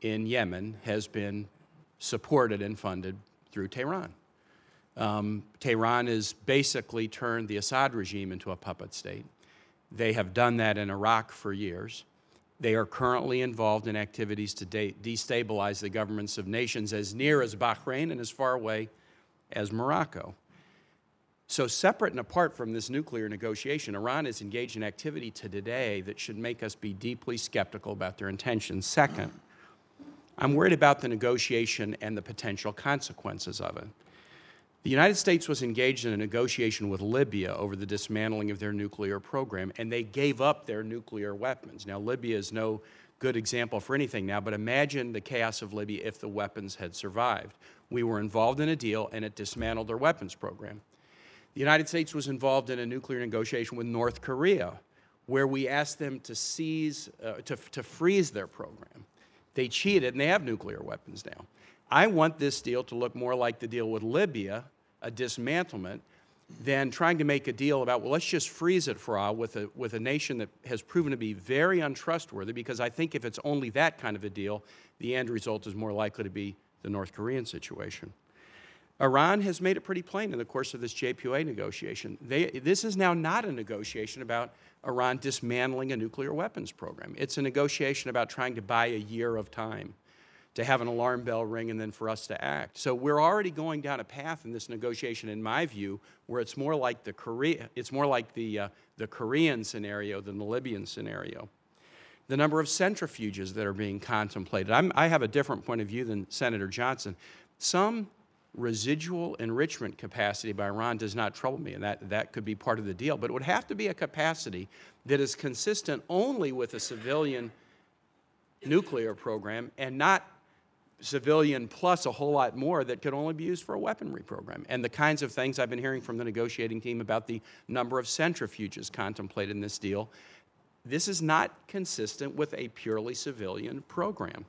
in Yemen has been supported and funded through Tehran. Um, Tehran has basically turned the Assad regime into a puppet state. They have done that in Iraq for years. They are currently involved in activities to de- destabilize the governments of nations as near as Bahrain and as far away as Morocco. So, separate and apart from this nuclear negotiation, Iran is engaged in activity to today that should make us be deeply skeptical about their intentions. Second, I'm worried about the negotiation and the potential consequences of it. The United States was engaged in a negotiation with Libya over the dismantling of their nuclear program, and they gave up their nuclear weapons. Now, Libya is no good example for anything now, but imagine the chaos of Libya if the weapons had survived. We were involved in a deal and it dismantled their weapons program. The United States was involved in a nuclear negotiation with North Korea where we asked them to seize, uh, to, to freeze their program. They cheated and they have nuclear weapons now. I want this deal to look more like the deal with Libya, a dismantlement, than trying to make a deal about, well, let's just freeze it for a while with a, with a nation that has proven to be very untrustworthy, because I think if it's only that kind of a deal, the end result is more likely to be the North Korean situation. Iran has made it pretty plain in the course of this JPOA negotiation. They, this is now not a negotiation about Iran dismantling a nuclear weapons program. It's a negotiation about trying to buy a year of time to have an alarm bell ring and then for us to act. So we're already going down a path in this negotiation, in my view, where it's more like the Korea, it's more like the, uh, the Korean scenario than the Libyan scenario. The number of centrifuges that are being contemplated. I'm, I have a different point of view than Senator Johnson. Some residual enrichment capacity by Iran does not trouble me, and that, that could be part of the deal. But it would have to be a capacity that is consistent only with a civilian nuclear program and not civilian plus a whole lot more that could only be used for a weaponry program. And the kinds of things I've been hearing from the negotiating team about the number of centrifuges contemplated in this deal, this is not consistent with a purely civilian program.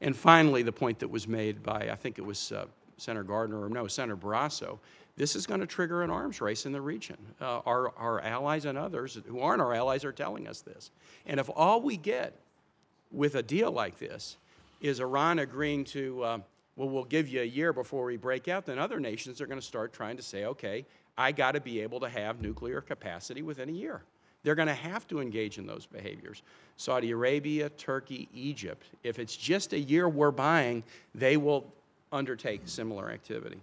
And finally, the point that was made by, I think it was uh, Senator Gardner, or no, Senator Barrasso, this is going to trigger an arms race in the region. Uh, our, our allies and others who aren't our allies are telling us this. And if all we get with a deal like this is Iran agreeing to, uh, well, we'll give you a year before we break out, then other nations are going to start trying to say, okay, I got to be able to have nuclear capacity within a year. They're going to have to engage in those behaviors. Saudi Arabia, Turkey, Egypt, if it's just a year we're buying, they will undertake similar activity.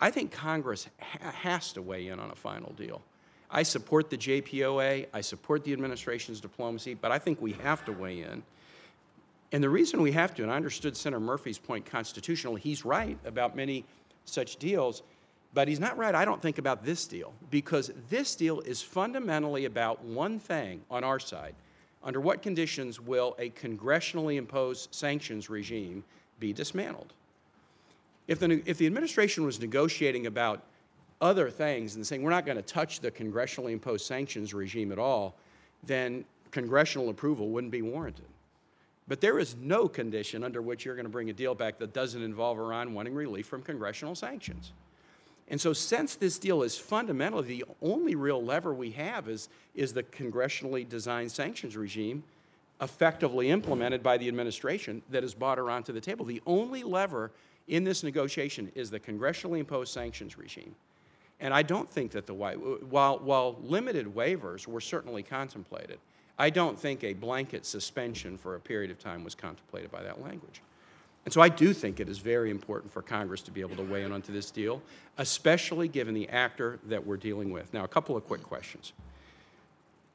I think Congress ha has to weigh in on a final deal. I support the JPOA, I support the administration's diplomacy, but I think we have to weigh in. And the reason we have to, and I understood Senator Murphy's point constitutionally, he's right about many such deals, but he's not right, I don't think, about this deal, because this deal is fundamentally about one thing on our side. Under what conditions will a congressionally imposed sanctions regime be dismantled? If the, if the administration was negotiating about other things and saying we're not going to touch the congressionally imposed sanctions regime at all, then congressional approval wouldn't be warranted. But there is no condition under which you're going to bring a deal back that doesn't involve Iran wanting relief from congressional sanctions. And so, since this deal is fundamentally the only real lever we have is, is the congressionally designed sanctions regime effectively implemented by the administration that has brought Iran to the table. The only lever in this negotiation is the congressionally imposed sanctions regime. And I don't think that the, while, while limited waivers were certainly contemplated, I don't think a blanket suspension for a period of time was contemplated by that language. And so I do think it is very important for Congress to be able to weigh in onto this deal, especially given the actor that we're dealing with. Now, a couple of quick questions.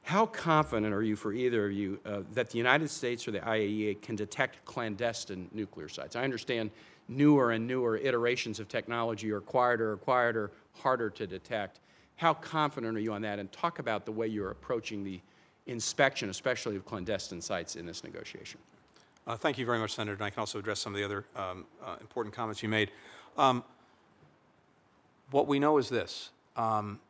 How confident are you, for either of you, uh, that the United States or the IAEA can detect clandestine nuclear sites? I understand newer and newer iterations of technology are quieter, quieter, harder to detect. How confident are you on that? And talk about the way you're approaching the inspection, especially of clandestine sites in this negotiation. Uh, thank you very much, Senator, and I can also address some of the other um, uh, important comments you made. Um, what we know is this. Um,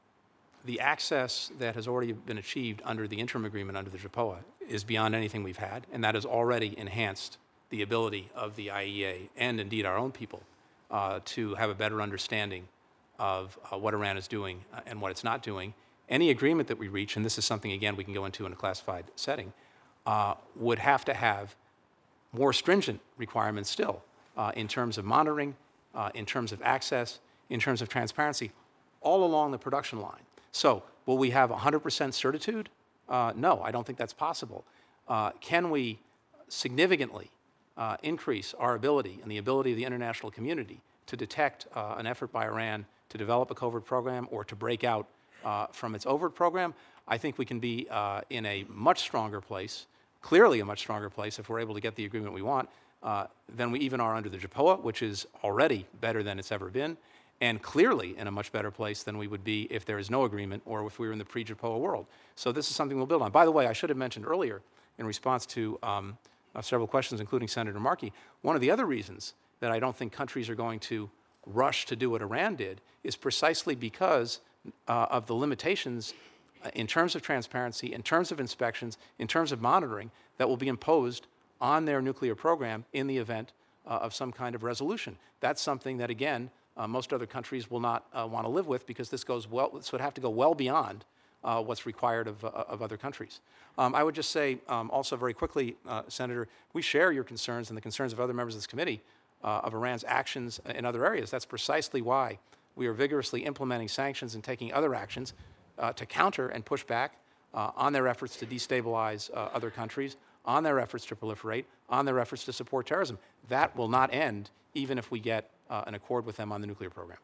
the access that has already been achieved under the interim agreement under the JPOA is beyond anything we've had, and that has already enhanced the ability of the IAEA and indeed our own people uh, to have a better understanding of uh, what Iran is doing uh, and what it's not doing. Any agreement that we reach, and this is something again we can go into in a classified setting, uh, would have to have more stringent requirements still uh, in terms of monitoring, uh, in terms of access, in terms of transparency, all along the production line. So, will we have 100% certitude? no, I don't think that's possible. can we significantly uh, increase our ability and the ability of the international community to detect uh, an effort by Iran to develop a covert program or to break out uh, from its overt program, I think we can be uh, in a much stronger place, clearly a much stronger place if we're able to get the agreement we want uh, than we even are under the JPOA, which is already better than it's ever been, and clearly in a much better place than we would be if there is no agreement or if we were in the pre-JPOA world. So this is something we'll build on. By the way, I should have mentioned earlier, in response to um, uh, several questions, including Senator Markey. One of the other reasons that I don't think countries are going to rush to do what Iran did is precisely because uh, of the limitations uh, in terms of transparency, in terms of inspections, in terms of monitoring that will be imposed on their nuclear program in the event uh, of some kind of resolution. That's something that, again, uh, most other countries will not uh, want to live with because this goes well, this would have to go well beyond uh, what's required of, uh, of other countries. Um, I would just say um, also very quickly, Senator, we share your concerns and the concerns of other members of this committee of Iran's actions in other areas. That's precisely why we are vigorously implementing sanctions and taking other actions uh, to counter and push back uh, on their efforts to destabilize uh, other countries, on their efforts to proliferate, on their efforts to support terrorism. That will not end even if we get uh, an accord with them on the nuclear program.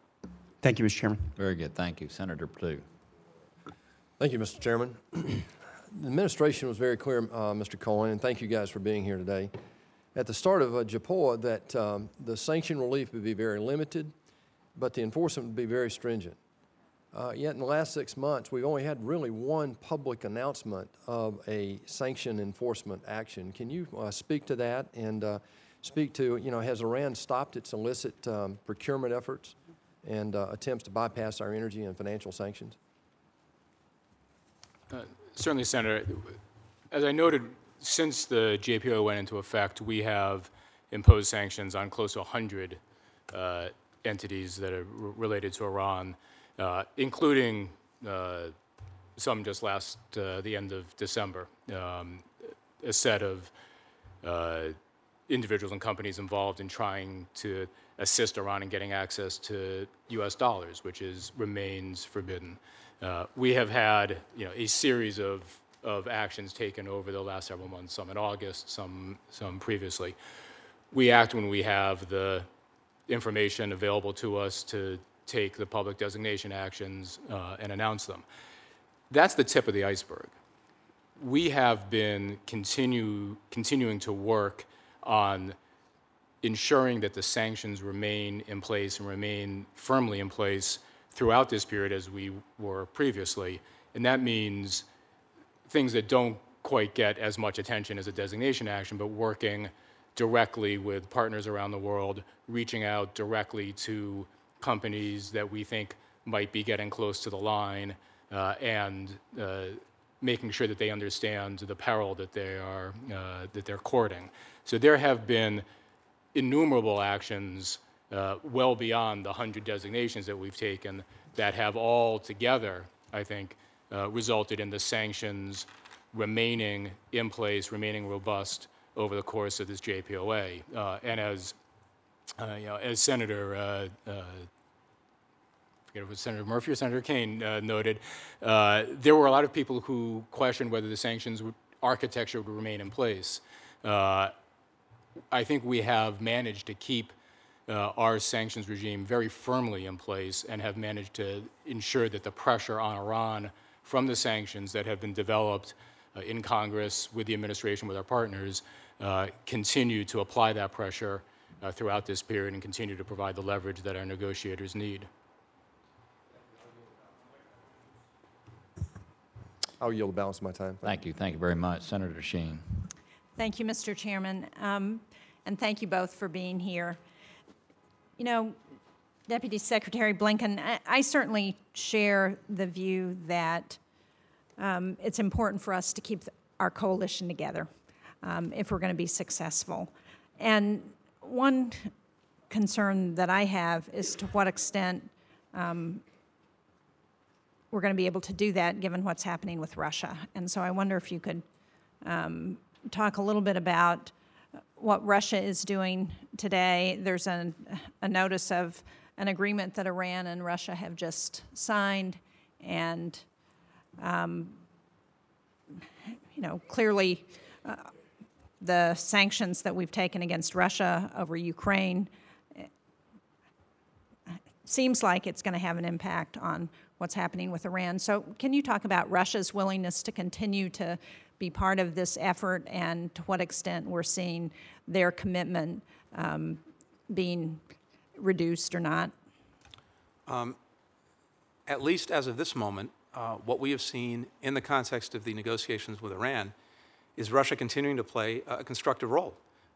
Thank you, Mr. Chairman. Very good, thank you. Senator Perdue. Thank you, Mr. Chairman. The administration was very clear, uh, Mr. Cohen, and thank you guys for being here today. At the start of uh, JPOA, that um, the sanction relief would be very limited, but the enforcement would be very stringent. Uh, Yet in the last six months, we've only had really one public announcement of a sanction enforcement action. Can you uh, speak to that and uh, speak to, you know, has Iran stopped its illicit um, procurement efforts and uh, attempts to bypass our energy and financial sanctions? Certainly, Senator. As I noted, since the JPO went into effect, we have imposed sanctions on close to 100 uh, entities that are related to Iran, uh, including uh, some just last, uh, the end of December. Um, a set of individuals and companies involved in trying to assist Iran in getting access to U.S. dollars, which is remains forbidden. Uh, we have had, you know, a series of of actions taken over the last several months. Some in August, some some previously. We act when we have the information available to us to take the public designation actions uh, and announce them. That's the tip of the iceberg we have been continue, continuing to work on ensuring that the sanctions remain in place and remain firmly in place throughout this period as we were previously. And that means things that don't quite get as much attention as a designation action, but working directly with partners around the world, reaching out directly to companies that we think might be getting close to the line, uh, and uh, making sure that they understand the peril that they are uh, that they're courting. So there have been innumerable actions uh, well beyond the hundred designations that we've taken that have all together, I think, uh, resulted in the sanctions remaining in place, remaining robust over the course of this JPOA. Uh, and as uh, you know, as Senator uh, uh, forget if it was Senator Murphy or Senator Kaine noted, there were a lot of people who questioned whether the sanctions would, architecture would remain in place. I think we have managed to keep uh, our sanctions regime very firmly in place and have managed to ensure that the pressure on Iran from the sanctions that have been developed in Congress with the administration, with our partners, uh, continue to apply that pressure throughout this period and continue to provide the leverage that our negotiators need. I'll yield the balance of my time. Thank you, thank you very much. Senator Shaheen. Thank you, Mr. Chairman, um, and thank you both for being here. You know, Deputy Secretary Blinken, I, I certainly share the view that um, it's important for us to keep our coalition together um, if we're going to be successful. And one concern that I have is to what extent um, we're going to be able to do that given what's happening with Russia. And so I wonder if you could um, talk a little bit about what Russia is doing today. There's a, a notice of an agreement that Iran and Russia have just signed, and um, you know clearly uh, the sanctions that we've taken against Russia over Ukraine seems like it's going to have an impact on what's happening with Iran. So, can you talk about Russia's willingness to continue to be part of this effort and to what extent we're seeing their commitment um, being reduced or not? Um, at least as of this moment, uh, what we have seen in the context of the negotiations with Iran is Russia continuing to play a constructive role.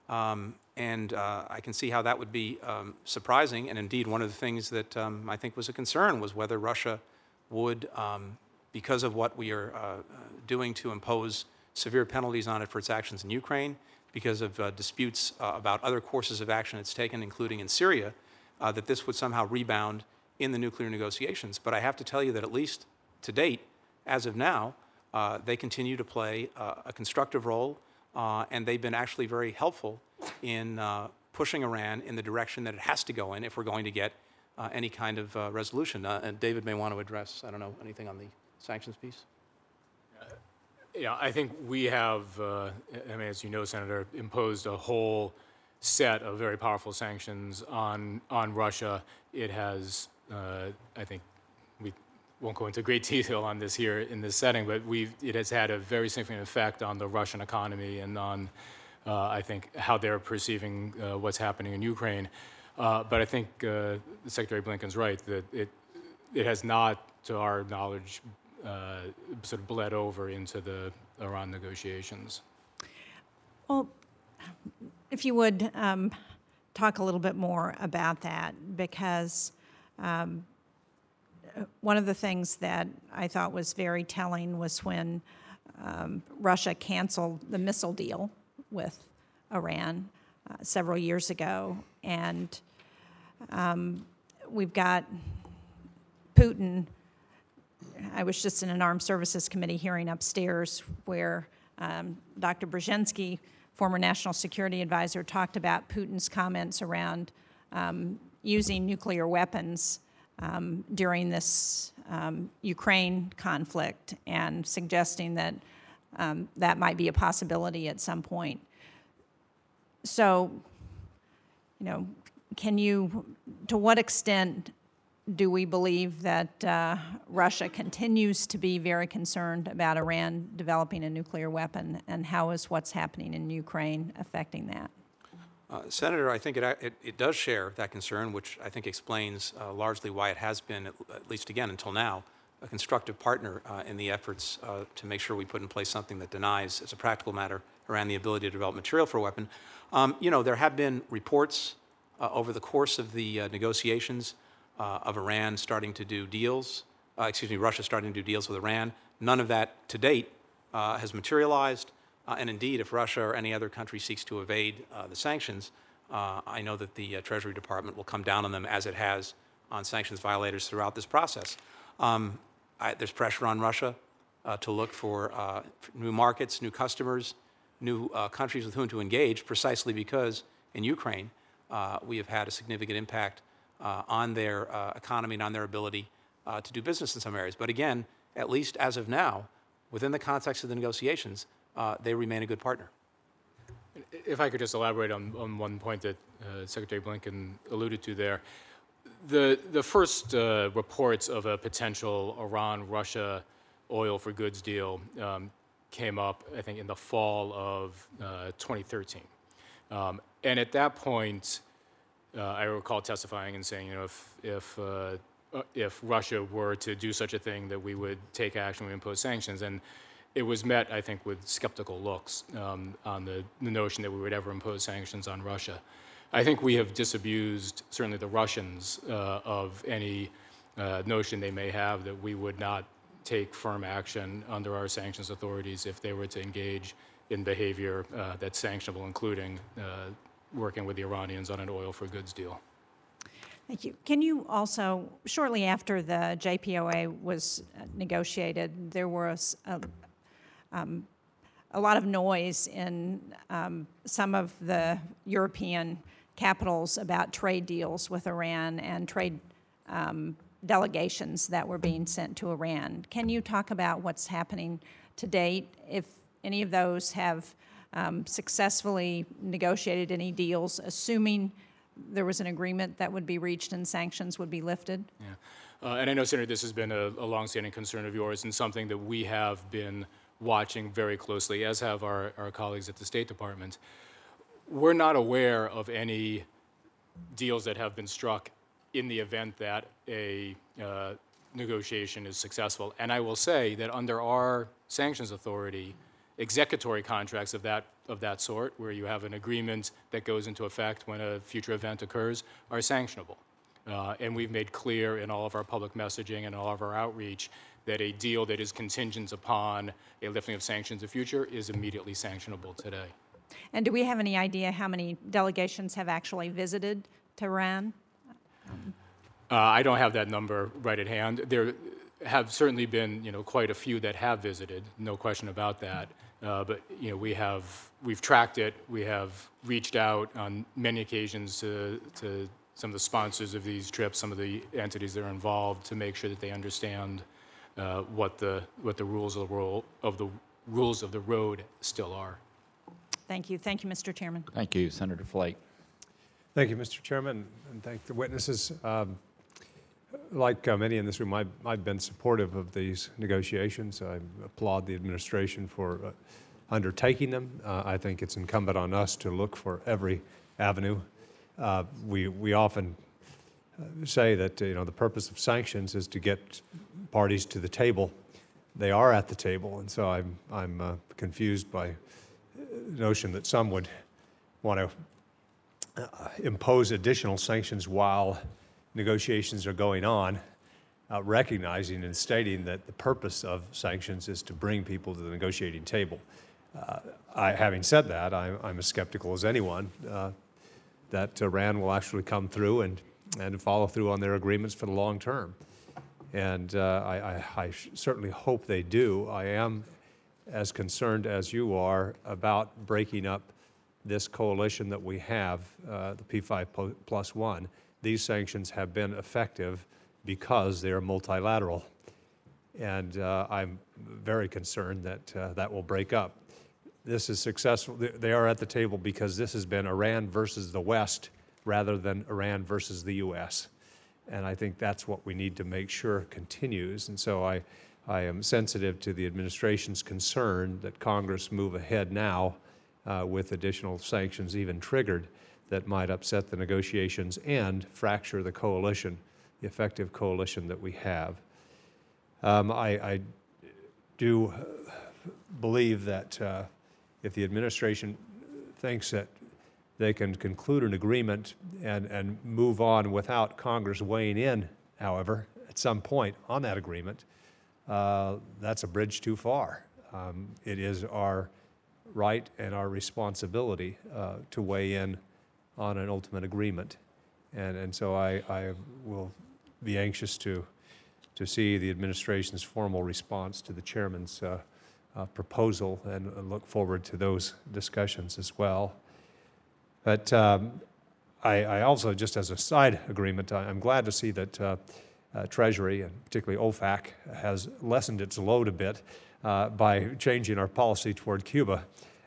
Um, and uh, I can see how that would be um, surprising. And indeed, one of the things that um, I think was a concern was whether Russia would, um, because of what we are uh, doing to impose severe penalties on it for its actions in Ukraine, because of uh, disputes uh, about other courses of action it's taken, including in Syria, uh, that this would somehow rebound in the nuclear negotiations. But I have to tell you that at least to date, as of now, uh, they continue to play uh, a constructive role, uh, and they've been actually very helpful in uh, pushing Iran in the direction that it has to go in if we're going to get uh, any kind of uh, resolution. And David may want to address, I don't know, anything on the sanctions piece? Yeah, I think we have, I mean, as you know, Senator, imposed a whole set of very powerful sanctions on, on Russia. It has, I think, we won't go into great detail on this here in this setting, but we've, it has had a very significant effect on the Russian economy and on, uh, I think, how they're perceiving uh, what's happening in Ukraine. Uh, but I think uh, Secretary Blinken's right that it, it has not, to our knowledge, uh, sort of bled over into the Iran negotiations. Well, if you would um, talk a little bit more about that, because um, one of the things that I thought was very telling was when um, Russia canceled the missile deal with Iran uh, several years ago, and um, we've got Putin I was just in an Armed Services Committee hearing upstairs where um, Dr. Brzezinski, former National Security Advisor, talked about Putin's comments around um, using nuclear weapons um, during this um, Ukraine conflict and suggesting that um, that might be a possibility at some point. So, you know, can you, to what extent do we believe that uh, Russia continues to be very concerned about Iran developing a nuclear weapon, and how is what's happening in Ukraine affecting that? Uh, Senator, I think it, it, it, does share that concern, which I think explains uh, largely why it has been, at, at, least again until now, a constructive partner uh, in the efforts uh, to make sure we put in place something that denies, as a practical matter, Iran the ability to develop material for a weapon. Um, you know, there have been reports uh, over the course of the negotiations of Iran starting to do deals, excuse me, Russia starting to do deals with Iran. None of that to date has materialized. Uh, and indeed, if Russia or any other country seeks to evade uh, the sanctions, uh, I know that the Treasury Department will come down on them as it has on sanctions violators throughout this process. Um, I, there's pressure on Russia to look for, for, new markets, new customers, new countries with whom to engage, precisely because in Ukraine we have had a significant impact uh, on their uh, economy and on their ability uh, to do business in some areas. But again, at least as of now, within the context of the negotiations, uh, they remain a good partner. If I could just elaborate on, on one point that uh, Secretary Blinken alluded to there. The, the first uh, reports of a potential Iran Russia oil for goods deal um, came up, I think, in the fall of 2013. Um, and at that point, uh, I recall testifying and saying, you know, if, if, uh, uh, if Russia were to do such a thing, that we would take action, we impose sanctions. And it was met, I think, with skeptical looks um, on the, the notion that we would ever impose sanctions on Russia. I think we have disabused, certainly the Russians, uh, of any uh, notion they may have that we would not take firm action under our sanctions authorities if they were to engage in behavior uh, that's sanctionable, including working with the Iranians on an oil for goods deal. Thank you. Can you also, shortly after the JPOA was uh, negotiated, there was a, um, a lot of noise in um, some of the European capitals about trade deals with Iran and trade um, delegations that were being sent to Iran. Can you talk about what's happening to date, if any of those have um, successfully negotiated any deals, assuming there was an agreement that would be reached and sanctions would be lifted? Yeah. Uh, and I know, Senator, this has been a, a longstanding concern of yours and something that we have been watching very closely, as have our, our colleagues at the State Department. We're not aware of any deals that have been struck in the event that a uh, negotiation is successful. And I will say that under our sanctions authority, executory contracts of that, of that sort, where you have an agreement that goes into effect when a future event occurs, are sanctionable. Uh, And we've made clear in all of our public messaging and all of our outreach that a deal that is contingent upon a lifting of sanctions in the future is immediately sanctionable today. And do we have any idea how many delegations have actually visited Tehran? Uh, I don't have that number right at hand. There have certainly been, you know, quite a few that have visited, no question about that. Uh, But, you know, we have, we've tracked it, we have reached out on many occasions to, to some of the sponsors of these trips, some of the entities that are involved, to make sure that they understand uh, what the, what the rules of the role, of the rules of the road still are. Thank you. Thank you, Mr. Chairman. Thank you, Senator Flake. Thank you, Mr. Chairman, and thank the witnesses. Um, Like uh, many in this room, I've, I've been supportive of these negotiations. I applaud the administration for uh, undertaking them. Uh, I think it's incumbent on us to look for every avenue. Uh, We, we often say that, you know, the purpose of sanctions is to get parties to the table. They are at the table, and so I'm, I'm uh, confused by the notion that some would want to uh, impose additional sanctions while negotiations are going on, uh, recognizing and stating that the purpose of sanctions is to bring people to the negotiating table. Uh, I, having said that, I'm, I'm as skeptical as anyone uh, that Iran will actually come through and, and follow through on their agreements for the long term. And uh, I, I, I certainly hope they do. I am as concerned as you are about breaking up this coalition that we have, uh, the P5 plus one. These sanctions have been effective because they are multilateral. And uh, I'm very concerned that uh, that will break up. This is successful. They are at the table because this has been Iran versus the West rather than Iran versus the U.S. And I think that's what we need to make sure continues. And so I, I am sensitive to the administration's concern that Congress move ahead now uh, with additional sanctions even triggered that might upset the negotiations and fracture the coalition, the effective coalition that we have. Um, I, I do believe that uh, if the administration thinks that they can conclude an agreement and, and move on without Congress weighing in, however, at some point on that agreement, uh, that's a bridge too far. Um, it is our right and our responsibility uh, to weigh in on an ultimate agreement. And, and so I, I will be anxious to, to see the administration's formal response to the chairman's uh, uh, proposal and and look forward to those discussions as well. But um, I, I also, just as a side agreement, I- I'm glad to see that uh, uh, Treasury, and particularly OFAC, has lessened its load a bit uh, by changing our policy toward Cuba,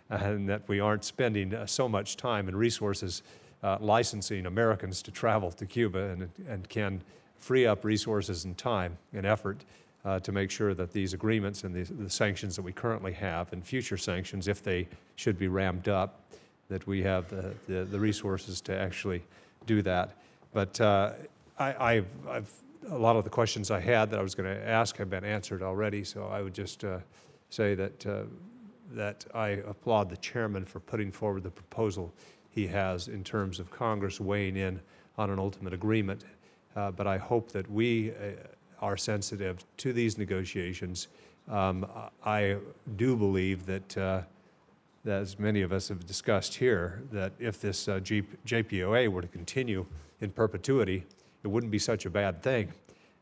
and that we aren't spending uh, so much time and resources uh, licensing Americans to travel to Cuba and, and can free up resources and time and effort uh, to make sure that these agreements and the, the sanctions that we currently have and future sanctions, if they should be ramped up, that we have the, the, the resources to actually do that. But uh, I, I've, I've, a lot of the questions I had that I was going to ask have been answered already, so I would just uh, say that, uh, that I applaud the chairman for putting forward the proposal he has in terms of Congress weighing in on an ultimate agreement. Uh, but I hope that we uh, are sensitive to these negotiations. Um, I do believe that uh, as many of us have discussed here, that if this uh, G- JPOA were to continue in perpetuity, it wouldn't be such a bad thing,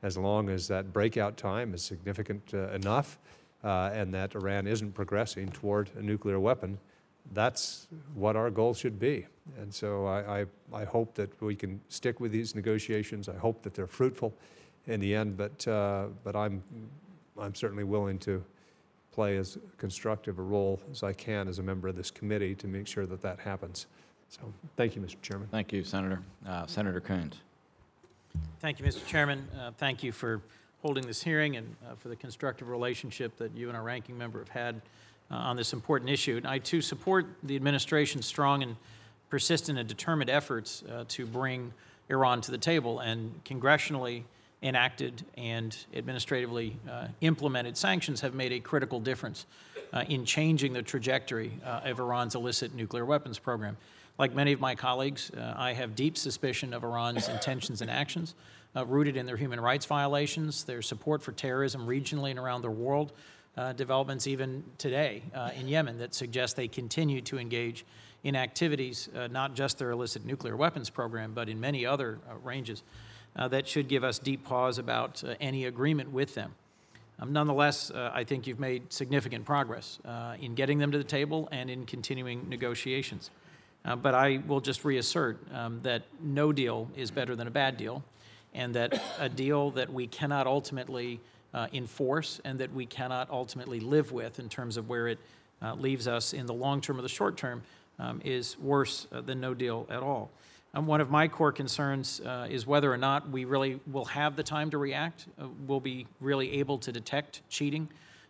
as long as that breakout time is significant uh, enough uh, and that Iran isn't progressing toward a nuclear weapon. That's what our goal should be. And so I, I, I hope that we can stick with these negotiations. I hope that they're fruitful in the end, but, uh, but I'm, I'm certainly willing to play as constructive a role as I can as a member of this committee to make sure that that happens. So, thank you, Mr. Chairman. Thank you, Senator. Uh, Senator Coons. Thank you, Mr. Chairman. Uh, Thank you for holding this hearing and uh, for the constructive relationship that you and our ranking member have had uh, on this important issue. And I, too, support the administration's strong and persistent and determined efforts uh, to bring Iran to the table. And congressionally, enacted and administratively uh, implemented sanctions have made a critical difference uh, in changing the trajectory uh, of Iran's illicit nuclear weapons program. Like many of my colleagues, uh, I have deep suspicion of Iran's intentions and actions, uh, rooted in their human rights violations, their support for terrorism regionally and around the world, uh, developments even today in Yemen that suggest they continue to engage in activities, not just their illicit nuclear weapons program, but in many other ranges uh, that should give us deep pause about uh, any agreement with them. Um, nonetheless, uh, I think you've made significant progress uh, in getting them to the table and in continuing negotiations. Uh, but I will just reassert um, that no deal is better than a bad deal, and that a deal that we cannot ultimately enforce and that we cannot ultimately live with in terms of where it leaves us in the long term or the short term um, is worse than no deal at all. Um, one of my core concerns uh, is whether or not we really will have the time to react, uh, will be really able to detect cheating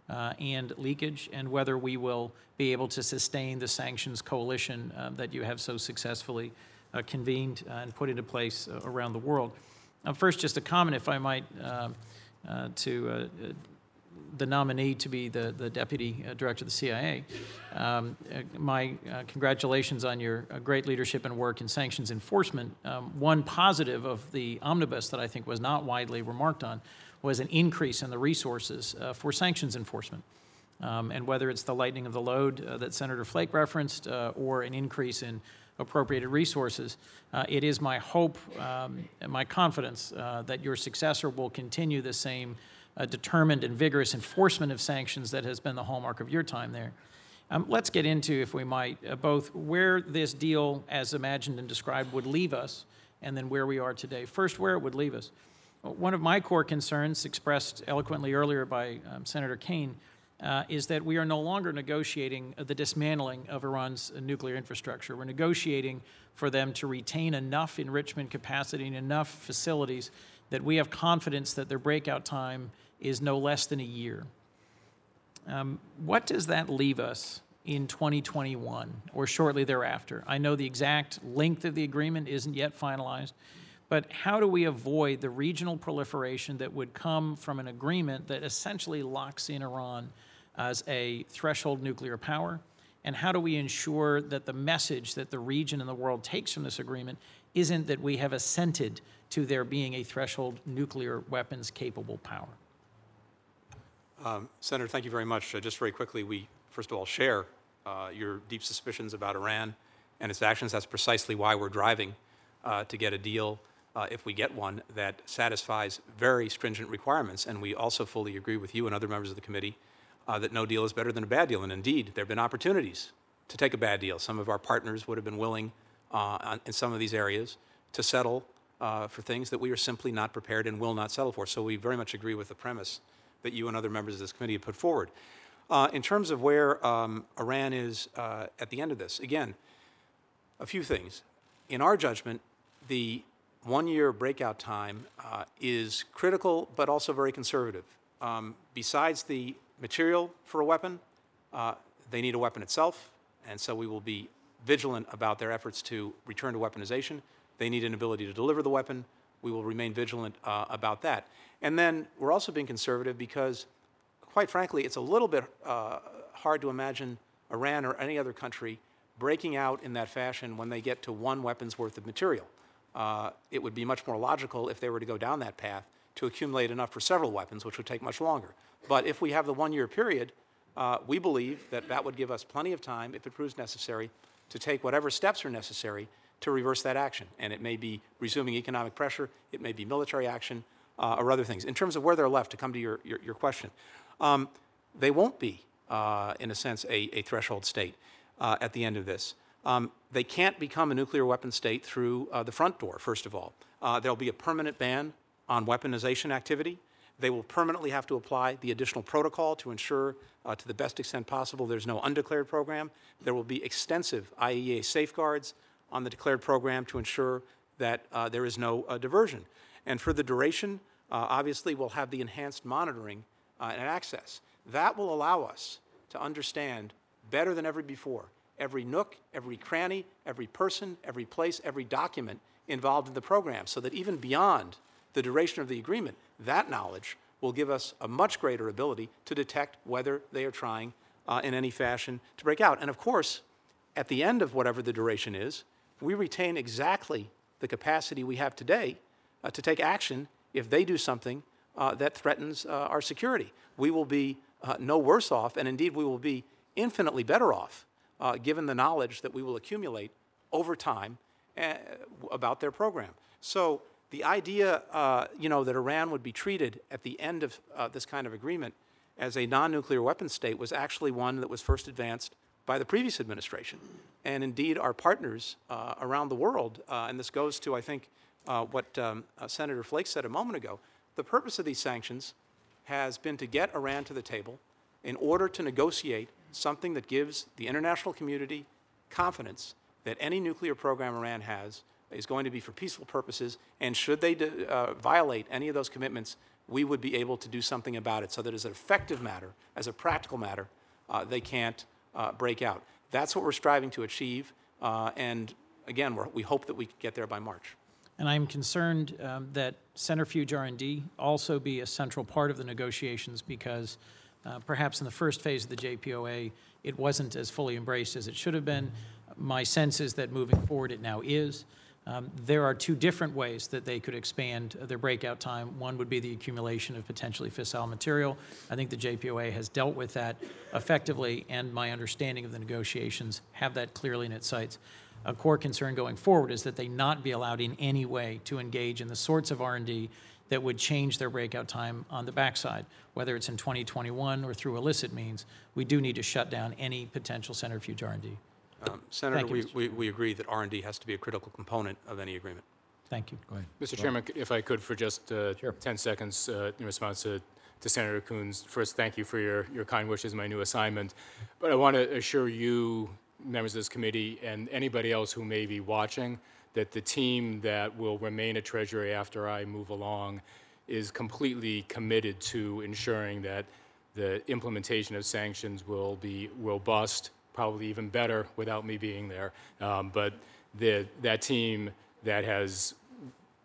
uh, and leakage, and whether we will be able to sustain the sanctions coalition uh, that you have so successfully uh, convened uh, and put into place around the world. Uh, first, just a comment, if I might, uh, to the nominee to be the, the deputy uh, director of the CIA. Um, uh, my uh, congratulations on your uh, great leadership and work in sanctions enforcement. Um, one positive of the omnibus that I think was not widely remarked on was an increase in the resources for sanctions enforcement. Um, and whether it's the lightening of the load that Senator Flake referenced or an increase in appropriated resources, uh, it is my hope um, and my confidence uh, that your successor will continue the same uh, determined and vigorous enforcement of sanctions that has been the hallmark of your time there. Um, let's get into, if we might, uh, both where this deal, as imagined and described, would leave us, and then where we are today. First, where it would leave us. One of my core concerns, expressed eloquently earlier by um, Senator Kaine, uh, is that we are no longer negotiating the dismantling of Iran's nuclear infrastructure. We're negotiating for them to retain enough enrichment capacity and enough facilities that we have confidence that their breakout time is no less than a year. Um, what does that leave us in 2021 or shortly thereafter? I know the exact length of the agreement isn't yet finalized, but how do we avoid the regional proliferation that would come from an agreement that essentially locks in Iran as a threshold nuclear power? And how do we ensure that the message that the region and the world takes from this agreement isn't that we have assented to there being a threshold nuclear weapons capable power? Um, Senator, thank you very much. Uh, just very quickly, we, first of all, share uh, your deep suspicions about Iran and its actions. That's precisely why we're driving uh, to get a deal, uh, if we get one, that satisfies very stringent requirements. And we also fully agree with you and other members of the committee uh, that no deal is better than a bad deal. And indeed, there have been opportunities to take a bad deal. Some of our partners would have been willing uh, in some of these areas to settle for things that we are simply not prepared and will not settle for. So we very much agree with the premise that you and other members of this committee have put forward. Uh, in terms of where um, Iran is uh, at the end of this, again, a few things. In our judgment, the one year breakout time uh, is critical but also very conservative. Um, besides the material for a weapon, uh, they need a weapon itself, and so we will be vigilant about their efforts to return to weaponization. They need an ability to deliver the weapon. We will remain vigilant uh, about that. And then we're also being conservative because, quite frankly, it's a little bit uh, hard to imagine Iran or any other country breaking out in that fashion when they get to one weapon's worth of material. Uh, it would be much more logical if they were to go down that path to accumulate enough for several weapons, which would take much longer. But if we have the one year period, uh, we believe that that would give us plenty of time, if it proves necessary, to take whatever steps are necessary to reverse that action. And it may be resuming economic pressure, it may be military action, uh, or other things. In terms of where they're left, to come to your, your, your question, um, they won't be, uh, in a sense, a, a threshold state uh, at the end of this. Um, they can't become a nuclear weapon state through uh, the front door, first of all. Uh, there'll be a permanent ban on weaponization activity. They will permanently have to apply the additional protocol to ensure, uh, to the best extent possible, there's no undeclared program. There will be extensive IAEA safeguards on the declared program to ensure that uh, there is no uh, diversion. And for the duration, uh, obviously, we'll have the enhanced monitoring uh, and access. That will allow us to understand better than ever before every nook, every cranny, every person, every place, every document involved in the program, so that even beyond the duration of the agreement, that knowledge will give us a much greater ability to detect whether they are trying uh, in any fashion to break out. And of course, at the end of whatever the duration is, we retain exactly the capacity we have today uh, to take action if they do something uh, that threatens uh, our security. We will be uh, no worse off, and indeed, we will be infinitely better off uh, given the knowledge that we will accumulate over time about their program. So the idea, uh, you know, that Iran would be treated at the end of uh, this kind of agreement as a non-nuclear weapon state was actually one that was first advanced by the previous administration. And indeed, our partners uh, around the world, and this goes to, I think, uh, what um, uh, Senator Flake said a moment ago, the purpose of these sanctions has been to get Iran to the table in order to negotiate something that gives the international community confidence that any nuclear program Iran has is going to be for peaceful purposes, and should they uh, violate any of those commitments, we would be able to do something about it so that as an effective matter, as a practical matter, uh, they can't uh, break out. That's what we're striving to achieve, uh, and again, we hope that we get there by March. And I'm concerned um, that centrifuge R&D also be a central part of the negotiations because uh, perhaps in the first phase of the JPOA, it wasn't as fully embraced as it should have been. My sense is that moving forward, it now is. Um, there are two different ways that they could expand their breakout time. One would be the accumulation of potentially fissile material. I think the JPOA has dealt with that effectively, and my understanding of the negotiations have that clearly in its sights. A core concern going forward is that they not be allowed in any way to engage in the sorts of R&D that would change their breakout time on the backside, whether it's in 2021 or through illicit means. We do need to shut down any potential centrifuge R&D. Um, Senator, you, we, we, we agree that R&D has to be a critical component of any agreement. Thank you. Go ahead. Mr. Chairman, if I could for just uh, 10 seconds uh, in response to, to Senator Coons. First, thank you for your, your kind wishes, my new assignment. But I want to assure you, members of this committee, and anybody else who may be watching, that the team that will remain at Treasury after I move along is completely committed to ensuring that the implementation of sanctions will be robust, probably even better without me being there. Um, but the, that team that has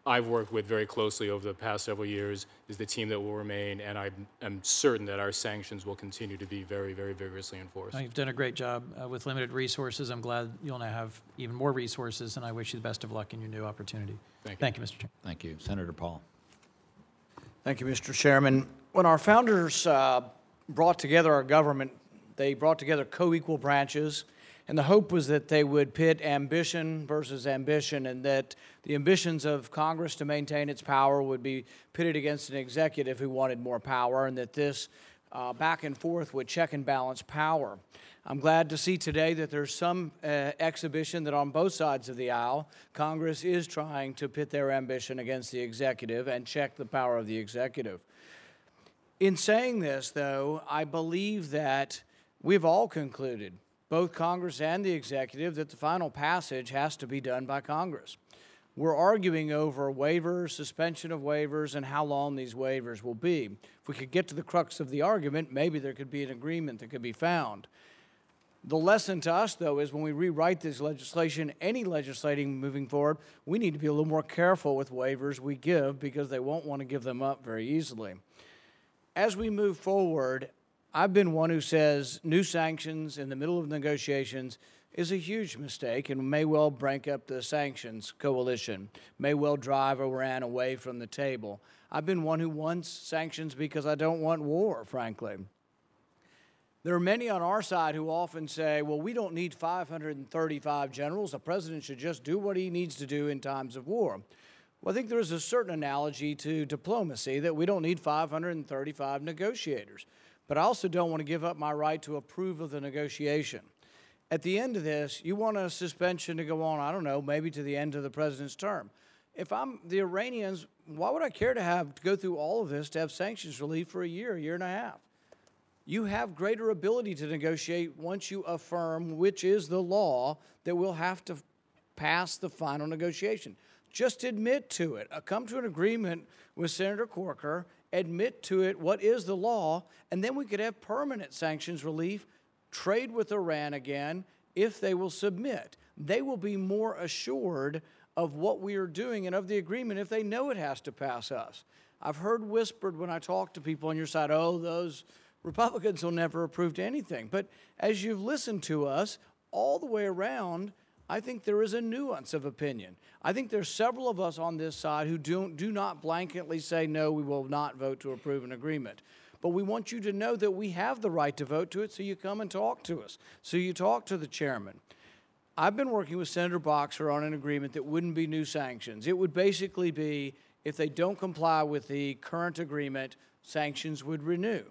I've worked with very closely over the past several years is the team that will remain, and I'm, I'm certain that our sanctions will continue to be very, very vigorously enforced. You've done a great job uh, with limited resources. I'm glad you'll now have even more resources, and I wish you the best of luck in your new opportunity. Thank you. Thank you, Mr. Chairman. Thank you. Senator Paul. Thank you, Mr. Chairman. When our founders uh, brought together our government, they brought together co-equal branches, and the hope was that they would pit ambition versus ambition, and that the ambitions of Congress to maintain its power would be pitted against an executive who wanted more power, and that this uh, back and forth would check and balance power. I'm glad to see today that there's some uh, exhibition that on both sides of the aisle, Congress is trying to pit their ambition against the executive and check the power of the executive. In saying this, though, I believe that we've all concluded, both Congress and the executive, that the final passage has to be done by Congress. We're arguing over waivers, suspension of waivers, and how long these waivers will be. If we could get to the crux of the argument, maybe there could be an agreement that could be found. The lesson to us, though, is when we rewrite this legislation, any legislating moving forward, we need to be a little more careful with waivers we give because they won't want to give them up very easily. As we move forward, I've been one who says new sanctions in the middle of negotiations is a huge mistake and may well break up the sanctions coalition, may well drive Iran away from the table. I've been one who wants sanctions because I don't want war, frankly. There are many on our side who often say, well, we don't need 535 generals. The president should just do what he needs to do in times of war. Well, I think there's a certain analogy to diplomacy that we don't need 535 negotiators. But I also don't want to give up my right to approve of the negotiation. At the end of this, you want a suspension to go on, I don't know, maybe to the end of the president's term. If I'm the Iranians, why would I care to have to go through all of this to have sanctions relief for a year, a year and a half? you have greater ability to negotiate once you affirm which is the law that we'll have to pass the final negotiation. Just admit to it. Uh, come to an agreement with Senator Corker, admit to it what is the law, and then we could have permanent sanctions relief, trade with Iran again if they will submit. They will be more assured of what we are doing and of the agreement if they know it has to pass us. I've heard whispered when I talk to people on your side, oh, those Republicans will never approve to anything. But as you've listened to us all the way around, I think there is a nuance of opinion. I think there's several of us on this side who don't, do not blanketly say, no, we will not vote to approve an agreement. But we want you to know that we have the right to vote to it, so you come and talk to us. So you talk to the chairman. I've been working with Senator Boxer on an agreement that wouldn't be new sanctions. It would basically be if they don't comply with the current agreement, sanctions would renew.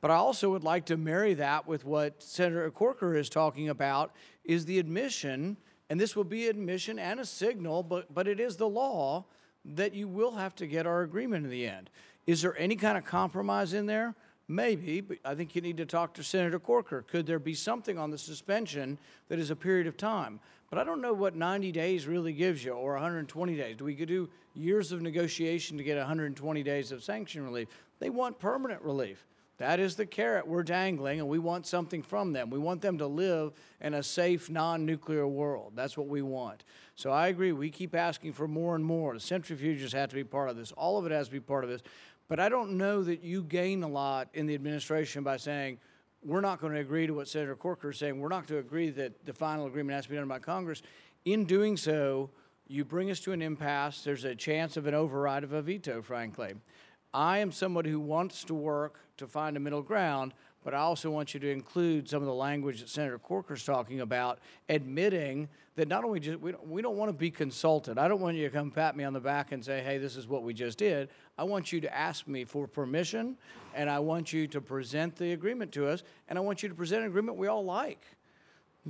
But I also would like to marry that with what Senator Corker is talking about is the admission, and this will be admission and a signal, but, but it is the law that you will have to get our agreement in the end. Is there any kind of compromise in there? Maybe, but I think you need to talk to Senator Corker. Could there be something on the suspension that is a period of time? But I don't know what 90 days really gives you or 120 days. Do we could do years of negotiation to get 120 days of sanction relief? They want permanent relief. That is the carrot we're dangling, and we want something from them. We want them to live in a safe, non nuclear world. That's what we want. So I agree. We keep asking for more and more. The centrifuges have to be part of this, all of it has to be part of this. But I don't know that you gain a lot in the administration by saying, we're not going to agree to what Senator Corker is saying. We're not going to agree that the final agreement has to be done by Congress. In doing so, you bring us to an impasse. There's a chance of an override of a veto, frankly. I am somebody who wants to work to find a middle ground, but I also want you to include some of the language that Senator Corker's talking about, admitting that not only just, we don't, we don't want to be consulted. I don't want you to come pat me on the back and say, hey, this is what we just did. I want you to ask me for permission, and I want you to present the agreement to us, and I want you to present an agreement we all like.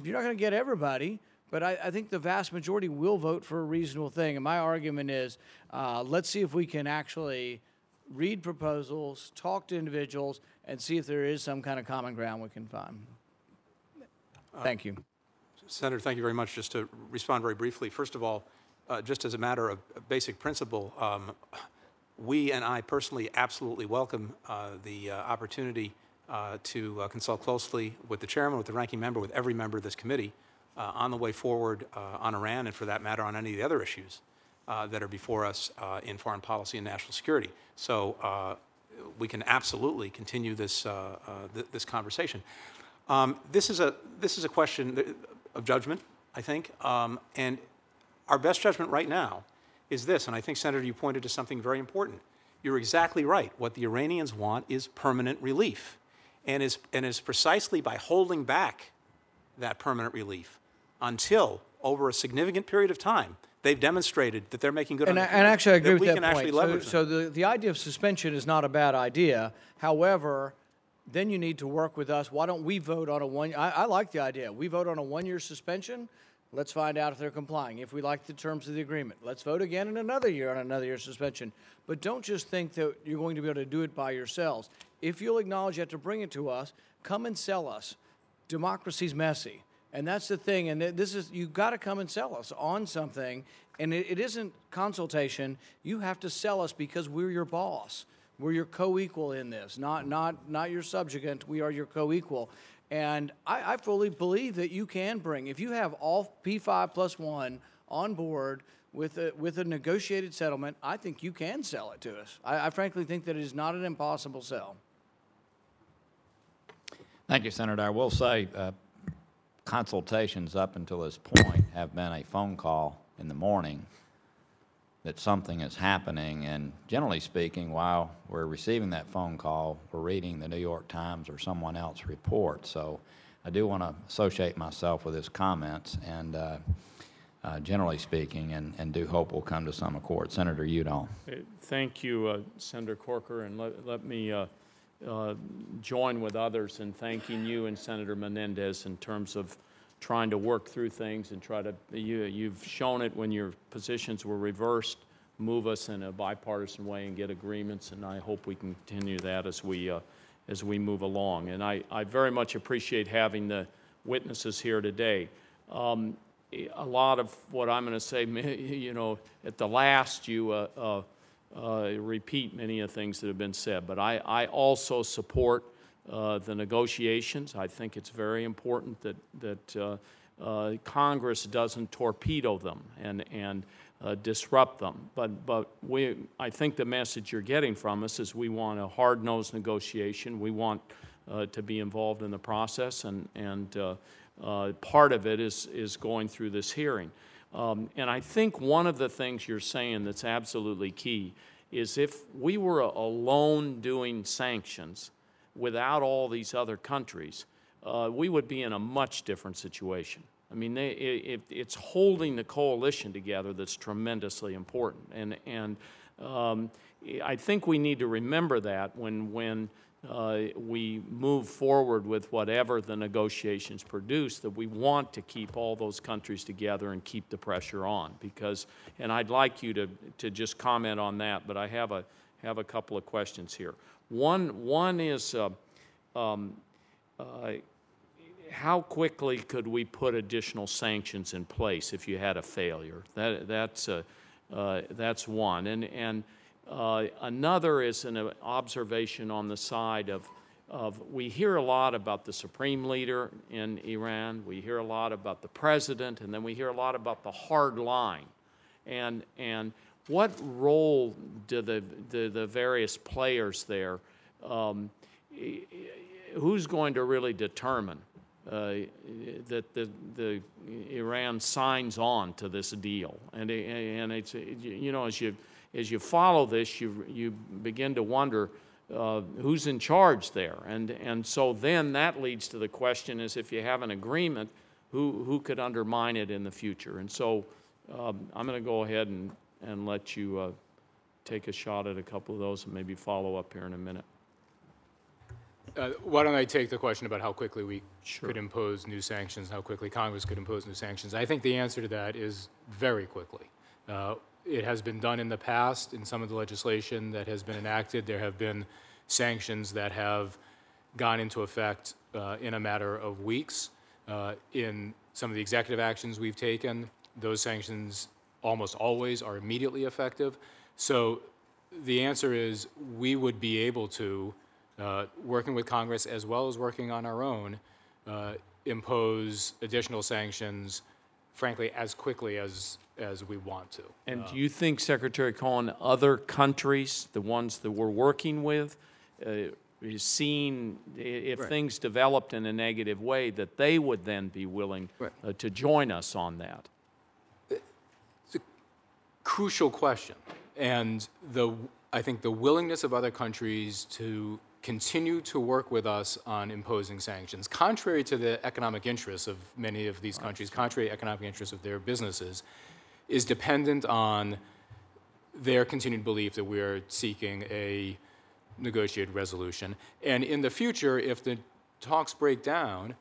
You're not going to get everybody, but I, I, think the vast majority will vote for a reasonable thing. And my argument is uh, let's see if we can actually read proposals, talk to individuals, and see if there is some kind of common ground we can find. Thank you. Senator, thank you very much. Just to respond very briefly, first of all, uh, just as a matter of basic principle, um, we and I personally absolutely welcome uh, the uh, opportunity uh, to uh, consult closely with the chairman, with the ranking member, with every member of this committee uh, on the way forward on Iran and, for that matter, on any of the other issues Uh, that are before us uh, in foreign policy and national security. So uh, we can absolutely continue this, th this conversation. Um, this, is a, this is a question of judgment, I think. Um, and our best judgment right now is this, and I think, Senator, you pointed to something very important. You're exactly right. What the Iranians want is permanent relief. And is, and is precisely by holding back that permanent relief until, over a significant period of time, they've demonstrated that they're making good and, on and actually, I agree with that point. So, so the, the idea of suspension is not a bad idea. However, then you need to work with us. Why don't we vote on a one? I, I like the idea. We vote on a one-year suspension. Let's find out if they're complying. If we like the terms of the agreement, let's vote again in another year on another year suspension. But don't just think that you're going to be able to do it by yourselves. If you'll acknowledge you have to bring it to us, come and sell us. Democracy's messy. And that's the thing. And this is, you've got to come and sell us on something. And it, it isn't consultation. You have to sell us because we're your boss. We're your co-equal in this, not, not, not your subjugant. We are your co-equal. And I, I fully believe that you can bring, if you have all P5 plus one on board with a, with a negotiated settlement, I think you can sell it to us. I, I frankly think that it is not an impossible sell. Thank you, Senator. I will say uh, consultations up until this point have been a phone call in the morning that something is happening. And generally speaking, while we're receiving that phone call, we're reading the New York Times or someone else report. So I do want to associate myself with his comments and uh, uh, generally speaking, and, and do hope we'll come to some accord. Senator Udall. Thank you, uh, Senator Corker, and let, let me uh, join with others in thanking you and Senator Menendez in terms of trying to work through things and try to, you, you've shown it when your positions were reversed, move us in a bipartisan way and get agreements, and I hope we can continue that as we, uh, as we move along. And I, I very much appreciate having the witnesses here today. Um, a lot of what I'm going to say, you know, at the last, you uh, uh, uh, repeat many of the things that have been said, but I, I also support uh, the negotiations. I think it's very important that, that uh, uh, Congress doesn't torpedo them and, and uh, disrupt them. But, but we, I think the message you're getting from us is we want a hard-nosed negotiation. We want uh, to be involved in the process, and, and part of it is, is going through this hearing. Um, and I think one of the things you're saying that's absolutely key is if we were alone doing sanctions without all these other countries, uh, we would be in a much different situation. I mean, they, it, it's holding the coalition together that's tremendously important. And, and um, I think we need to remember that when, when uh, we move forward with whatever the negotiations produce, that we want to keep all those countries together and keep the pressure on. Because, and I'd like you to, to just comment on that, but I have a, have a couple of questions here. One, one is, uh, um, uh, how quickly could we put additional sanctions in place if you had a failure? That, that's, uh, that's one. And, and uh, another is an observation on the side of, of we hear a lot about the supreme leader in Iran, we hear a lot about the president, and then we hear a lot about the hard line. And, and what role do the, the, the various players there, um, who's going to really determine uh, that the, the Iran signs on to this deal. And, and it's, you know, as you, as you follow this, you, you begin to wonder uh, who's in charge there. And, and so then that leads to the question is if you have an agreement, who, who could undermine it in the future? And so um, I'm going to go ahead and, and let you uh, take a shot at a couple of those and maybe follow up here in a minute. Uh, why don't I take the question about how quickly we could impose new sanctions, how quickly Congress could impose new sanctions? I think the answer to that is very quickly. Uh, it has been done in the past in some of the legislation that has been enacted. There have been sanctions that have gone into effect uh, in a matter of weeks. Uh, in some of the executive actions we've taken, those sanctions almost always are immediately effective. So the answer is we would be able to uh, working with Congress as well as working on our own, uh, impose additional sanctions, frankly, as quickly as, as we want to. And do you think, Secretary Cohen, other countries, the ones that we're working with, uh, is seeing if Right. things developed in a negative way, that they would then be willing Right. uh, to join us on that? It's a crucial question. And the, I think the willingness of other countries to continue to work with us on imposing sanctions, contrary to the economic interests of many of these countries, contrary to economic interests of their businesses, is dependent on their continued belief that we are seeking a negotiated resolution. And in the future, if the talks break down,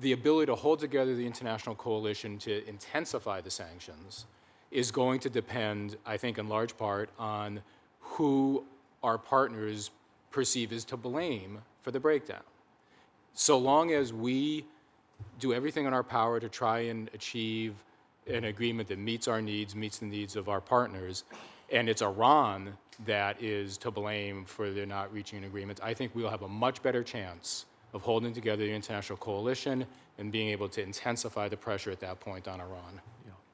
the ability to hold together the international coalition to intensify the sanctions is going to depend, I think, in large part on who our partners perceive is to blame for the breakdown. So long as we do everything in our power to try and achieve an agreement that meets our needs, meets the needs of our partners, and it's Iran that is to blame for their not reaching an agreement, I think we'll have a much better chance of holding together the international coalition and being able to intensify the pressure at that point on Iran.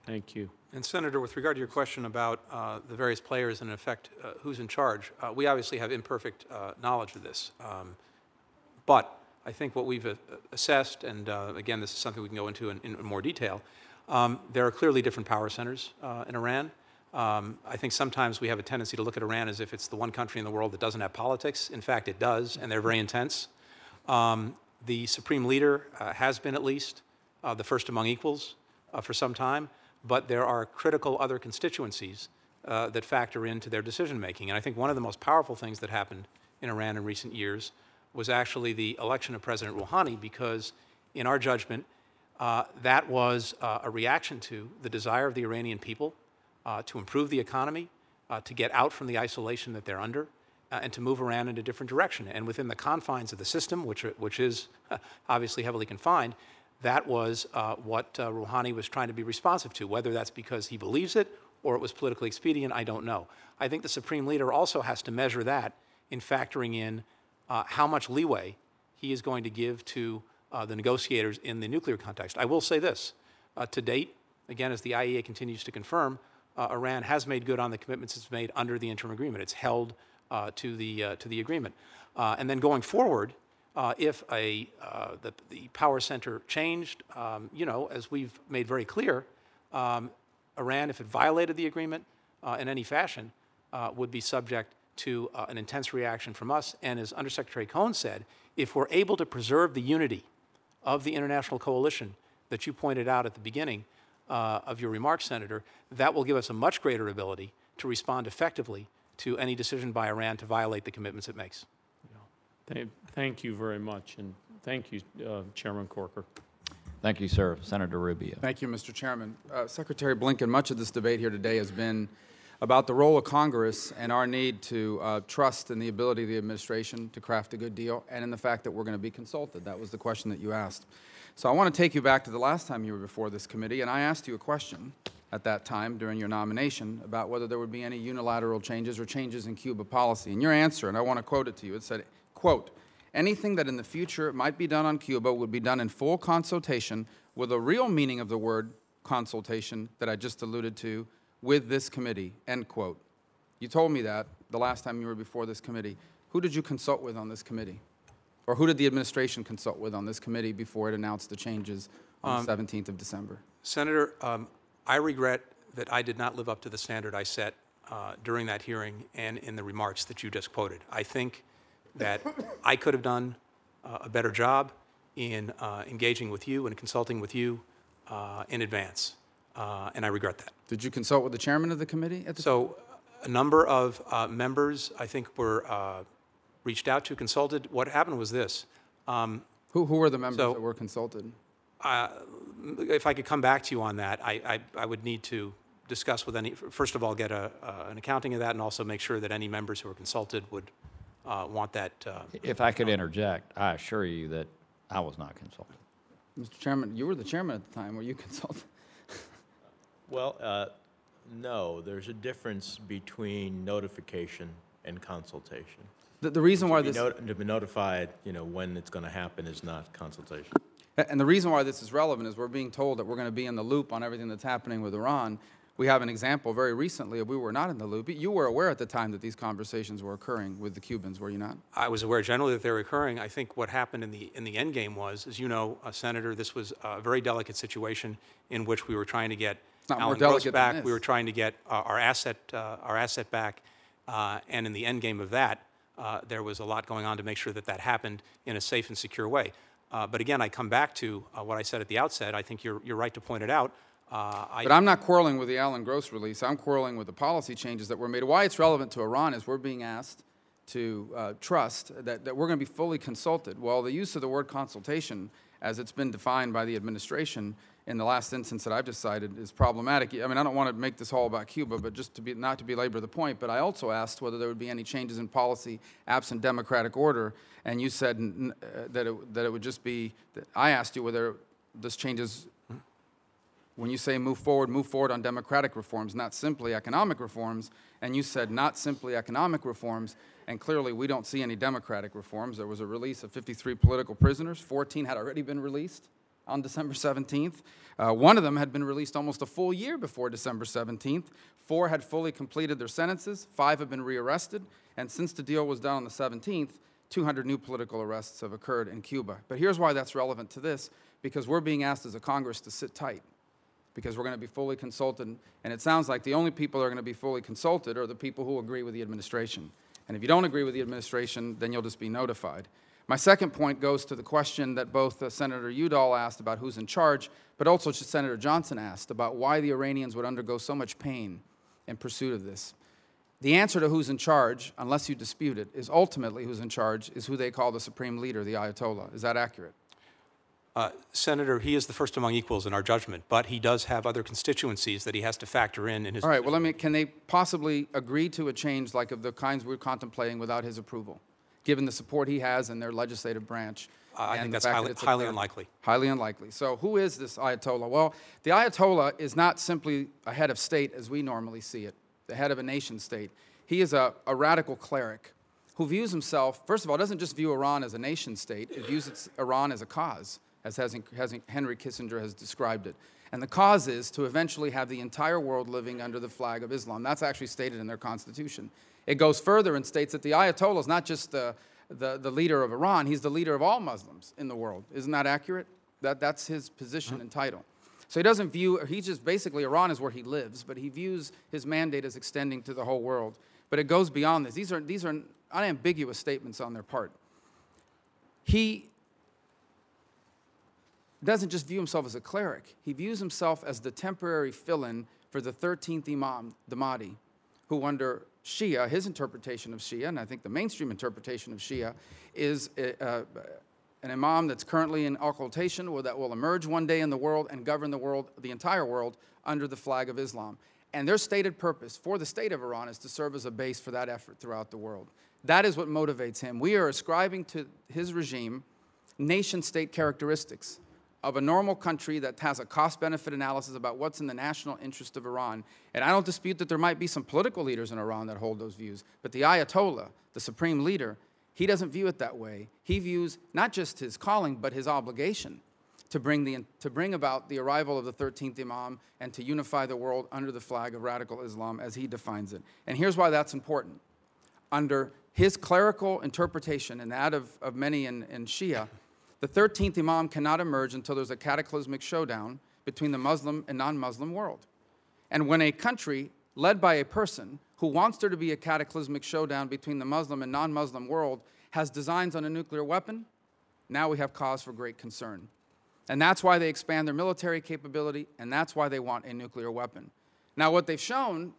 Thank you. And Senator, with regard to your question about uh, the various players and in effect uh, who's in charge, uh, we obviously have imperfect uh, knowledge of this. Um, but I think what we've uh, assessed, and uh, again, this is something we can go into in, in more detail, um, there are clearly different power centers in Iran. Um, I think sometimes we have a tendency to look at Iran as if it's the one country in the world that doesn't have politics. In fact, it does, and they're very intense. Um, the supreme leader has been, at least, the first among equals for some time, but there are critical other constituencies uh, that factor into their decision making. And I think one of the most powerful things that happened in Iran in recent years was actually the election of President Rouhani, because in our judgment, uh, that was uh, a reaction to the desire of the Iranian people uh, to improve the economy, uh, to get out from the isolation that they're under, uh, and to move Iran in a different direction. And within the confines of the system, which, which is obviously heavily confined, that was uh, what uh, Rouhani was trying to be responsive to. Whether that's because he believes it or it was politically expedient, I don't know. I think the supreme leader also has to measure that in factoring in uh, how much leeway he is going to give to uh, the negotiators in the nuclear context. I will say this, to date, again, as the IAEA continues to confirm, uh, Iran has made good on the commitments it's made under the interim agreement. It's held uh, to, the, uh, to the agreement. And then going forward, uh, if a, uh, the, the power center changed, um, you know, as we've made very clear, um, Iran, if it violated the agreement uh, in any fashion, uh, would be subject to uh, an intense reaction from us. And as Undersecretary Cohen said, if we're able to preserve the unity of the international coalition that you pointed out at the beginning uh, of your remarks, Senator, that will give us a much greater ability to respond effectively to any decision by Iran to violate the commitments it makes. Thank- Thank you very much, and thank you, uh, Chairman Corker. Thank you, sir. Senator Rubio. Thank you, Mr. Chairman. Uh, Secretary Blinken, much of this debate here today has been about the role of Congress and our need to uh, trust in the ability of the administration to craft a good deal and in the fact that we're going to be consulted. That was the question that you asked. So I want to take you back to the last time you were before this committee, and I asked you a question at that time during your nomination about whether there would be any unilateral changes or changes in Cuba policy. And your answer, and I want to quote it to you, it said, quote, anything that in the future might be done on Cuba would be done in full consultation with a real meaning of the word consultation that I just alluded to with this committee, end quote. You told me that the last time you were before this committee. Who did you consult with on this committee? Or who did the administration consult with on this committee before it announced the changes on Um, the 17th of December? Senator, um, I regret that I did not live up to the standard I set uh, during that hearing and in the remarks that you just quoted. I think that I could have done uh, a better job in uh, engaging with you and consulting with you uh, in advance, uh, and I regret that. Did you consult with the chairman of the committee at the So a number of uh, members, I think, were uh, reached out to, consulted. What happened was this. um, Who, who were the members so- that were consulted? uh, If I could come back to you on that, I, I, I would need to discuss with any, first of all, get a, uh, an accounting of that and also make sure that any members who were consulted would uh, want that. uh, If I could interject, I assure you that I was not consulted. Mr. Chairman, you were the chairman at the time. Were you consulted? Well, uh, no, there's a difference between notification and consultation. The, the reason why To be this. not- To be notified, you know, when it's going to happen is not consultation. A- And the reason why this is relevant is we're being told that we're going to be in the loop on everything that's happening with Iran. We have an example very recently of we were not in the loop. You were aware at the time that these conversations were occurring with the Cubans, were you not? I was aware generally that they were occurring. I think what happened in the, in the end game was, as you know, uh, Senator, this was a very delicate situation in which we were trying to get Alan Gross back. We were trying to get uh, our asset, uh, our asset back. Uh, And in the end game of that, uh, there was a lot going on to make sure that that happened in a safe and secure way. Uh, But again, I come back to uh, what I said at the outset. I think you're, you're right to point it out. Uh, But I'm not quarreling with the Alan Gross release. I'm quarreling with the policy changes that were made. Why it's relevant to Iran is we're being asked to uh, trust that, that we're going to be fully consulted. Well, the use of the word consultation, as it's been defined by the administration in the last instance that I've decided, is problematic. I mean, I don't want to make this all about Cuba, but just to be not to belabor the point. But I also asked whether there would be any changes in policy absent democratic order, and you said uh, that it, that it would just be. I asked you whether this changes when you say move forward, move forward on democratic reforms, not simply economic reforms, and you said not simply economic reforms, and clearly we don't see any democratic reforms. There was a release of 53 political prisoners, 14 had already been released on December 17th. Uh, one of them had been released almost a full year before December 17th. Four had fully completed their sentences, five have been rearrested, and since the deal was done on the 17th, 200 new political arrests have occurred in Cuba. But here's why that's relevant to this because we're being asked as a Congress to sit tight because we're going to be fully consulted. And it sounds like the only people that are going to be fully consulted are the people who agree with the administration. And if you don't agree with the administration, then you'll just be notified. My second point goes to the question that both uh, Senator Udall asked about who's in charge, but also Senator Johnson asked about why the Iranians would undergo so much pain in pursuit of this. The answer to who's in charge, unless you dispute it, is ultimately who's in charge is who they call the supreme leader, the Ayatollah. Is that accurate? Uh, Senator, he is the first among equals in our judgment, but he does have other constituencies that he has to factor in in his. All right, well, I mean, can they possibly agree to a change like of the kinds we're contemplating without his approval, given the support he has in their legislative branch? I think that's fact that highly, it's a highly clear- unlikely. Highly unlikely. So who is this Ayatollah? Well, the Ayatollah is not simply a head of state as we normally see it, the head of a nation state. He is a, a radical cleric who views himself, first of all, doesn't just view Iran as a nation state, it views its, Iran as a cause, as Henry Kissinger has described it. And the cause is to eventually have the entire world living under the flag of Islam. That's actually stated in their constitution. It goes further and states that the Ayatollah is not just the, the, the leader of Iran, he's the leader of all Muslims in the world. Isn't that accurate? That, that's his position uh-huh. and title. So he doesn't view, he just basically, Iran is where he lives, but he views his mandate as extending to the whole world. But it goes beyond this. These are, these are unambiguous statements on their part. He doesn't just view himself as a cleric, he views himself as the temporary fill in for the 13th Imam, the Mahdi, who, under Shia, his interpretation of Shia, and I think the mainstream interpretation of Shia, is a, uh, an Imam that's currently in occultation or that will emerge one day in the world and govern the world, the entire world, under the flag of Islam. And their stated purpose for the state of Iran is to serve as a base for that effort throughout the world. That is what motivates him. We are ascribing to his regime nation state characteristics of a normal country that has a cost benefit analysis about what's in the national interest of Iran. And I don't dispute that there might be some political leaders in Iran that hold those views, but the Ayatollah, the supreme leader, he doesn't view it that way. He views not just his calling, but his obligation to bring, the, to bring about the arrival of the 13th Imam and to unify the world under the flag of radical Islam as he defines it. And here's why that's important. Under his clerical interpretation and that of, of many in, in Shia, the 13th Imam cannot emerge until there's a cataclysmic showdown between the Muslim and non Muslim world. And when a country led by a person who wants there to be a cataclysmic showdown between the Muslim and non Muslim world has designs on a nuclear weapon, now we have cause for great concern. And that's why they expand their military capability, and that's why they want a nuclear weapon. Now, what they've shown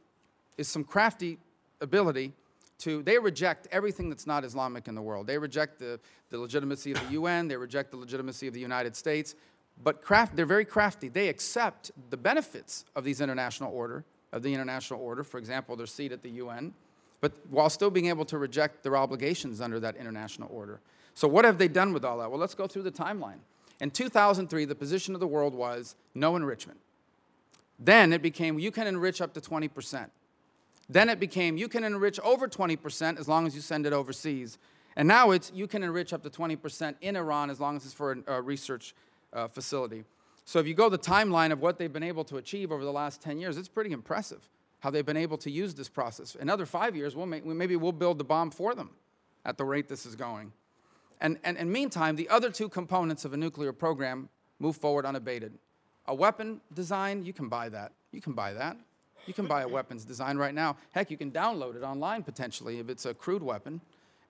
is some crafty ability to, they reject everything that's not Islamic in the world. They reject the, the legitimacy of the UN, they reject the legitimacy of the United States, but craft, they're very crafty. They accept the benefits of these international order, of the international order, for example, their seat at the UN, but while still being able to reject their obligations under that international order. So what have they done with all that? Well, let's go through the timeline. In 2003, the position of the world was no enrichment. Then it became you can enrich up to 20%. Then it became you can enrich over 20% as long as you send it overseas. And now it's you can enrich up to 20% in Iran as long as it's for a, research uh, facility. So if you go the timeline of what they've been able to achieve over the last 10 years, it's pretty impressive how they've been able to use this process. Another five years, we'll maybe we'll build the bomb for them at the rate this is going. And, and, and meantime, the other two components of a nuclear program move forward unabated. A weapon design, you can buy that. You can buy that. You can buy a weapons design right now. Heck, you can download it online potentially if it's a crude weapon.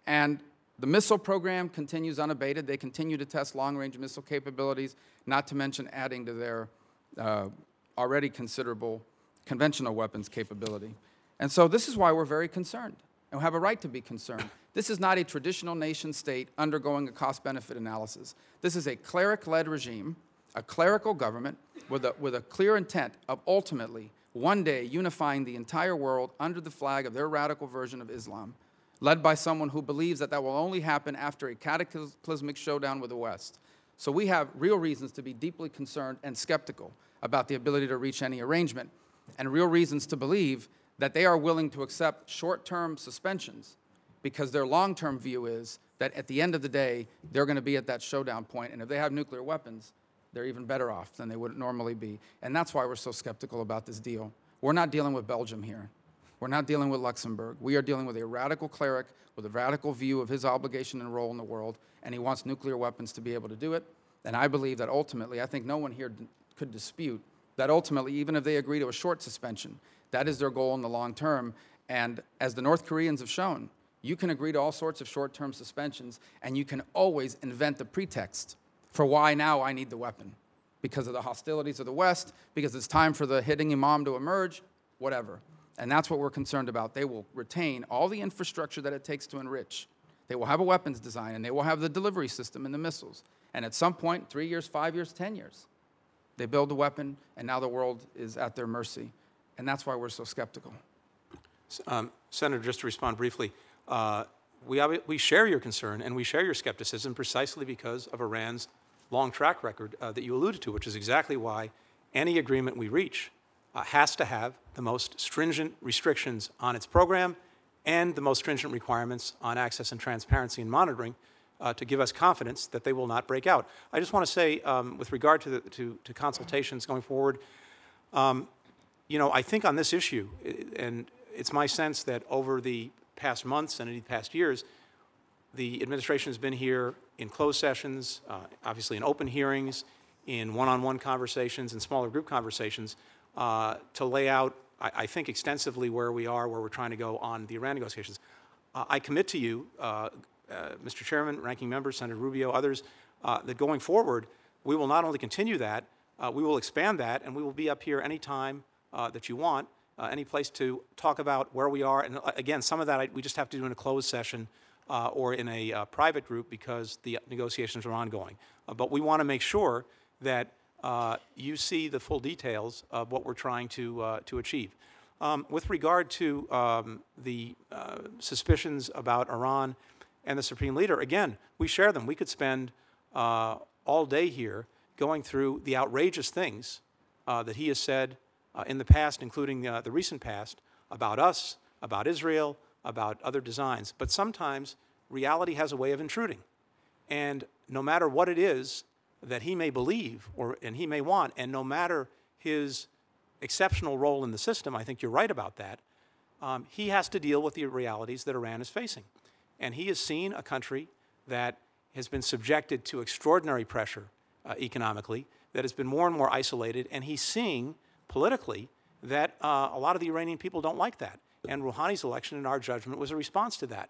And the missile program continues unabated. They continue to test long range missile capabilities, not to mention adding to their uh, already considerable conventional weapons capability. And so this is why we're very concerned and we have a right to be concerned. This is not a traditional nation state undergoing a cost benefit analysis. This is a cleric led regime, a clerical government with a, with a clear intent of ultimately one day unifying the entire world under the flag of their radical version of Islam, led by someone who believes that that will only happen after a cataclysmic showdown with the West. So we have real reasons to be deeply concerned and skeptical about the ability to reach any arrangement, and real reasons to believe that they are willing to accept short term suspensions because their long term view is that at the end of the day, they're going to be at that showdown point, and if they have nuclear weapons, they're even better off than they would normally be. And that's why we're so skeptical about this deal. We're not dealing with Belgium here. We're not dealing with Luxembourg. We are dealing with a radical cleric with a radical view of his obligation and role in the world, and he wants nuclear weapons to be able to do it. And I believe that ultimately, I think no one here could dispute that ultimately, even if they agree to a short suspension, that is their goal in the long term. And as the North Koreans have shown, you can agree to all sorts of short term suspensions, and you can always invent the pretext for why now I need the weapon. Because of the hostilities of the West, because it's time for the hidden imam to emerge, whatever. And that's what we're concerned about. They will retain all the infrastructure that it takes to enrich. They will have a weapons design, and they will have the delivery system and the missiles. And at some point, three years, five years, 10 years, they build a weapon, and now the world is at their mercy. And that's why we're so skeptical. Um, Senator, just to respond briefly, uh, we, we share your concern and we share your skepticism precisely because of Iran's long track record uh, that you alluded to, which is exactly why any agreement we reach uh, has to have the most stringent restrictions on its program and the most stringent requirements on access and transparency and monitoring uh, to give us confidence that they will not break out. I just want to say, um, with regard to, the, to, to consultations going forward, um, you know, I think on this issue, and it's my sense that over the past months and in the past years, the administration has been here in closed sessions, uh, obviously in open hearings, in one-on-one conversations, and smaller group conversations, uh, to lay out, I, I think, extensively where we are, where we're trying to go on the Iran negotiations. Uh, I commit to you, uh, uh, Mr. Chairman, Ranking Member, Senator Rubio, others, uh, that going forward, we will not only continue that, uh, we will expand that, and we will be up here anytime uh, that you want, any place to talk about where we are. And again, some of that I, we just have to do in a closed session uh, or in a uh, private group because the negotiations are ongoing. Uh, but we want to make sure that uh, you see the full details of what we're trying to, uh, to achieve. Um, with regard to um, the uh, suspicions about Iran and the Supreme Leader, again, we share them. We could spend all day here going through the outrageous things that he has said in the past, including the recent past, about us, about Israel, about other designs. But sometimes reality has a way of intruding. And no matter what it is that he may believe or, and he may want, and no matter his exceptional role in the system, I think you're right about that, um, he has to deal with the realities that Iran is facing. And he has seen a country that has been subjected to extraordinary pressure uh, economically, that has been more and more isolated, and he's seeing politically that uh, a lot of the Iranian people don't like that. And Rouhani's election, in our judgment, was a response to that.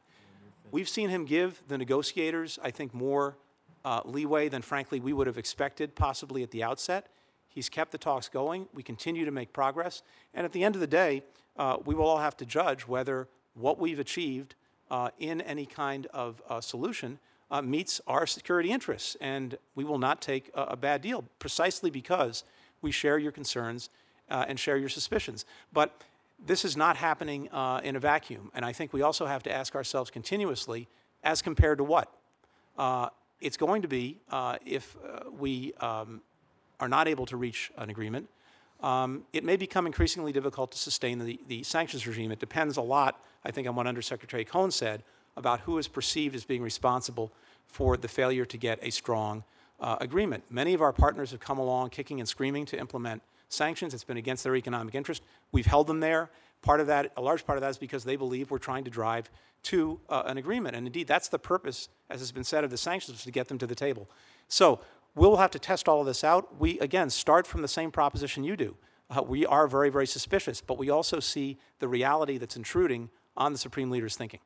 We've seen him give the negotiators, I think, more uh, leeway than, frankly, we would have expected, possibly at the outset. He's kept the talks going. We continue to make progress. And at the end of the day, uh, we will all have to judge whether what we've achieved uh, in any kind of uh, solution uh, meets our security interests. And we will not take a, a bad deal precisely because we share your concerns uh, and share your suspicions. But this is not happening uh, in a vacuum. And I think we also have to ask ourselves continuously as compared to what? Uh, it's going to be, uh, if uh, we um, are not able to reach an agreement, um, it may become increasingly difficult to sustain the, the sanctions regime. It depends a lot, I think, on what Undersecretary Cohen said about who is perceived as being responsible for the failure to get a strong uh, agreement. Many of our partners have come along kicking and screaming to implement sanctions. It's been against their economic interest. We've held them there. Part of that, a large part of that is because they believe we're trying to drive to uh, an agreement. And indeed, that's the purpose, as has been said, of the sanctions, to get them to the table. So we'll have to test all of this out. We, again, start from the same proposition you do. Uh, we are very, very suspicious, but we also see the reality that's intruding on the Supreme Leader's thinking.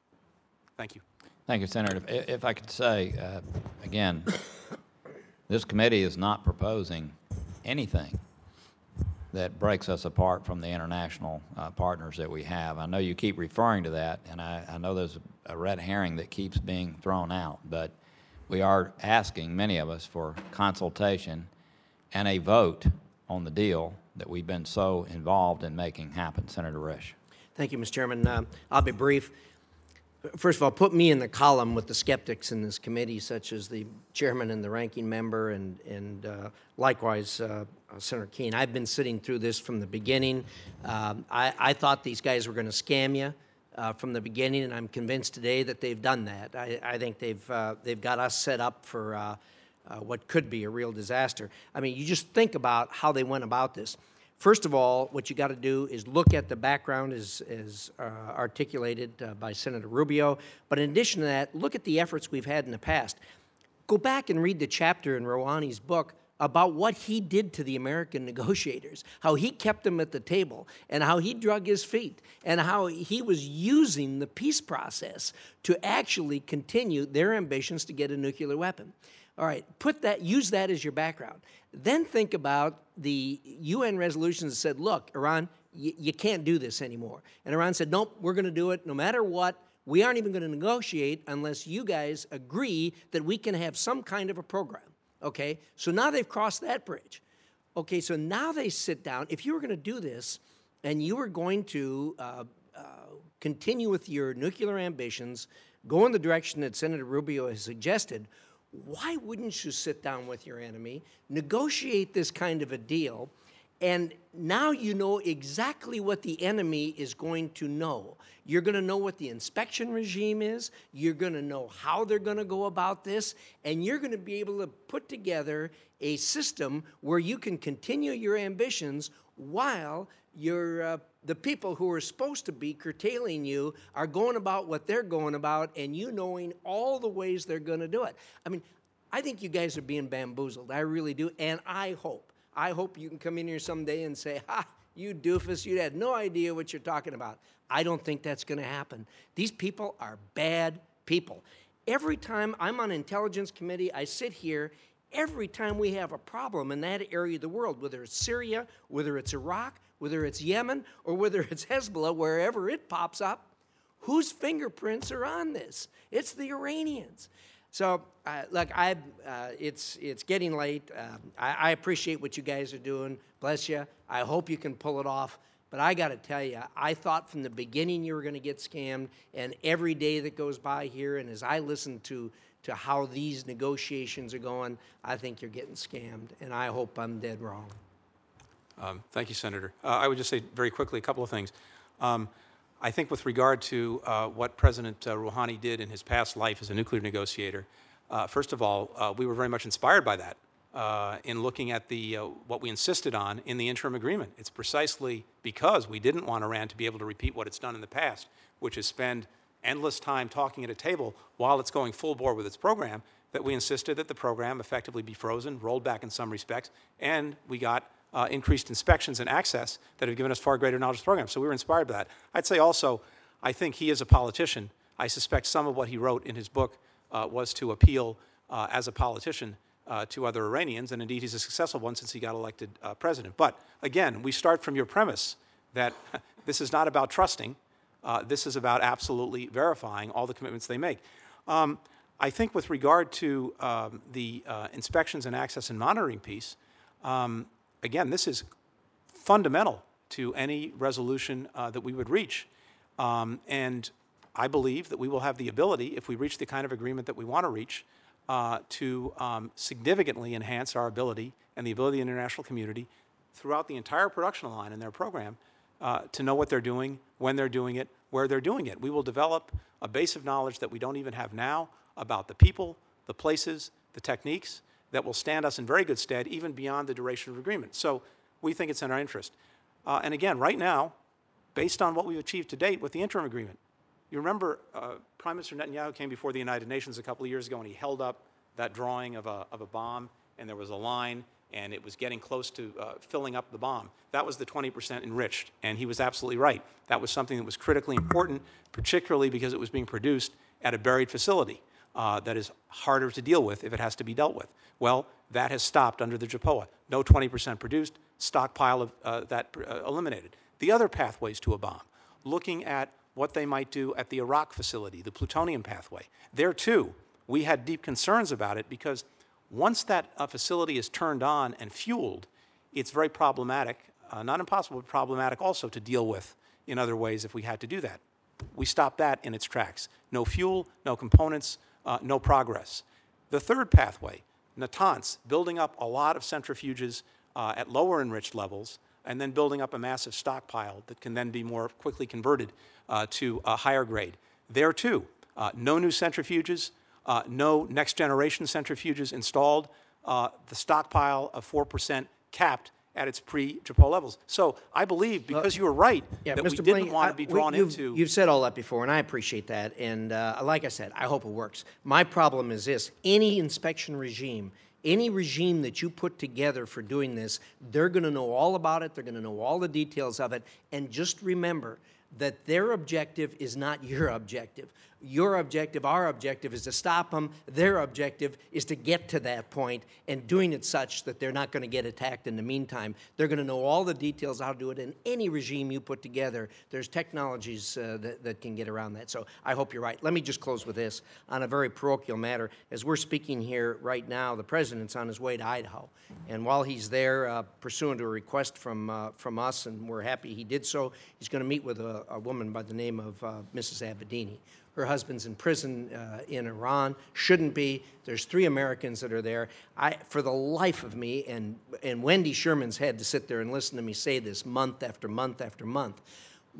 Thank you. Thank you, Senator. If, if I could say, uh, again, this committee is not proposing anything that breaks us apart from the international uh, partners that we have. I know you keep referring to that, and I, I know there's a red herring that keeps being thrown out, but we are asking, many of us, for consultation and a vote on the deal that we've been so involved in making happen. Senator Risch. Thank you, Mr. Chairman. Uh, I'll be brief. First of all, put me in the column with the skeptics in this committee, such as the chairman and the ranking member, and, and uh, likewise uh, Senator Kaine. I've been sitting through this from the beginning. Um, I, I thought these guys were going to scam you. Uh, from the beginning, and I'm convinced today that they've done that. I, I think they've uh, they've got us set up for uh, uh, what could be a real disaster. I mean, you just think about how they went about this. First of all, what you got to do is look at the background as, as uh, articulated uh, by Senator Rubio. But in addition to that, look at the efforts we've had in the past. Go back and read the chapter in Rouhani's book about what he did to the American negotiators, how he kept them at the table, and how he drug his feet, and how he was using the peace process to actually continue their ambitions to get a nuclear weapon. All right, put that, use that as your background. Then think about the UN resolutions that said, look, Iran, y- you can't do this anymore. And Iran said, nope, we're going to do it no matter what. We aren't even going to negotiate unless you guys agree that we can have some kind of a program. Okay, so now they've crossed that bridge. Okay, so now they sit down. If you were going to do this and you were going to uh, uh, continue with your nuclear ambitions, go in the direction that Senator Rubio has suggested, why wouldn't you sit down with your enemy, negotiate this kind of a deal, And now you know exactly what the enemy is going to know. You're going to know what the inspection regime is. You're going to know how they're going to go about this. And you're going to be able to put together a system where you can continue your ambitions while your, uh, the people who are supposed to be curtailing you are going about what they're going about and you knowing all the ways they're going to do it. I mean, I think you guys are being bamboozled. I really do. And I hope, I hope you can come in here someday and say, ha, you doofus, you had no idea what you're talking about. I don't think that's going to happen. These people are bad people. Every time I'm on intelligence committee, I sit here. Every time we have a problem in that area of the world, whether it's Syria, whether it's Iraq, whether it's Yemen, or whether it's Hezbollah, wherever it pops up, whose fingerprints are on this? It's the Iranians. So, uh, look, I, uh, it's, it's getting late. Um, I, I appreciate what you guys are doing. Bless you. I hope you can pull it off. But I got to tell you, I thought from the beginning you were going to get scammed. And every day that goes by here, and as I listen to, to how these negotiations are going, I think you're getting scammed. And I hope I'm dead wrong. Um, Thank you, Senator. Uh, I would just say very quickly a couple of things. Um, I think with regard to uh, what President uh, Rouhani did in his past life as a nuclear negotiator, uh, first of all, uh, we were very much inspired by that uh, in looking at the, what we insisted on in the interim agreement. It's precisely because we didn't want Iran to be able to repeat what it's done in the past, which is spend endless time talking at a table while it's going full bore with its program, that we insisted that the program effectively be frozen, rolled back in some respects, and we got uh, increased inspections and access that have given us far greater knowledge of the program. So we were inspired by that. I'd say also, I think he is a politician. I suspect some of what he wrote in his book uh, was to appeal uh, as a politician uh, to other Iranians, and indeed he's a successful one since he got elected uh, president. But again, we start from your premise that this is not about trusting. Uh, this is about absolutely verifying all the commitments they make. Um, I think with regard to um, the inspections and access and monitoring piece, um, again, this is fundamental to any resolution uh, that we would reach. Um, and I believe that we will have the ability, if we reach the kind of agreement that we want to reach, uh, to um, significantly enhance our ability and the ability of the international community throughout the entire production line in their program uh, to know what they're doing, when they're doing it, where they're doing it. We will develop a base of knowledge that we don't even have now about the people, the places, the techniques, that will stand us in very good stead even beyond the duration of agreement. So we think it's in our interest. Uh, and again, right now, based on what we've achieved to date with the interim agreement, you remember uh, Prime Minister Netanyahu came before the United Nations a couple of years ago and he held up that drawing of a, of a bomb and there was a line and it was getting close to uh, filling up the bomb. That was the 20% enriched, and he was absolutely right. That was something that was critically important, particularly because it was being produced at a buried facility uh, that is harder to deal with if it has to be dealt with. Well, that has stopped under the JPOA. No 20% produced, stockpile of uh, that uh, eliminated. The other pathways to a bomb, looking at what they might do at the Arak facility, the plutonium pathway. There too, we had deep concerns about it because once that uh, facility is turned on and fueled, it's very problematic, uh, not impossible, but problematic also to deal with in other ways if we had to do that. We stopped that in its tracks. No fuel, no components, uh, no progress. The third pathway, Natanz, building up a lot of centrifuges uh, at lower enriched levels, and then building up a massive stockpile that can then be more quickly converted uh, to a higher grade. There too, uh, no new centrifuges, uh, no next generation centrifuges installed, uh, the stockpile of 4% capped at its pre-JPO levels. So I believe, because you were right, Yeah, that Mr. we didn't want to be we- drawn you've- into. You've said all that before, and I appreciate that. And uh, like I said, I hope it works. My problem is this: any inspection regime, any regime that you put together for doing this, they're going to know all about it. They're going to know all the details of it. And just remember that their objective is not your objective. Your objective, our objective, is to stop them. Their objective is to get to that point and doing it such that they're not going to get attacked in the meantime. They're going to know all the details how to do it in any regime you put together. There's technologies uh, that, that can get around that. So I hope you're right. Let me just close with this on a very parochial matter. As we're speaking here right now, the president's on his way to Idaho. And while he's there, uh, pursuant to a request from, uh, from us, and we're happy he did so, he's going to meet with a, a woman by the name of uh, Mrs. Abedini Her husband's in prison uh, in Iran. Shouldn't be. There's three Americans that are there. I, for the life of me, and, and Wendy Sherman's had to sit there and listen to me say this month after month after month.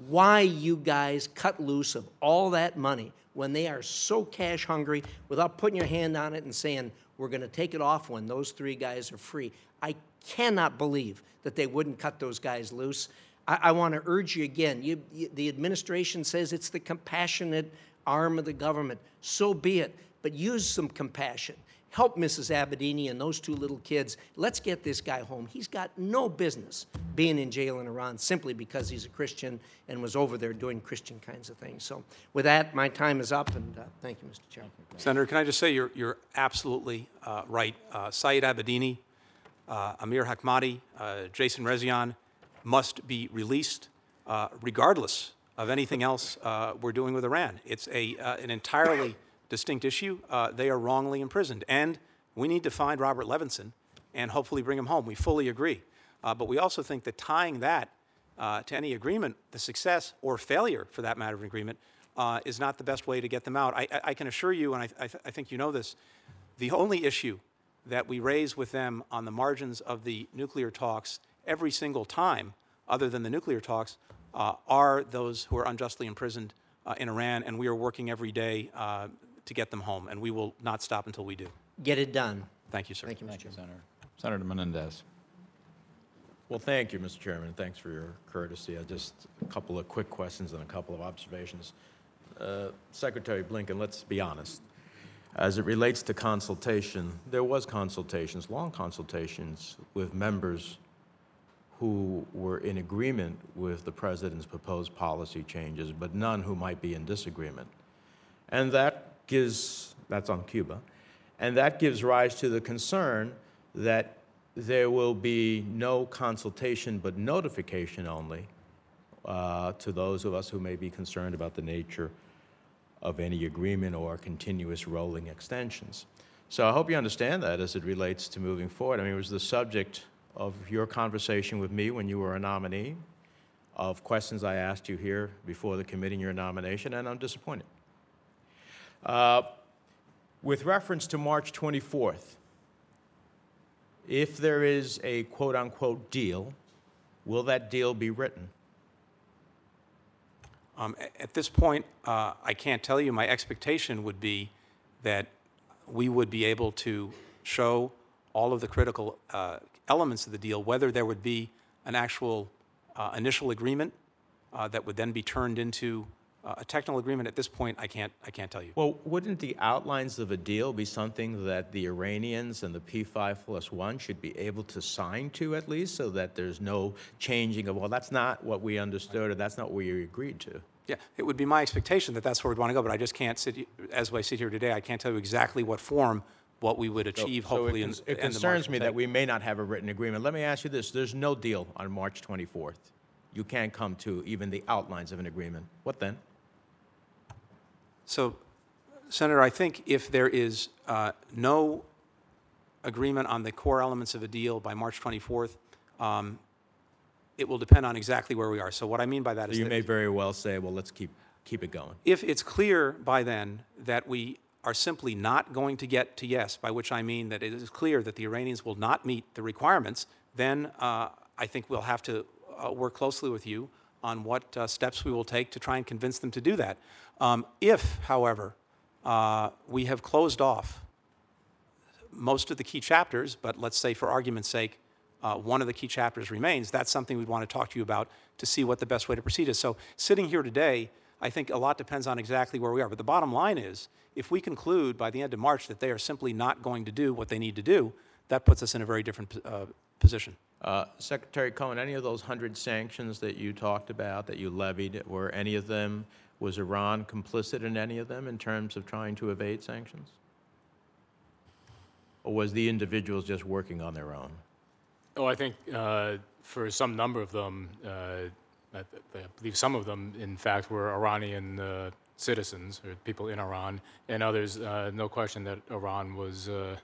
Why you guys cut loose of all that money when they are so cash hungry without putting your hand on it and saying, we're going to take it off when those three guys are free. I cannot believe that they wouldn't cut those guys loose. I, I want to urge you again. You, you, the administration says it's the compassionate arm of the government. So be it. But use some compassion. Help Mrs. Abedini and those two little kids. Let's get this guy home. He's got no business being in jail in Iran simply because he's a Christian and was over there doing Christian kinds of things. So, with that, my time is up, and uh, thank you, Mr. Chairman. Senator, can I just say you're, you're absolutely uh, right. Uh, Saeed Abedini, uh, Amir Hekmati, uh, Jason Rezaian must be released uh, regardless of anything else uh, we're doing with Iran. It's a, uh, an entirely distinct issue. Uh, they are wrongly imprisoned. And we need to find Robert Levinson and hopefully bring him home. We fully agree. Uh, but we also think that tying that uh, to any agreement, the success or failure, for that matter, of an agreement, uh, is not the best way to get them out. I, I, can assure you, and I, I, th- I think you know this, the only issue that we raise with them on the margins of the nuclear talks every single time, other than the nuclear talks, uh, are those who are unjustly imprisoned uh, in Iran, and we are working every day uh, to get them home, and we will not stop until we do. Get it done. Thank you, sir. Thank you, Mr. Chairman. Senator. Senator Menendez. Well, thank you, Mr. Chairman. Thanks for your courtesy. I just a couple of quick questions and a couple of observations. Uh, Secretary Blinken, let's be honest. As it relates to consultation, there was consultations, long consultations with members who were in agreement with the president's proposed policy changes, but none who might be in disagreement. And that gives, that's on Cuba, and that gives rise to the concern that there will be no consultation but notification only uh, to those of us who may be concerned about the nature of any agreement or continuous rolling extensions. So I hope you understand that as it relates to moving forward. I mean, it was the subject of your conversation with me when you were a nominee, of questions I asked you here before the committee in your nomination, and I'm disappointed. Uh, with reference to March 24th, if there is a quote unquote deal, will that deal be written? Um, At this point, uh, I can't tell you. My expectation would be that we would be able to show all of the critical uh, elements of the deal, whether there would be an actual uh, initial agreement uh, that would then be turned into uh, a technical agreement. At this point, I can't, I can't tell you. Well, wouldn't the outlines of a deal be something that the Iranians and the P5 plus one should be able to sign to at least so that there's no changing of, well, that's not what we understood or that's not what we agreed to? Yeah, it would be my expectation that that's where we'd want to go, but I just can't sit, as I sit here today, I can't tell you exactly what form, what we would So- achieve, so it hopefully, in cons- the It end concerns March. me that we may not have a written agreement. Let me ask you this, there's no deal on March 24th. You can't come to even the outlines of an agreement. What then? So, Senator, I think if there is uh, no agreement on the core elements of a deal by March 24th, um, it will depend on exactly where we are. So what I mean by that So is you that may very well say, well, let's keep, keep it going. if it's clear by then that we are simply not going to get to yes, by which I mean that it is clear that the Iranians will not meet the requirements, then uh, I think we'll have to uh, work closely with you on what uh, steps we will take to try and convince them to do that. Um, if, however, uh, we have closed off most of the key chapters, but let's say for argument's sake, uh, one of the key chapters remains, that's something we'd want to talk to you about to see what the best way to proceed is. So sitting here today, I think a lot depends on exactly where we are. But the bottom line is, if we conclude by the end of March that they are simply not going to do what they need to do, that puts us in a very different uh, position. Uh, Secretary Cohen, any of those 100 sanctions that you talked about, that you levied, were any of them, was Iran complicit in any of them in terms of trying to evade sanctions? Or was the individuals just working on their own? Oh, I think uh, for some number of them, uh, I, I believe some of them, in fact, were Iranian uh, citizens or people in Iran, and others, uh, no question that Iran was uh,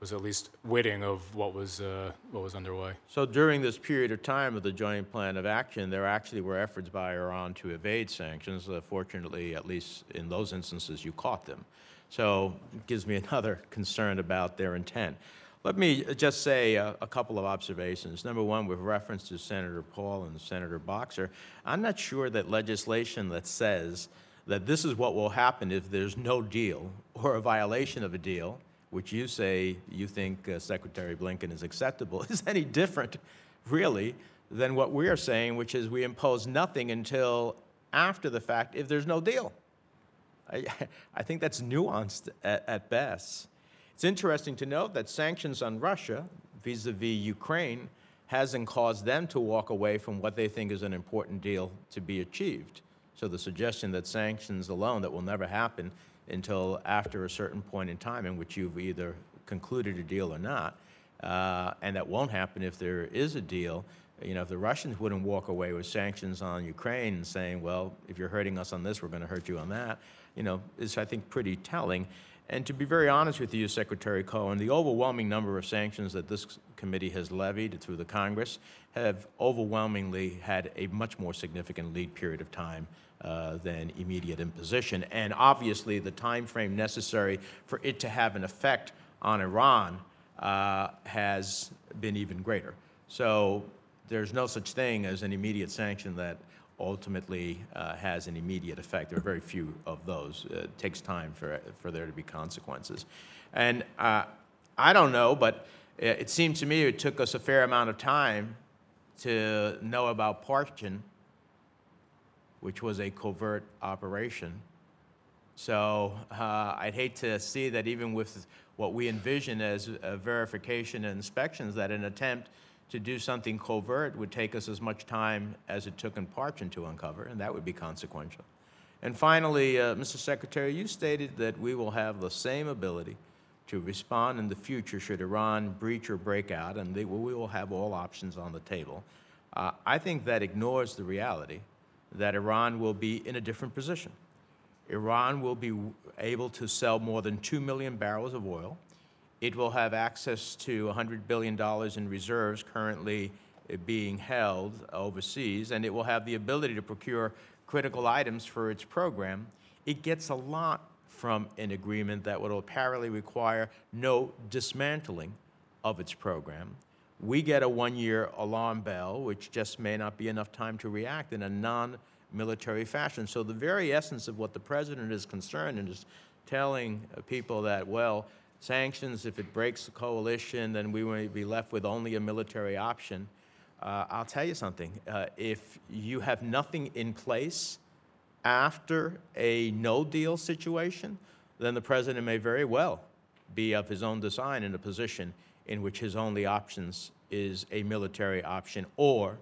was at least witting of what was, uh, what was underway. So during this period of time of the joint plan of action, there actually were efforts by Iran to evade sanctions. Uh, Fortunately, at least in those instances, you caught them. So it gives me another concern about their intent. Let me just say a, a couple of observations. Number one, with reference to Senator Paul and Senator Boxer, I'm not sure that legislation that says that this is what will happen if there's no deal or a violation of a deal, which you say you think uh, Secretary Blinken is acceptable, is any different, really, than what we are saying, which is we impose nothing until after the fact if there's no deal. I, I think that's nuanced at, at best. It's interesting to note that sanctions on Russia vis-a-vis Ukraine hasn't caused them to walk away from what they think is an important deal to be achieved. So the suggestion that sanctions alone, that will never happen until after a certain point in time in which you've either concluded a deal or not, uh, and that won't happen if there is a deal. You know, if the Russians wouldn't walk away with sanctions on Ukraine and saying, well, if you're hurting us on this, we're going to hurt you on that, you know, is, I think, pretty telling. And to be very honest with you, Secretary Cohen, the overwhelming number of sanctions that this committee has levied through the Congress have overwhelmingly had a much more significant lead period of time uh, than immediate imposition. And obviously, the time frame necessary for it to have an effect on Iran uh, has been even greater. So there's no such thing as an immediate sanction that ultimately uh, has an immediate effect. There are very few of those. Uh, it takes time for, for there to be consequences. And uh, I don't know, but it, it seems to me it took us a fair amount of time to know about Parchin, which was a covert operation. So uh, I'd hate to see that even with what we envision as verification and inspections, that an attempt to do something covert would take us as much time as it took in Parchin to uncover, and that would be consequential. And finally, uh, Mr. Secretary, you stated that we will have the same ability to respond in the future should Iran breach or break out, and they, we will have all options on the table. Uh, I think that ignores the reality that Iran will be in a different position. Iran will be able to sell more than 2 million barrels of oil. It will have access to $100 billion in reserves currently uh, being held overseas, and it will have the ability to procure critical items for its program. It gets a lot from an agreement that would apparently require no dismantling of its program. We get a one-year alarm bell, which just may not be enough time to react in a non-military fashion. So the very essence of what the president is concerned in is telling people that, well, sanctions, if it breaks the coalition, then we may be left with only a military option. Uh, I'll tell you something. Uh, if you have nothing in place after a no deal situation, then the president may very well be of his own design in a position in which his only options is a military option or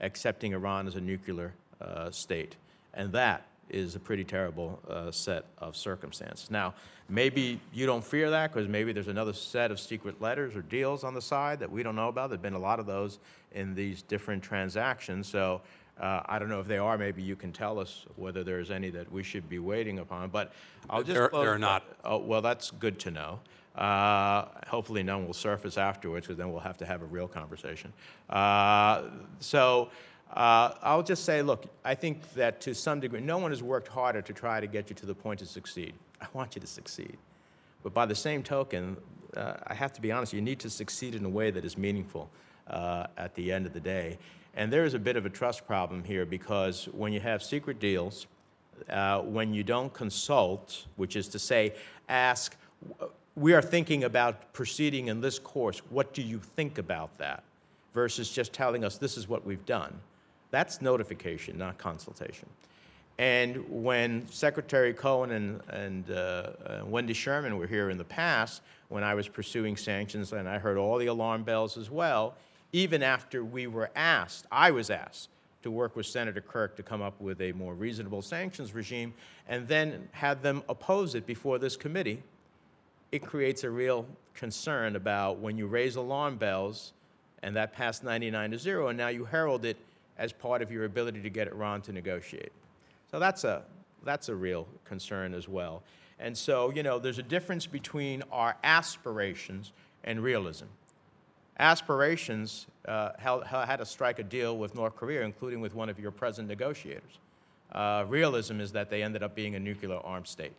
accepting Iran as a nuclear uh, state. And that is a pretty terrible uh, set of circumstances. Now, maybe you don't fear that because maybe there's another set of secret letters or deals on the side that we don't know about. There have been a lot of those in these different transactions. So uh, I don't know if they are. Maybe you can tell us whether there's any that we should be waiting upon. But I'll just There- there are not. Oh, well, that's good to know. Uh, hopefully, none will surface afterwards, because then we'll have to have a real conversation. Uh, so. Uh, I'll just say, look, I think that to some degree, no one has worked harder to try to get you to the point to succeed. I want you to succeed. But by the same token, uh, I have to be honest, you need to succeed in a way that is meaningful uh, at the end of the day. And there is a bit of a trust problem here because when you have secret deals, when you don't consult, which is to say, ask, we are thinking about proceeding in this course, what do you think about that? Versus just telling us this is what we've done. That's notification, not consultation. And when Secretary Cohen and, and uh, uh, Wendy Sherman were here in the past, when I was pursuing sanctions, and I heard all the alarm bells as well, even after we were asked, I was asked, to work with Senator Kirk to come up with a more reasonable sanctions regime, and then had them oppose it before this committee, it creates a real concern about when you raise alarm bells, and that passed 99 to 0, and now you herald it as part of your ability to get Iran to negotiate. So that's a, that's a real concern as well. And so, you know, there's a difference between our aspirations and realism. Aspirations uh, had to strike a deal with North Korea, including with one of your present negotiators. Uh, realism is that they ended up being a nuclear armed state.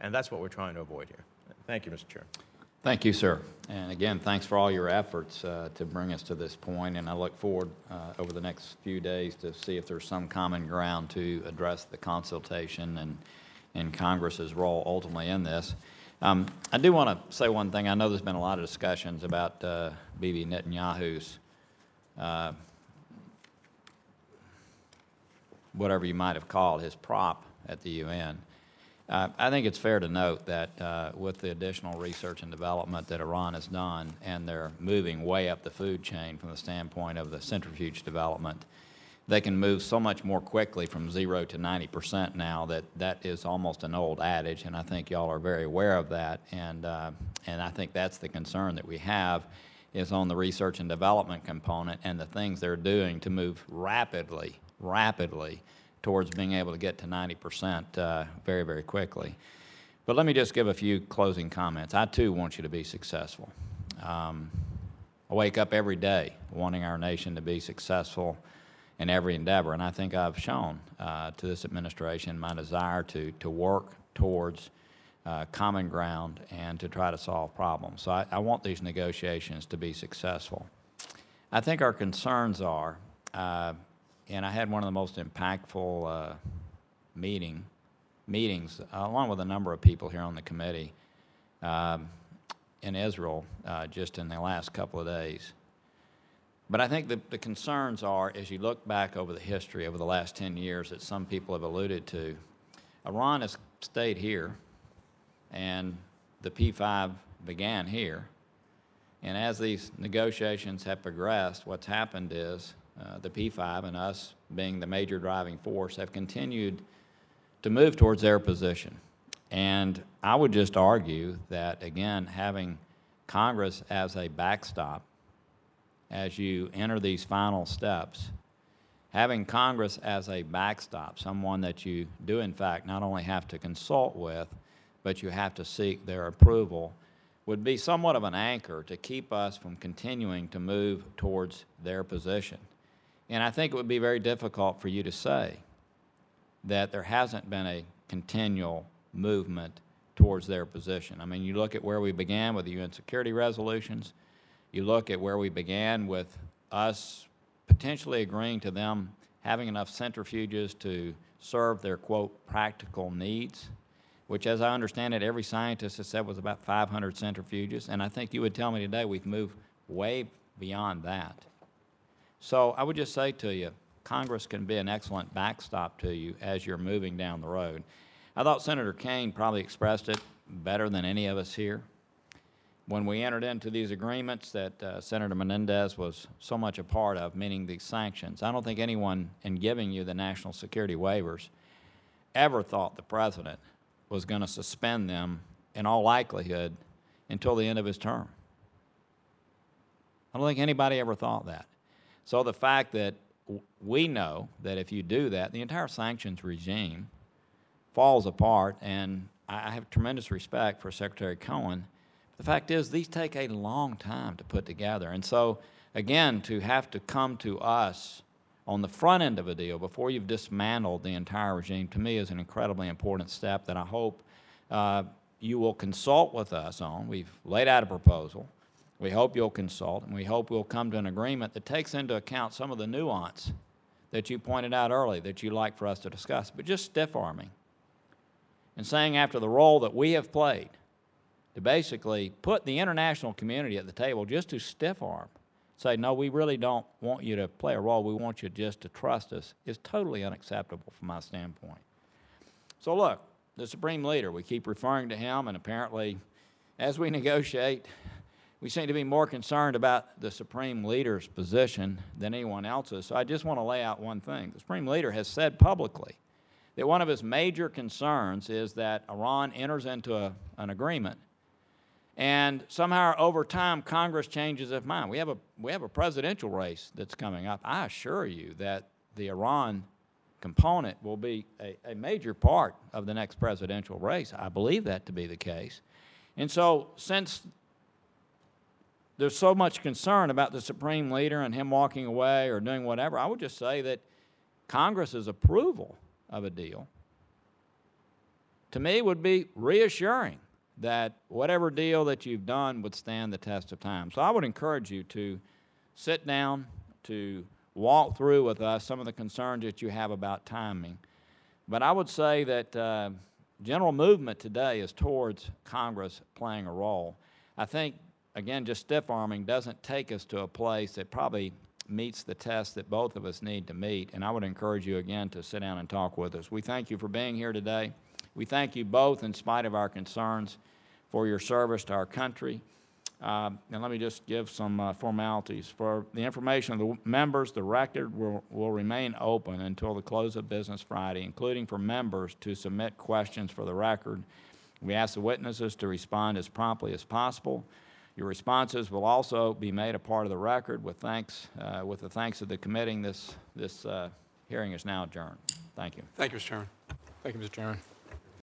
And that's what we're trying to avoid here. Thank you, Mr. Chair. Thank you, sir. And again, thanks for all your efforts uh, to bring us to this point, and I look forward uh, over the next few days to see if there's some common ground to address the consultation and, and Congress's role ultimately in this. Um, I do want to say one thing. I know there's been a lot of discussions about uh, Bibi Netanyahu's uh, whatever you might have called his prop at the UN. Uh, I think it's fair to note that uh, with the additional research and development that Iran has done, and they're moving way up the food chain from the standpoint of the centrifuge development, they can move so much more quickly from zero to 90 percent now that that is almost an old adage, and I think y'all are very aware of that. And uh, and I think that's the concern that we have is on the research and development component and the things they're doing to move rapidly, rapidly towards being able to get to 90 percent uh, very, very quickly. But let me just give a few closing comments. I too want you to be successful. Um, I wake up every day wanting our nation to be successful in every endeavor, and I think I've shown uh, to this administration my desire to, to work towards uh, common ground and to try to solve problems. So I, I, want these negotiations to be successful. I think our concerns are, uh, and I had one of the most impactful uh, meeting meetings, along with a number of people here on the committee, um, in Israel uh, just in the last couple of days. But I think the, the concerns are, as you look back over the history over the last 10 years that some people have alluded to, Iran has stayed here, and the P5 began here. And as these negotiations have progressed, what's happened is uh, the P5 and us being the major driving force have continued to move towards their position. And I would just argue that, again, having Congress as a backstop as you enter these final steps, having Congress as a backstop, someone that you do, in fact, not only have to consult with, but you have to seek their approval, would be somewhat of an anchor to keep us from continuing to move towards their position. And I think it would be very difficult for you to say that there hasn't been a continual movement towards their position. I mean, you look at where we began with the UN security resolutions, you look at where we began with us potentially agreeing to them having enough centrifuges to serve their, quote, practical needs, which, as I understand it, every scientist has said was about 500 centrifuges. And I think you would tell me today we've moved way beyond that. So I would just say to you, Congress can be an excellent backstop to you as you're moving down the road. I thought Senator Kaine probably expressed it better than any of us here when we entered into these agreements that uh, Senator Menendez was so much a part of, meaning these sanctions, I don't think anyone in giving you the national security waivers ever thought the president was going to suspend them in all likelihood until the end of his term. I don't think anybody ever thought that. So the fact that we know that if you do that, the entire sanctions regime falls apart, and I have tremendous respect for Secretary Cohen the fact is, these take a long time to put together. And so, again, to have to come to us on the front end of a deal before you've dismantled the entire regime, to me, is an incredibly important step that I hope uh, you will consult with us on. We've laid out a proposal. We hope you'll consult, and we hope we'll come to an agreement that takes into account some of the nuance that you pointed out early that you'd like for us to discuss, but just stiff arming and saying after the role that we have played to basically put the international community at the table just to stiff arm, say, no, we really don't want you to play a role, we want you just to trust us, is totally unacceptable from my standpoint. So, look, the Supreme Leader, we keep referring to him, and apparently, as we negotiate, we seem to be more concerned about the Supreme Leader's position than anyone else's. So, I just want to lay out one thing. The Supreme Leader has said publicly that one of his major concerns is that Iran enters into a, an agreement and somehow over time Congress changes its mind. We have a we have a presidential race that's coming up. I assure you that the Iran component will be a, a major part of the next presidential race. I believe that to be the case. And so since there's so much concern about the supreme leader and him walking away or doing whatever, I would just say that Congress's approval of a deal to me would be reassuring that whatever deal that you've done would stand the test of time. So I would encourage you to sit down, to walk through with us some of the concerns that you have about timing. But I would say that uh, general movement today is towards Congress playing a role. I think, again, just stiff arming doesn't take us to a place that probably meets the test that both of us need to meet. And I would encourage you again to sit down and talk with us. We thank you for being here today. We thank you both, in spite of our concerns, for your service to our country. Uh, and let me just give some uh, formalities. For the information of the members, the record will, will remain open until the close of business Friday, including for members to submit questions for the record. We ask the witnesses to respond as promptly as possible. Your responses will also be made a part of the record with thanks, uh, with the thanks of the committee. This, this uh, hearing is now adjourned. Thank you. Thank you, Mr. Chairman. Thank you, Mr. Chairman.